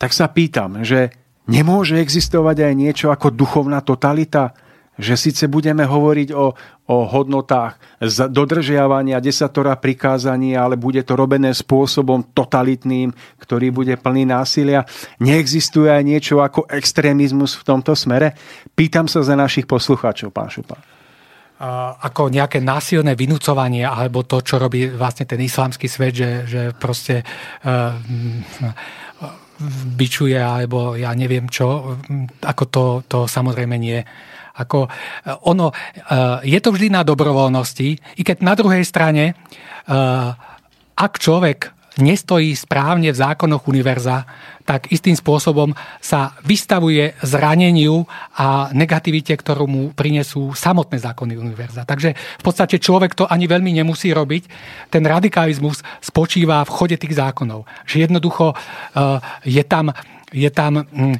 [SPEAKER 5] Tak sa pýtam, že nemôže existovať aj niečo ako duchovná totalita? Že síce budeme hovoriť o, o hodnotách dodržiavania desatora prikázaní, ale bude to robené spôsobom totalitným, ktorý bude plný násilia. Neexistuje aj niečo ako extrémizmus v tomto smere? Pýtam sa za našich poslucháčov, pán Šupa.
[SPEAKER 3] ako nejaké násilné vynúcovanie, alebo to, čo robí vlastne ten islamský svet, že, že proste uh, bičuje, alebo ja neviem čo, ako to, to samozrejme nie. Ako, eh, ono, uh, je to vždy na dobrovoľnosti, i keď na druhej strane, uh, ak človek nestojí správne v zákonoch univerza, tak istým spôsobom sa vystavuje zraneniu a negativite, ktorú mu prinesú samotné zákony univerza. Takže v podstate človek to ani veľmi nemusí robiť. Ten radikalizmus spočíva v chode tých zákonov. Že jednoducho e, je tam je tam mm, e,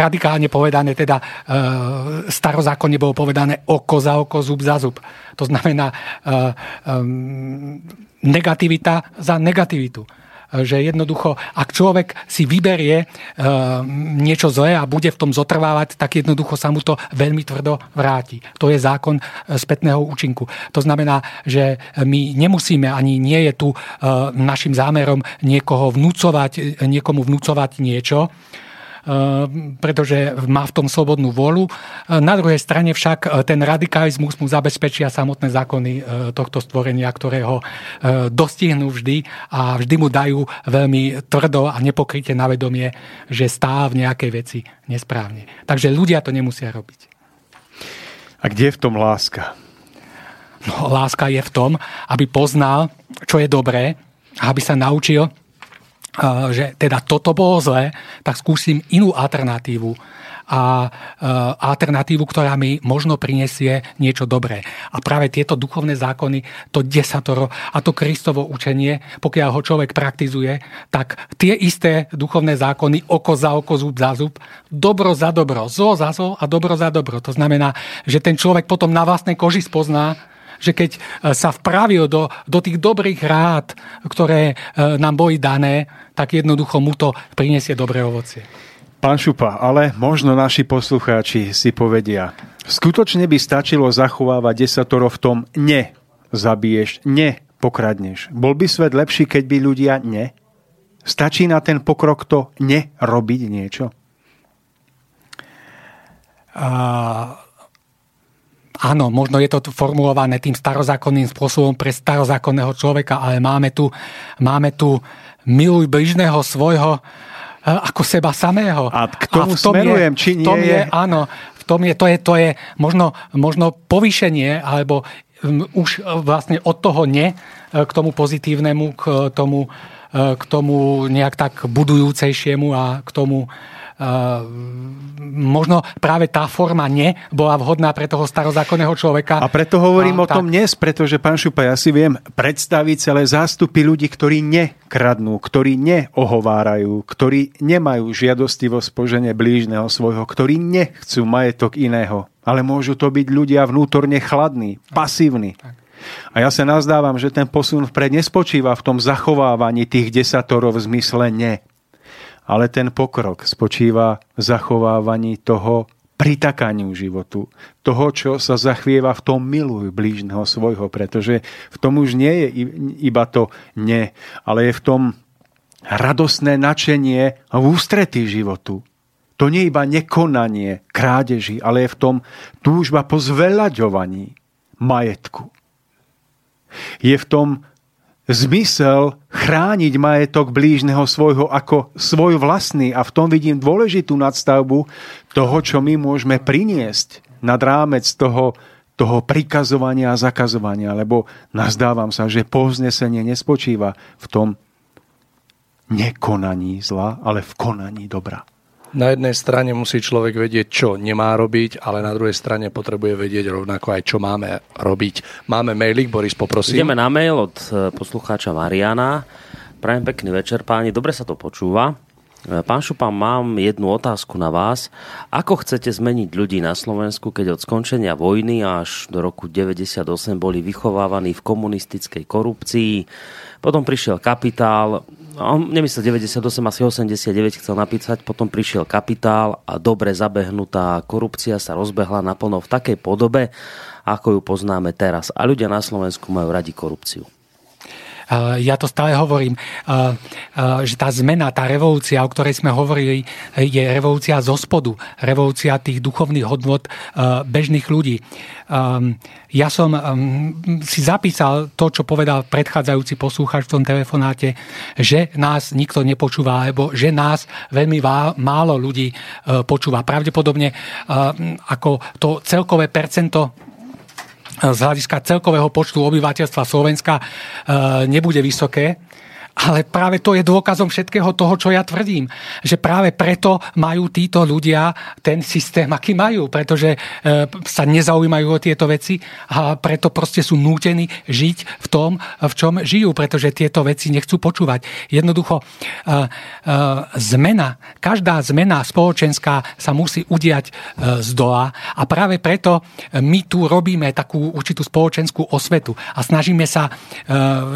[SPEAKER 3] radikálne povedané, teda e, starozákonne bolo povedané oko za oko, zub za zub. To znamená negativita za negativitu že jednoducho, ak človek si vyberie niečo zlé a bude v tom zotrvávať, tak jednoducho sa mu to veľmi tvrdo vráti. To je zákon spätného účinku. To znamená, že my nemusíme, ani nie je tu našim zámerom niekoho vnúcovať, niekomu vnúcovať niečo, pretože má v tom slobodnú vôľu. Na druhej strane však e, ten radikalizmus mu zabezpečia samotné zákony tohto stvorenia, ktoré ho dostihnú vždy a vždy mu dajú veľmi tvrdo a nepokryte na vedomie, že stá v nejakej veci nesprávne. Takže ľudia to nemusia robiť.
[SPEAKER 5] A kde je v tom láska?
[SPEAKER 3] No, láska je v tom, aby poznal, čo je dobré, aby sa naučil že teda toto bolo zlé, tak skúsim inú alternatívu a alternatívu, ktorá mi možno prinesie niečo dobré. A práve tieto duchovné zákony, to desatoro a to Kristovo učenie, pokiaľ ho človek praktizuje, tak tie isté duchovné zákony, oko za oko, zub za zub, dobro za dobro, zlo za zlo a dobro za dobro. To znamená, že ten človek potom na vlastnej koži spozná, že keď e, sa vpravil do, do tých dobrých rád, ktoré e, nám boli dané, tak jednoducho mu to prinesie dobré ovocie.
[SPEAKER 5] Pán Šupa, ale možno naši poslucháči si povedia, skutočne by stačilo zachovávať desatoro v tom ne zabiješ, ne pokradneš. Bol by svet lepší, keď by ľudia ne? Stačí na ten pokrok to nerobiť niečo?
[SPEAKER 3] A Áno, možno je to formulované tým starozákonným spôsobom pre starozákonného človeka, ale máme tu, máme tu miluj bližného svojho e, ako seba samého.
[SPEAKER 5] A k tomu a smerujem, je, či nie
[SPEAKER 3] tom
[SPEAKER 5] je...
[SPEAKER 3] je... Áno, v tom je, to je, to je možno, možno povýšenie, alebo už vlastne od toho ne e, k tomu pozitívnemu, k tomu, e, k tomu nejak tak budujúcejšiemu a k tomu možno práve tá forma nie bola vhodná pre toho starozákonného človeka.
[SPEAKER 5] A preto hovorím a, o tak. tom dnes, pretože, pán Šupa, ja si viem predstaviť celé zástupy ľudí, ktorí nekradnú, ktorí neohovárajú, ktorí nemajú žiadostivo spoženie blížneho svojho, ktorí nechcú majetok iného, ale môžu to byť ľudia vnútorne chladní, pasívni. A ja sa nazdávam, že ten posun vpred nespočíva v tom zachovávaní tých desatorov v zmysle ne ale ten pokrok spočíva v zachovávaní toho pritakaniu životu. Toho, čo sa zachvieva v tom miluj blížneho svojho, pretože v tom už nie je iba to ne, ale je v tom radosné načenie v ústretí životu. To nie je iba nekonanie krádeži, ale je v tom túžba po zveľaďovaní majetku. Je v tom zmysel chrániť majetok blížneho svojho ako svoj vlastný a v tom vidím dôležitú nadstavbu toho, čo my môžeme priniesť nad rámec toho, toho prikazovania a zakazovania, lebo nazdávam sa, že povznesenie nespočíva v tom nekonaní zla, ale v konaní dobra.
[SPEAKER 2] Na jednej strane musí človek vedieť, čo nemá robiť, ale na druhej strane potrebuje vedieť rovnako aj, čo máme robiť. Máme mailik, Boris, poprosím.
[SPEAKER 6] Ideme na mail od e, poslucháča Mariana. Prajem pekný večer, páni. Dobre sa to počúva. E, pán Šupa, mám jednu otázku na vás. Ako chcete zmeniť ľudí na Slovensku, keď od skončenia vojny až do roku 98 boli vychovávaní v komunistickej korupcii, potom prišiel kapitál, on nemyslel 98, asi 89 chcel napísať, potom prišiel kapitál a dobre zabehnutá korupcia sa rozbehla naplno v takej podobe, ako ju poznáme teraz. A ľudia na Slovensku majú radi korupciu.
[SPEAKER 3] Ja to stále hovorím, že tá zmena, tá revolúcia, o ktorej sme hovorili, je revolúcia zo spodu, revolúcia tých duchovných hodnot bežných ľudí. Ja som si zapísal to, čo povedal predchádzajúci poslúchač v tom telefonáte, že nás nikto nepočúva, alebo že nás veľmi málo ľudí počúva. Pravdepodobne ako to celkové percento z hľadiska celkového počtu obyvateľstva Slovenska e, nebude vysoké, Ale práve to je dôkazom všetkého toho, čo ja tvrdím. Že práve preto majú títo ľudia ten systém, aký majú. Pretože e, sa nezaujímajú o tieto veci a preto proste sú nútení žiť v tom, v čom žijú. Pretože tieto veci nechcú počúvať. Jednoducho e, e, zmena, každá zmena spoločenská sa musí udiať z dola a práve preto my tu robíme takú určitú spoločenskú osvetu a snažíme sa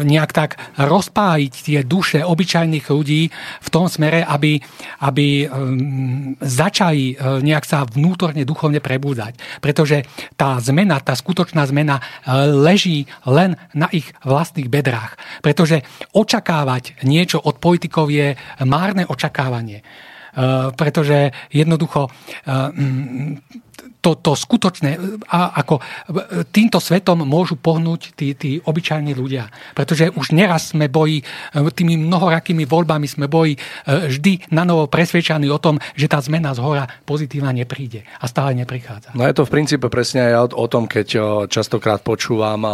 [SPEAKER 3] nejak tak rozpáliť tie duše obyčajných ľudí v tom smere, aby, aby um, začali uh, nejak sa vnútorne duchovne prebúdať. Pretože tá zmena, tá skutočná zmena uh, leží len na ich vlastných bedrách. Pretože očakávať niečo od politikov je márne očakávanie. Uh, pretože jednoducho to, to skutočné, a ako týmto svetom môžu pohnúť tí, tí obyčajní ľudia. Pretože už neraz sme boji, tými mnohorakými voľbami sme boji vždy na novo presvedčaní o tom, že tá zmena z hora pozitívna nepríde a stále neprichádza.
[SPEAKER 2] No je to v princípe presne aj o, tom, keď častokrát počúvam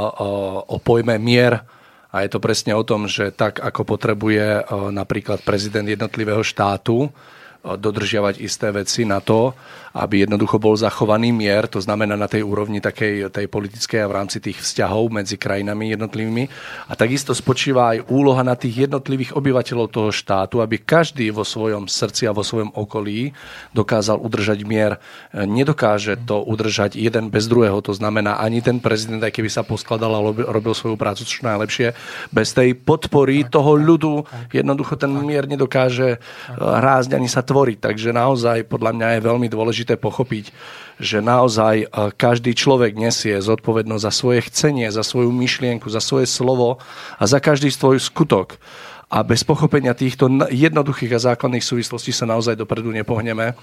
[SPEAKER 2] o pojme mier, a je to presne o tom, že tak ako potrebuje napríklad prezident jednotlivého štátu dodržiavať isté veci na to, aby jednoducho bol zachovaný mier, to znamená na tej úrovni takej tej politickej a v rámci tých vzťahov medzi krajinami jednotlivými. A takisto spočíva aj úloha na tých jednotlivých obyvateľov toho štátu, aby každý vo svojom srdci a vo svojom okolí dokázal udržať mier. Nedokáže to udržať jeden bez druhého, to znamená ani ten prezident, aj keby sa poskladal a robil svoju prácu čo najlepšie, bez tej podpory toho ľudu jednoducho ten mier nedokáže rázť ani sa tvoriť. Takže naozaj podľa mňa je veľmi dôležité pochopiť, že naozaj e, každý človek nesie zodpovednosť za svoje chcenie, za svoju myšlienku, za svoje slovo a za každý svoj skutok. A bez pochopenia týchto jednoduchých a základných súvislostí sa naozaj dopredu nepohneme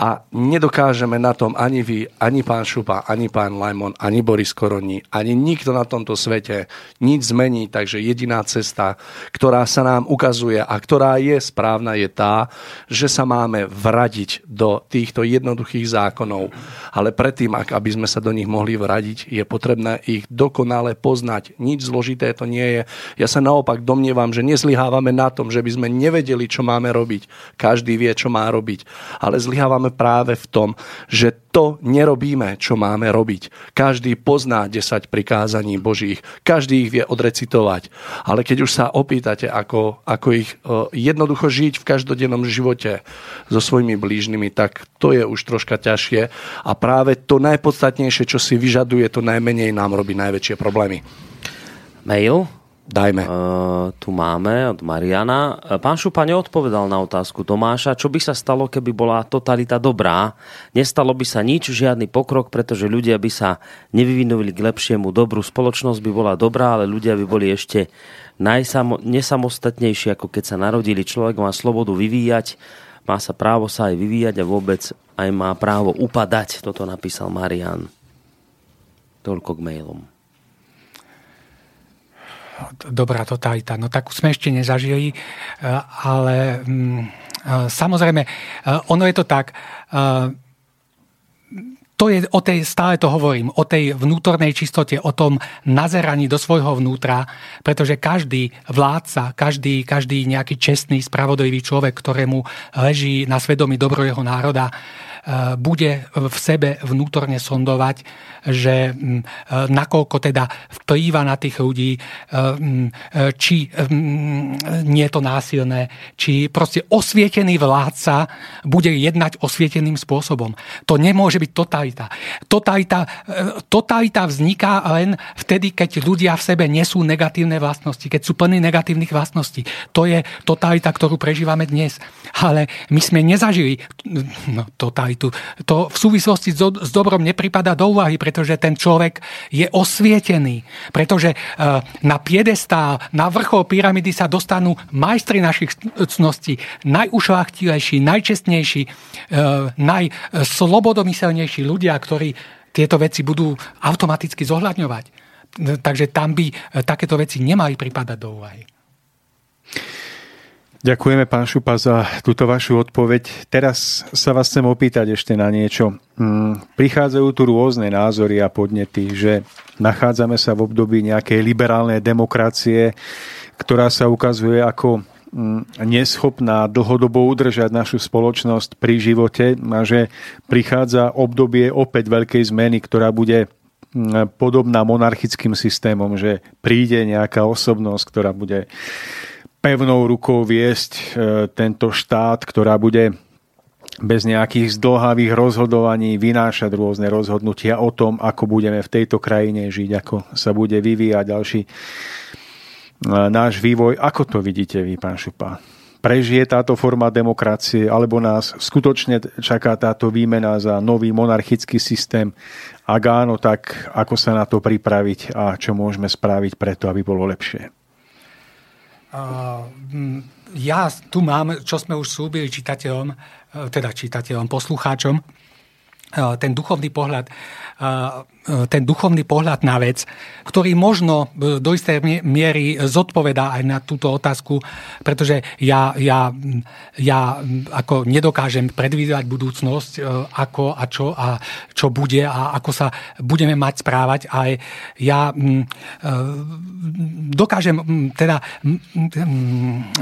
[SPEAKER 2] a nedokážeme na tom ani vy, ani pán Šupa, ani pán Lajmon, ani Boris Koroni, ani nikto na tomto svete nič zmení. Takže jediná cesta, ktorá sa nám ukazuje a ktorá je správna, je tá, že sa máme vradiť do týchto jednoduchých zákonov. Ale predtým, ak aby sme sa do nich mohli vradiť, je potrebné ich dokonale poznať. Nič zložité to nie je. Ja sa naopak domnievam, že nezlyhá zlyhávame na tom, že by sme nevedeli, čo máme robiť. Každý vie, čo má robiť. Ale zlyhávame práve v tom, že to nerobíme, čo máme robiť. Každý pozná 10 prikázaní Božích. Každý ich vie odrecitovať. Ale keď už sa opýtate, ako, ako ich jednoducho žiť v každodennom živote so svojimi blížnymi, tak to je už troška ťažšie. A práve to najpodstatnejšie, čo si vyžaduje, to najmenej nám robí najväčšie problémy.
[SPEAKER 6] Mail
[SPEAKER 2] Dajme.
[SPEAKER 6] Uh, tu máme od Mariana. E, pán Šupa neodpovedal na otázku Tomáša, čo by sa stalo, keby bola totalita dobrá. Nestalo by sa nič, žiadny pokrok, pretože ľudia by sa nevyvinuli k lepšiemu dobru. Spoločnosť by bola dobrá, ale ľudia by boli ešte najsamo, nesamostatnejší, ako keď sa narodili. Človek má slobodu vyvíjať, má sa právo sa aj vyvíjať a vôbec aj má právo upadať. Toto napísal Marian. Toľko k mailom
[SPEAKER 3] dobrá totalita. No takú sme ešte nezažili, e, ale mm, e, samozrejme, e, ono je to tak, to je o tej, stále to hovorím, o tej vnútornej čistote, o tom nazeraní do svojho vnútra, pretože každý vládca, každý, každý nejaký čestný, spravodlivý človek, ktorému leží na svedomí dobro jeho národa, bude v sebe vnútorne sondovať, že mm, e, nakoľko teda vplýva na tých ľudí, e, mm, e, či mm, nie je to násilné, či proste osvietený vládca bude jednať osvieteným spôsobom. To nemôže byť totalita. Totalita, totalita vzniká len vtedy, keď ľudia v sebe nesú negatívne vlastnosti, keď sú plní negatívnych vlastností. To je totalita, ktorú prežívame dnes. Ale my sme nezažili no, totalitu. To v súvislosti s dobrom nepripada do úvahy, pretože ten človek je osvietený. Pretože e, na piedestál, na vrchol pyramidy sa dostanú majstri našich cností, najušlachtilejší, najčestnejší, e, najslobodomyselnejší ľudia, ktorí tieto veci budú automaticky zohľadňovať. Takže tam by e, takéto veci nemali pripadať do úvahy.
[SPEAKER 5] Ďakujeme, pán Šupa, za túto vašu odpoveď. Teraz sa vás chcem opýtať ešte na niečo. Mm, Prichádzajú tu rôzne názory a podnety, že nachádzame sa v období nejakej liberálnej demokracie, ktorá sa ukazuje ako mm, neschopná dlhodobo udržať našu spoločnosť pri živote a že prichádza obdobie opäť veľkej zmeny, ktorá bude mm, podobná monarchickým systémom, že príde nejaká osobnosť, ktorá bude pevnou rukou viesť e, tento štát, ktorá bude bez nejakých zdlhavých rozhodovaní vynášať rôzne rozhodnutia o tom, ako budeme v tejto krajine žiť, ako sa bude vyvíjať ďalší e, náš vývoj. Ako to vidíte vy, pán Šupa? Prežije táto forma demokracie, alebo nás skutočne čaká táto výmena za nový monarchický systém? Ak áno, tak ako sa na to pripraviť a čo môžeme spraviť preto, aby bolo lepšie?
[SPEAKER 3] Ja tu mám, čo sme už slúbili čitateľom, e, teda čitateľom, poslucháčom, e, ten duchovný pohľad ten duchovný pohľad na vec, ktorý možno e, do istej miery zodpovedá aj na túto otázku, pretože ja, ja, ja ako nedokážem predvídať budúcnosť, e, ako a čo a čo bude a ako sa budeme mať správať, ale ja e, dokážem, teda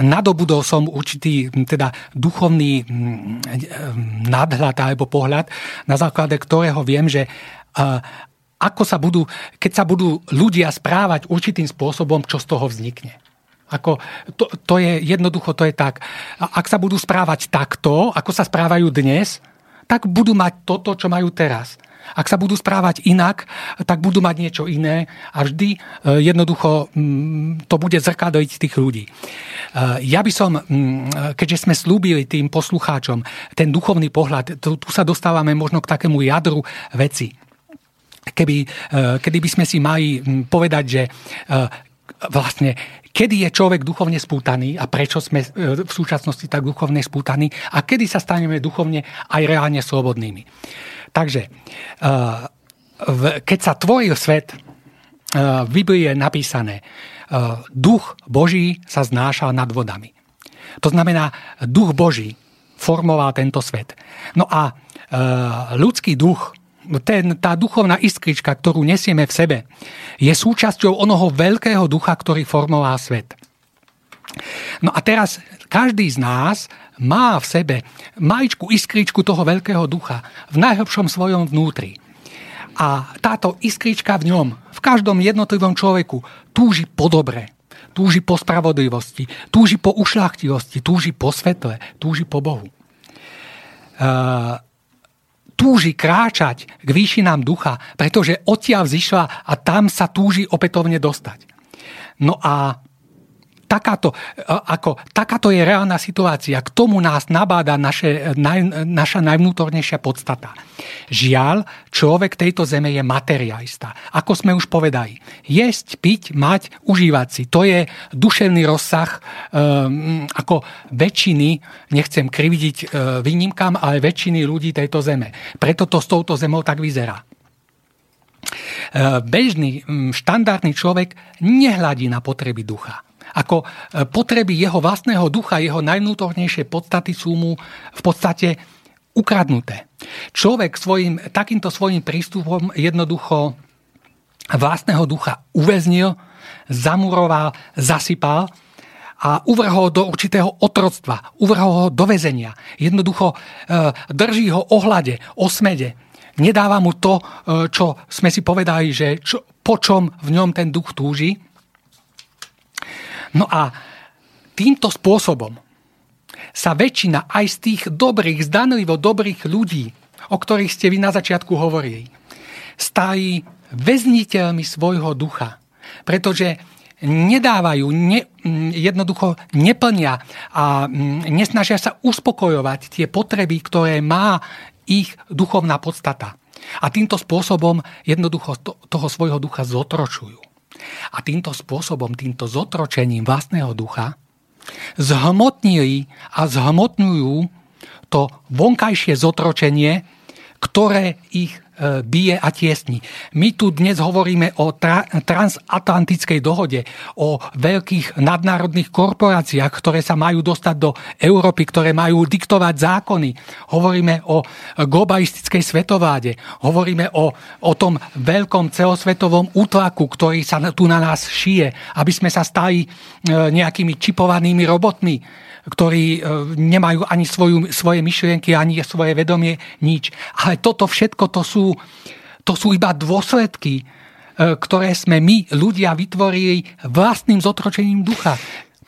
[SPEAKER 3] nadobudol som určitý teda duchovný nadhľad alebo pohľad, na základe ktorého viem, že ako sa budú, keď sa budú ľudia správať určitým spôsobom, čo z toho vznikne. Ako, to, to je jednoducho, to je tak. Ak sa budú správať takto, ako sa správajú dnes, tak budú mať toto, čo majú teraz. Ak sa budú správať inak, tak budú mať niečo iné a vždy e, jednoducho mm, to bude zrkadliť tých ľudí. E, ja by som, mm, keďže sme slúbili tým poslucháčom ten duchovný pohľad, tu, sa dostávame možno k takému jadru veci keby, e, kedy by sme si mali povedať, že e, vlastne kedy je človek duchovne spútaný a prečo sme e, v súčasnosti tak duchovne spútaní a kedy sa staneme duchovne aj reálne slobodnými. Takže keď sa tvoril svet, v Biblii je napísané, duch Boží sa znášal nad vodami. To znamená, duch Boží formoval tento svet. No a ľudský duch ten, tá duchovná iskrička, ktorú nesieme v sebe, je súčasťou onoho veľkého ducha, ktorý formoval svet. No a teraz každý z nás má v sebe maličku iskričku toho veľkého ducha v najhlbšom svojom vnútri. A táto iskrička v ňom, v každom jednotlivom človeku, túži po dobre, túži po spravodlivosti, túži po ušľachtivosti, túži po svetle, túži po Bohu. Uh, túži kráčať k výšinám ducha, pretože odtiaľ vzýšla a tam sa túži opätovne dostať. No a takáto, e, ako, takáto je reálna situácia. K tomu nás nabáda naše, naj, naša najvnútornejšia podstata. Žiaľ, človek tejto zeme je materialista. Ako sme už povedali. Jesť, piť, mať, užívať si. To je duševný rozsah um, ako väčšiny, nechcem krividiť uh, výnimkám, ale väčšiny ľudí tejto zeme. Preto to s touto zemou tak vyzerá bežný, štandardný človek nehľadí na potreby ducha ako e, potreby jeho vlastného ducha, jeho najvnútornejšie podstaty sú mu v podstate ukradnuté. Človek svojim, takýmto svojim prístupom jednoducho vlastného ducha uväznil, zamuroval, zasypal a uvrhol do určitého otroctva, uvrhol ho do väzenia. Jednoducho e, drží ho ohľade, osmede. Nedáva mu to, e, čo sme si povedali, že čo, po čom v ňom ten duch túži. No a týmto spôsobom sa väčšina aj z tých dobrých, zdanlivo dobrých ľudí, o ktorých ste vy na začiatku hovorili, stáli väzniteľmi svojho ducha. Pretože nedávajú, ne, jednoducho neplnia a nesnažia sa uspokojovať tie potreby, ktoré má ich duchovná podstata. A týmto spôsobom jednoducho to, toho svojho ducha zotročujú. A týmto spôsobom, týmto zotročením vlastného ducha, zhmotnili a zhmotňujú to vonkajšie zotročenie, ktoré ich bije a tiesni. My tu dnes hovoríme o tra- transatlantickej dohode, o veľkých nadnárodných korporáciách, ktoré sa majú dostať do Európy, ktoré majú diktovať zákony. Hovoríme o globalistickej svetováde. Hovoríme o, o tom veľkom celosvetovom útlaku, ktorý sa tu na nás šije, aby sme sa stali e, nejakými čipovanými robotmi ktorí e, nemajú ani svoju, svoje myšlienky, ani svoje vedomie, nič. Ale toto všetko to sú, to sú iba dôsledky, e, ktoré sme my, ľudia, vytvorili vlastným zotročením ducha.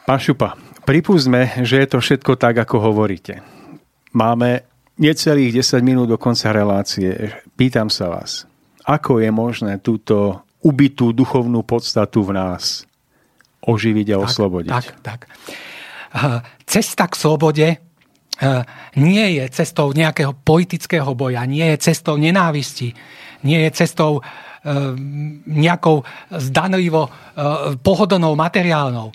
[SPEAKER 5] Pán Šupa, pripúsme, že je to všetko tak, ako hovoríte. Máme necelých 10 minút do konca relácie. Pýtam sa vás, ako je možné túto ubitú duchovnú podstatu v nás oživiť a oslobodiť?
[SPEAKER 3] Tak, tak. Cesta k slobode nie je cestou nejakého politického boja, nie je cestou nenávisti, nie je cestou nejakou zdanlivo pohodlnou materiálnou.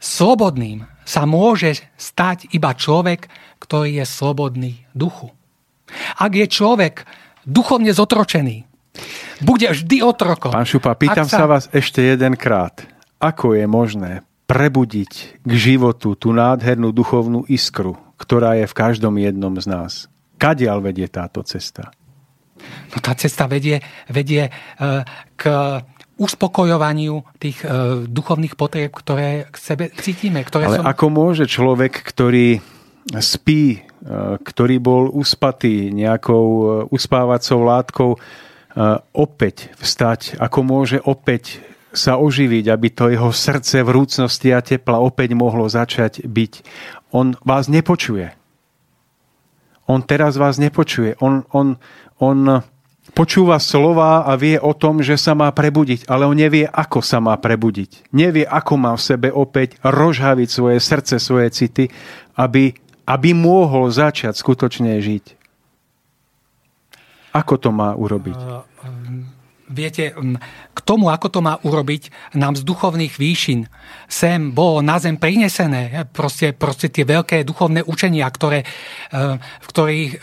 [SPEAKER 3] Slobodným sa môže stať iba človek, ktorý je slobodný duchu. Ak je človek duchovne zotročený, bude vždy otrokom.
[SPEAKER 5] Pán Šupa, pýtam sa... sa vás ešte jedenkrát. Ako je možné prebudiť k životu tú nádhernú duchovnú iskru, ktorá je v každom jednom z nás. Kadiaľ vedie táto cesta?
[SPEAKER 3] No tá cesta vedie, vedie e, k uspokojovaniu tých e, duchovných potrieb, ktoré k sebe cítime. Ktoré
[SPEAKER 5] Ale
[SPEAKER 3] som...
[SPEAKER 5] ako môže človek, ktorý spí, e, ktorý bol uspatý nejakou uspávacou látkou, opäť vstať? Ako môže opäť sa oživiť, aby to jeho srdce vrúcnosti a tepla opäť mohlo začať byť. On vás nepočuje. On teraz vás nepočuje. On, on, on počúva slova a vie o tom, že sa má prebudiť, ale on nevie, ako sa má prebudiť. Nevie, ako má v sebe opäť rozhaviť svoje srdce, svoje city, aby, aby mohol začať skutočne žiť. Ako to má urobiť?
[SPEAKER 3] Viete, k tomu, ako to má urobiť, nám z duchovných výšin sem bolo na zem prinesené proste, proste tie veľké duchovné učenia, ktoré, e, v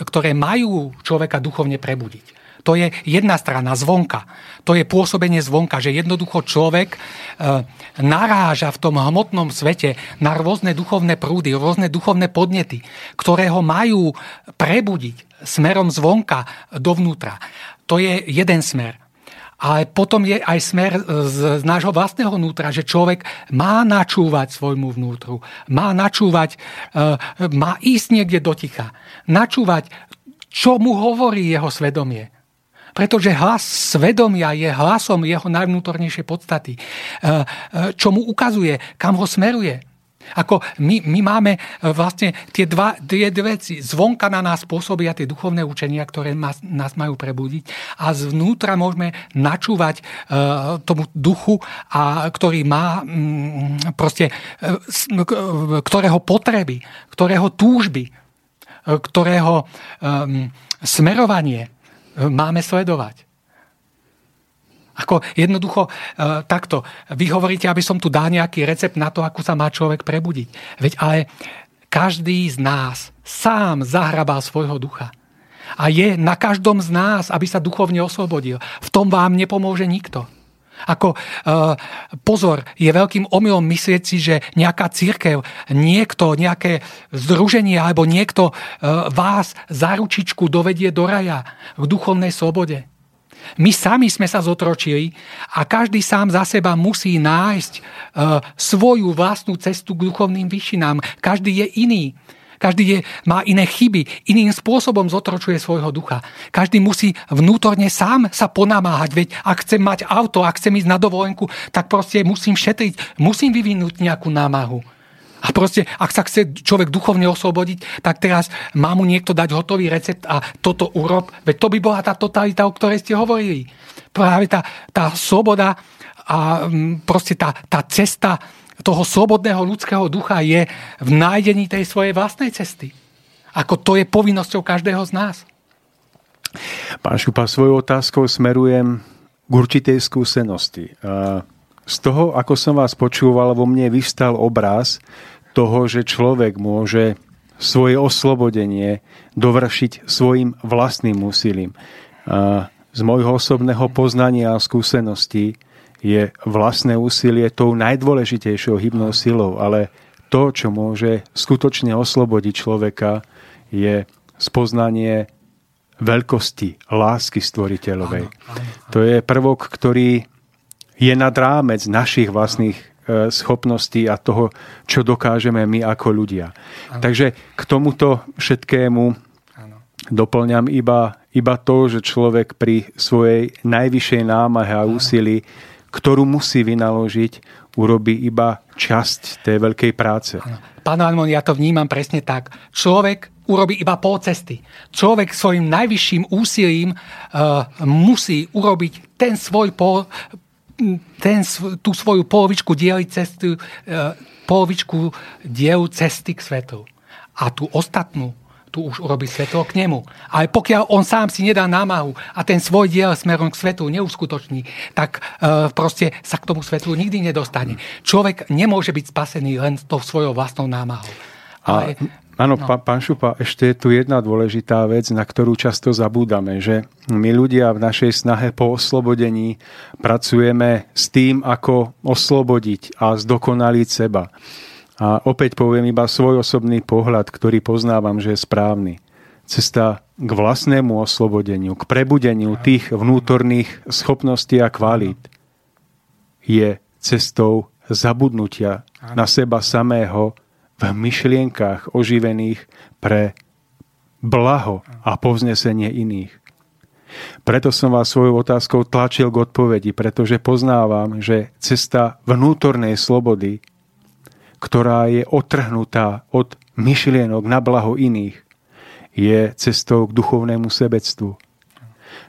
[SPEAKER 3] ktoré majú človeka duchovne prebudiť. To je jedna strana, zvonka. To je pôsobenie zvonka, že jednoducho človek e, naráža v tom hmotnom svete na rôzne duchovné prúdy, rôzne duchovné podnety, ktoré ho majú prebudiť smerom zvonka dovnútra. To je jeden smer. Ale potom je aj smer z, z nášho vlastného vnútra, že človek má načúvať svojmu vnútru, má načúvať, e, má ísť niekde do ticha, načúvať, čo mu hovorí jeho svedomie. Pretože hlas svedomia je hlasom jeho najvnútornejšej podstaty, e, e, čo mu ukazuje, kam ho smeruje. Ako my, my máme e, vlastne tie, dva, tie dve veci. Zvonka na nás pôsobia tie duchovné učenia, ktoré nás, nás majú prebudiť a zvnútra môžeme načúvať uh, tomu duchu, a, ktorý má um, proste, uh, ktorého potreby, ktorého túžby, uh, ktorého um, smerovanie máme sledovať. Ako jednoducho e, takto. Vy hovoríte, aby som tu dal nejaký recept na to, ako sa má človek prebudiť. Veď ale každý z nás sám zahrabal svojho ducha. A je na každom z nás, aby sa duchovne oslobodil. V tom vám nepomôže nikto. Ako e, pozor, je veľkým omylom myslieť si, že nejaká církev, niekto, nejaké združenie alebo niekto e, vás za ručičku dovedie do raja k duchovnej slobode. My sami sme sa zotročili a každý sám za seba musí nájsť e, svoju vlastnú cestu k duchovným vyšinám. Každý je iný. Každý je, má iné chyby, iným spôsobom zotročuje svojho ducha. Každý musí vnútorne sám sa ponamáhať. Veď ak chcem mať auto, ak chcem ísť na dovolenku, tak proste musím šetriť, musím vyvinúť nejakú námahu. A proste, ak sa chce človek duchovne oslobodiť, tak teraz má mu niekto dať hotový recept a toto urob. Veď to by bola tá totalita, o ktorej ste hovorili. Práve tá, tá sloboda a mm, proste tá, tá cesta toho slobodného ľudského ducha je v nájdení tej svojej vlastnej cesty. Ako to je povinnosťou každého z nás.
[SPEAKER 5] Pán Šupa, svojou otázkou smerujem k určitej skúsenosti. Z toho, ako som vás počúval, vo mne vystal obraz toho, že človek môže svoje oslobodenie dovršiť svojim vlastným úsilím. A z môjho osobného poznania a skúseností je vlastné úsilie tou najdôležitejšou hybnou silou, ale to, čo môže skutočne oslobodiť človeka, je spoznanie veľkosti, lásky stvoriteľovej. To je prvok, ktorý je nad rámec našich vlastných e, schopností a toho, čo dokážeme my ako ľudia. Áno. Takže k tomuto všetkému áno. doplňam iba, iba to, že človek pri svojej najvyššej námahe a úsilí, ktorú musí vynaložiť, urobí iba časť tej veľkej práce. Áno.
[SPEAKER 3] Pán Almon, ja to vnímam presne tak. Človek urobí iba pol cesty. Človek svojim najvyšším úsilím uh, musí urobiť ten svoj pol, ten, tú svoju polovičku dieli cestu, uh, polovičku dielu cesty k svetu. A tú ostatnú tu už urobí svetlo k nemu. Ale pokiaľ on sám si nedá námahu a ten svoj diel smerom k svetlu neuskutoční, tak uh, proste sa k tomu svetlu nikdy nedostane. Človek nemôže byť spasený len tou svojou vlastnou námahou.
[SPEAKER 5] Ale Áno, no. pán Šupa, ešte je tu jedna dôležitá vec, na ktorú často zabúdame, že my ľudia v našej snahe po oslobodení pracujeme s tým, ako oslobodiť a zdokonaliť seba. A opäť poviem iba svoj osobný pohľad, ktorý poznávam, že je správny. Cesta k vlastnému oslobodeniu, k prebudeniu tých vnútorných schopností a kvalít je cestou zabudnutia na seba samého, v myšlienkach oživených pre blaho a povznesenie iných. Preto som vás svojou otázkou tlačil k odpovedi, pretože poznávam, že cesta vnútornej slobody, ktorá je otrhnutá od myšlienok na blaho iných, je cestou k duchovnému sebectvu.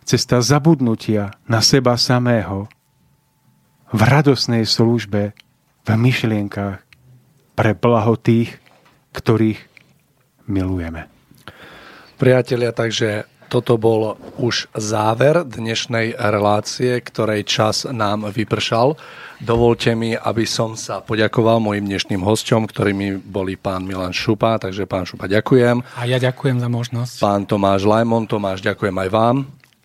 [SPEAKER 5] Cesta zabudnutia na seba samého v radosnej službe, v myšlienkach pre blaho tých, ktorých milujeme.
[SPEAKER 2] Priatelia, takže toto bol už záver dnešnej relácie, ktorej čas nám vypršal. Dovolte mi, aby som sa poďakoval mojim dnešným hosťom, ktorými boli pán Milan Šupa. Takže pán Šupa, ďakujem.
[SPEAKER 3] A ja ďakujem za možnosť.
[SPEAKER 2] Pán Tomáš Lajmon, Tomáš, ďakujem aj vám.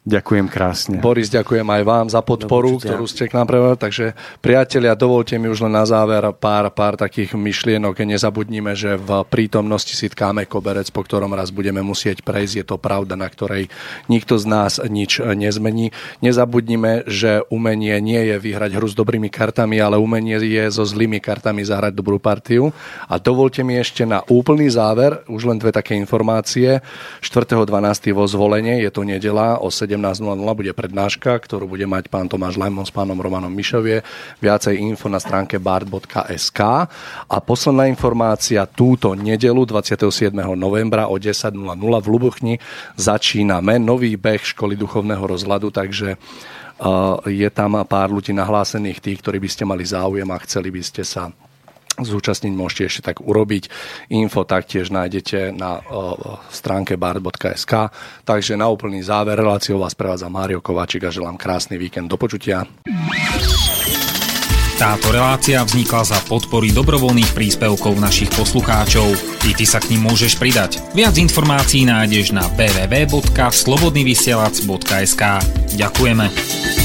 [SPEAKER 5] Ďakujem krásne.
[SPEAKER 2] Boris, ďakujem aj vám za podporu, ktorú ste k nám prejavili. Takže priatelia, dovolte mi už len na záver pár, pár takých myšlienok. Nezabudnime, že v prítomnosti si tkáme koberec, po ktorom raz budeme musieť prejsť. Je to pravda, na ktorej nikto z nás nič nezmení. Nezabudnime, že umenie nie je vyhrať hru s dobrými kartami, ale umenie je so zlými kartami zahrať dobrú partiu. A dovolte mi ešte na úplný záver už len dve také informácie. 4.12. vo zvolenie, je to nedela o 7 17.00 bude prednáška, ktorú bude mať pán Tomáš Lajmon s pánom Romanom Mišovie. Viacej info na stránke bard.sk. A posledná informácia, túto nedelu 27. novembra o 10.00 v Lubuchni začíname nový beh školy duchovného rozhľadu, takže je tam pár ľudí nahlásených, tých, ktorí by ste mali záujem a chceli by ste sa zúčastniť môžete ešte tak urobiť. Info taktiež nájdete na uh, stránke bar.sk. Takže na úplný záver reláciou vás prevádza Mário Kovačik a želám krásny víkend. Do počutia.
[SPEAKER 11] Táto relácia vznikla za podpory dobrovoľných príspevkov našich poslucháčov. I ty sa k ním môžeš pridať. Viac informácií nájdeš na www.slobodnyvysielac.sk Ďakujeme.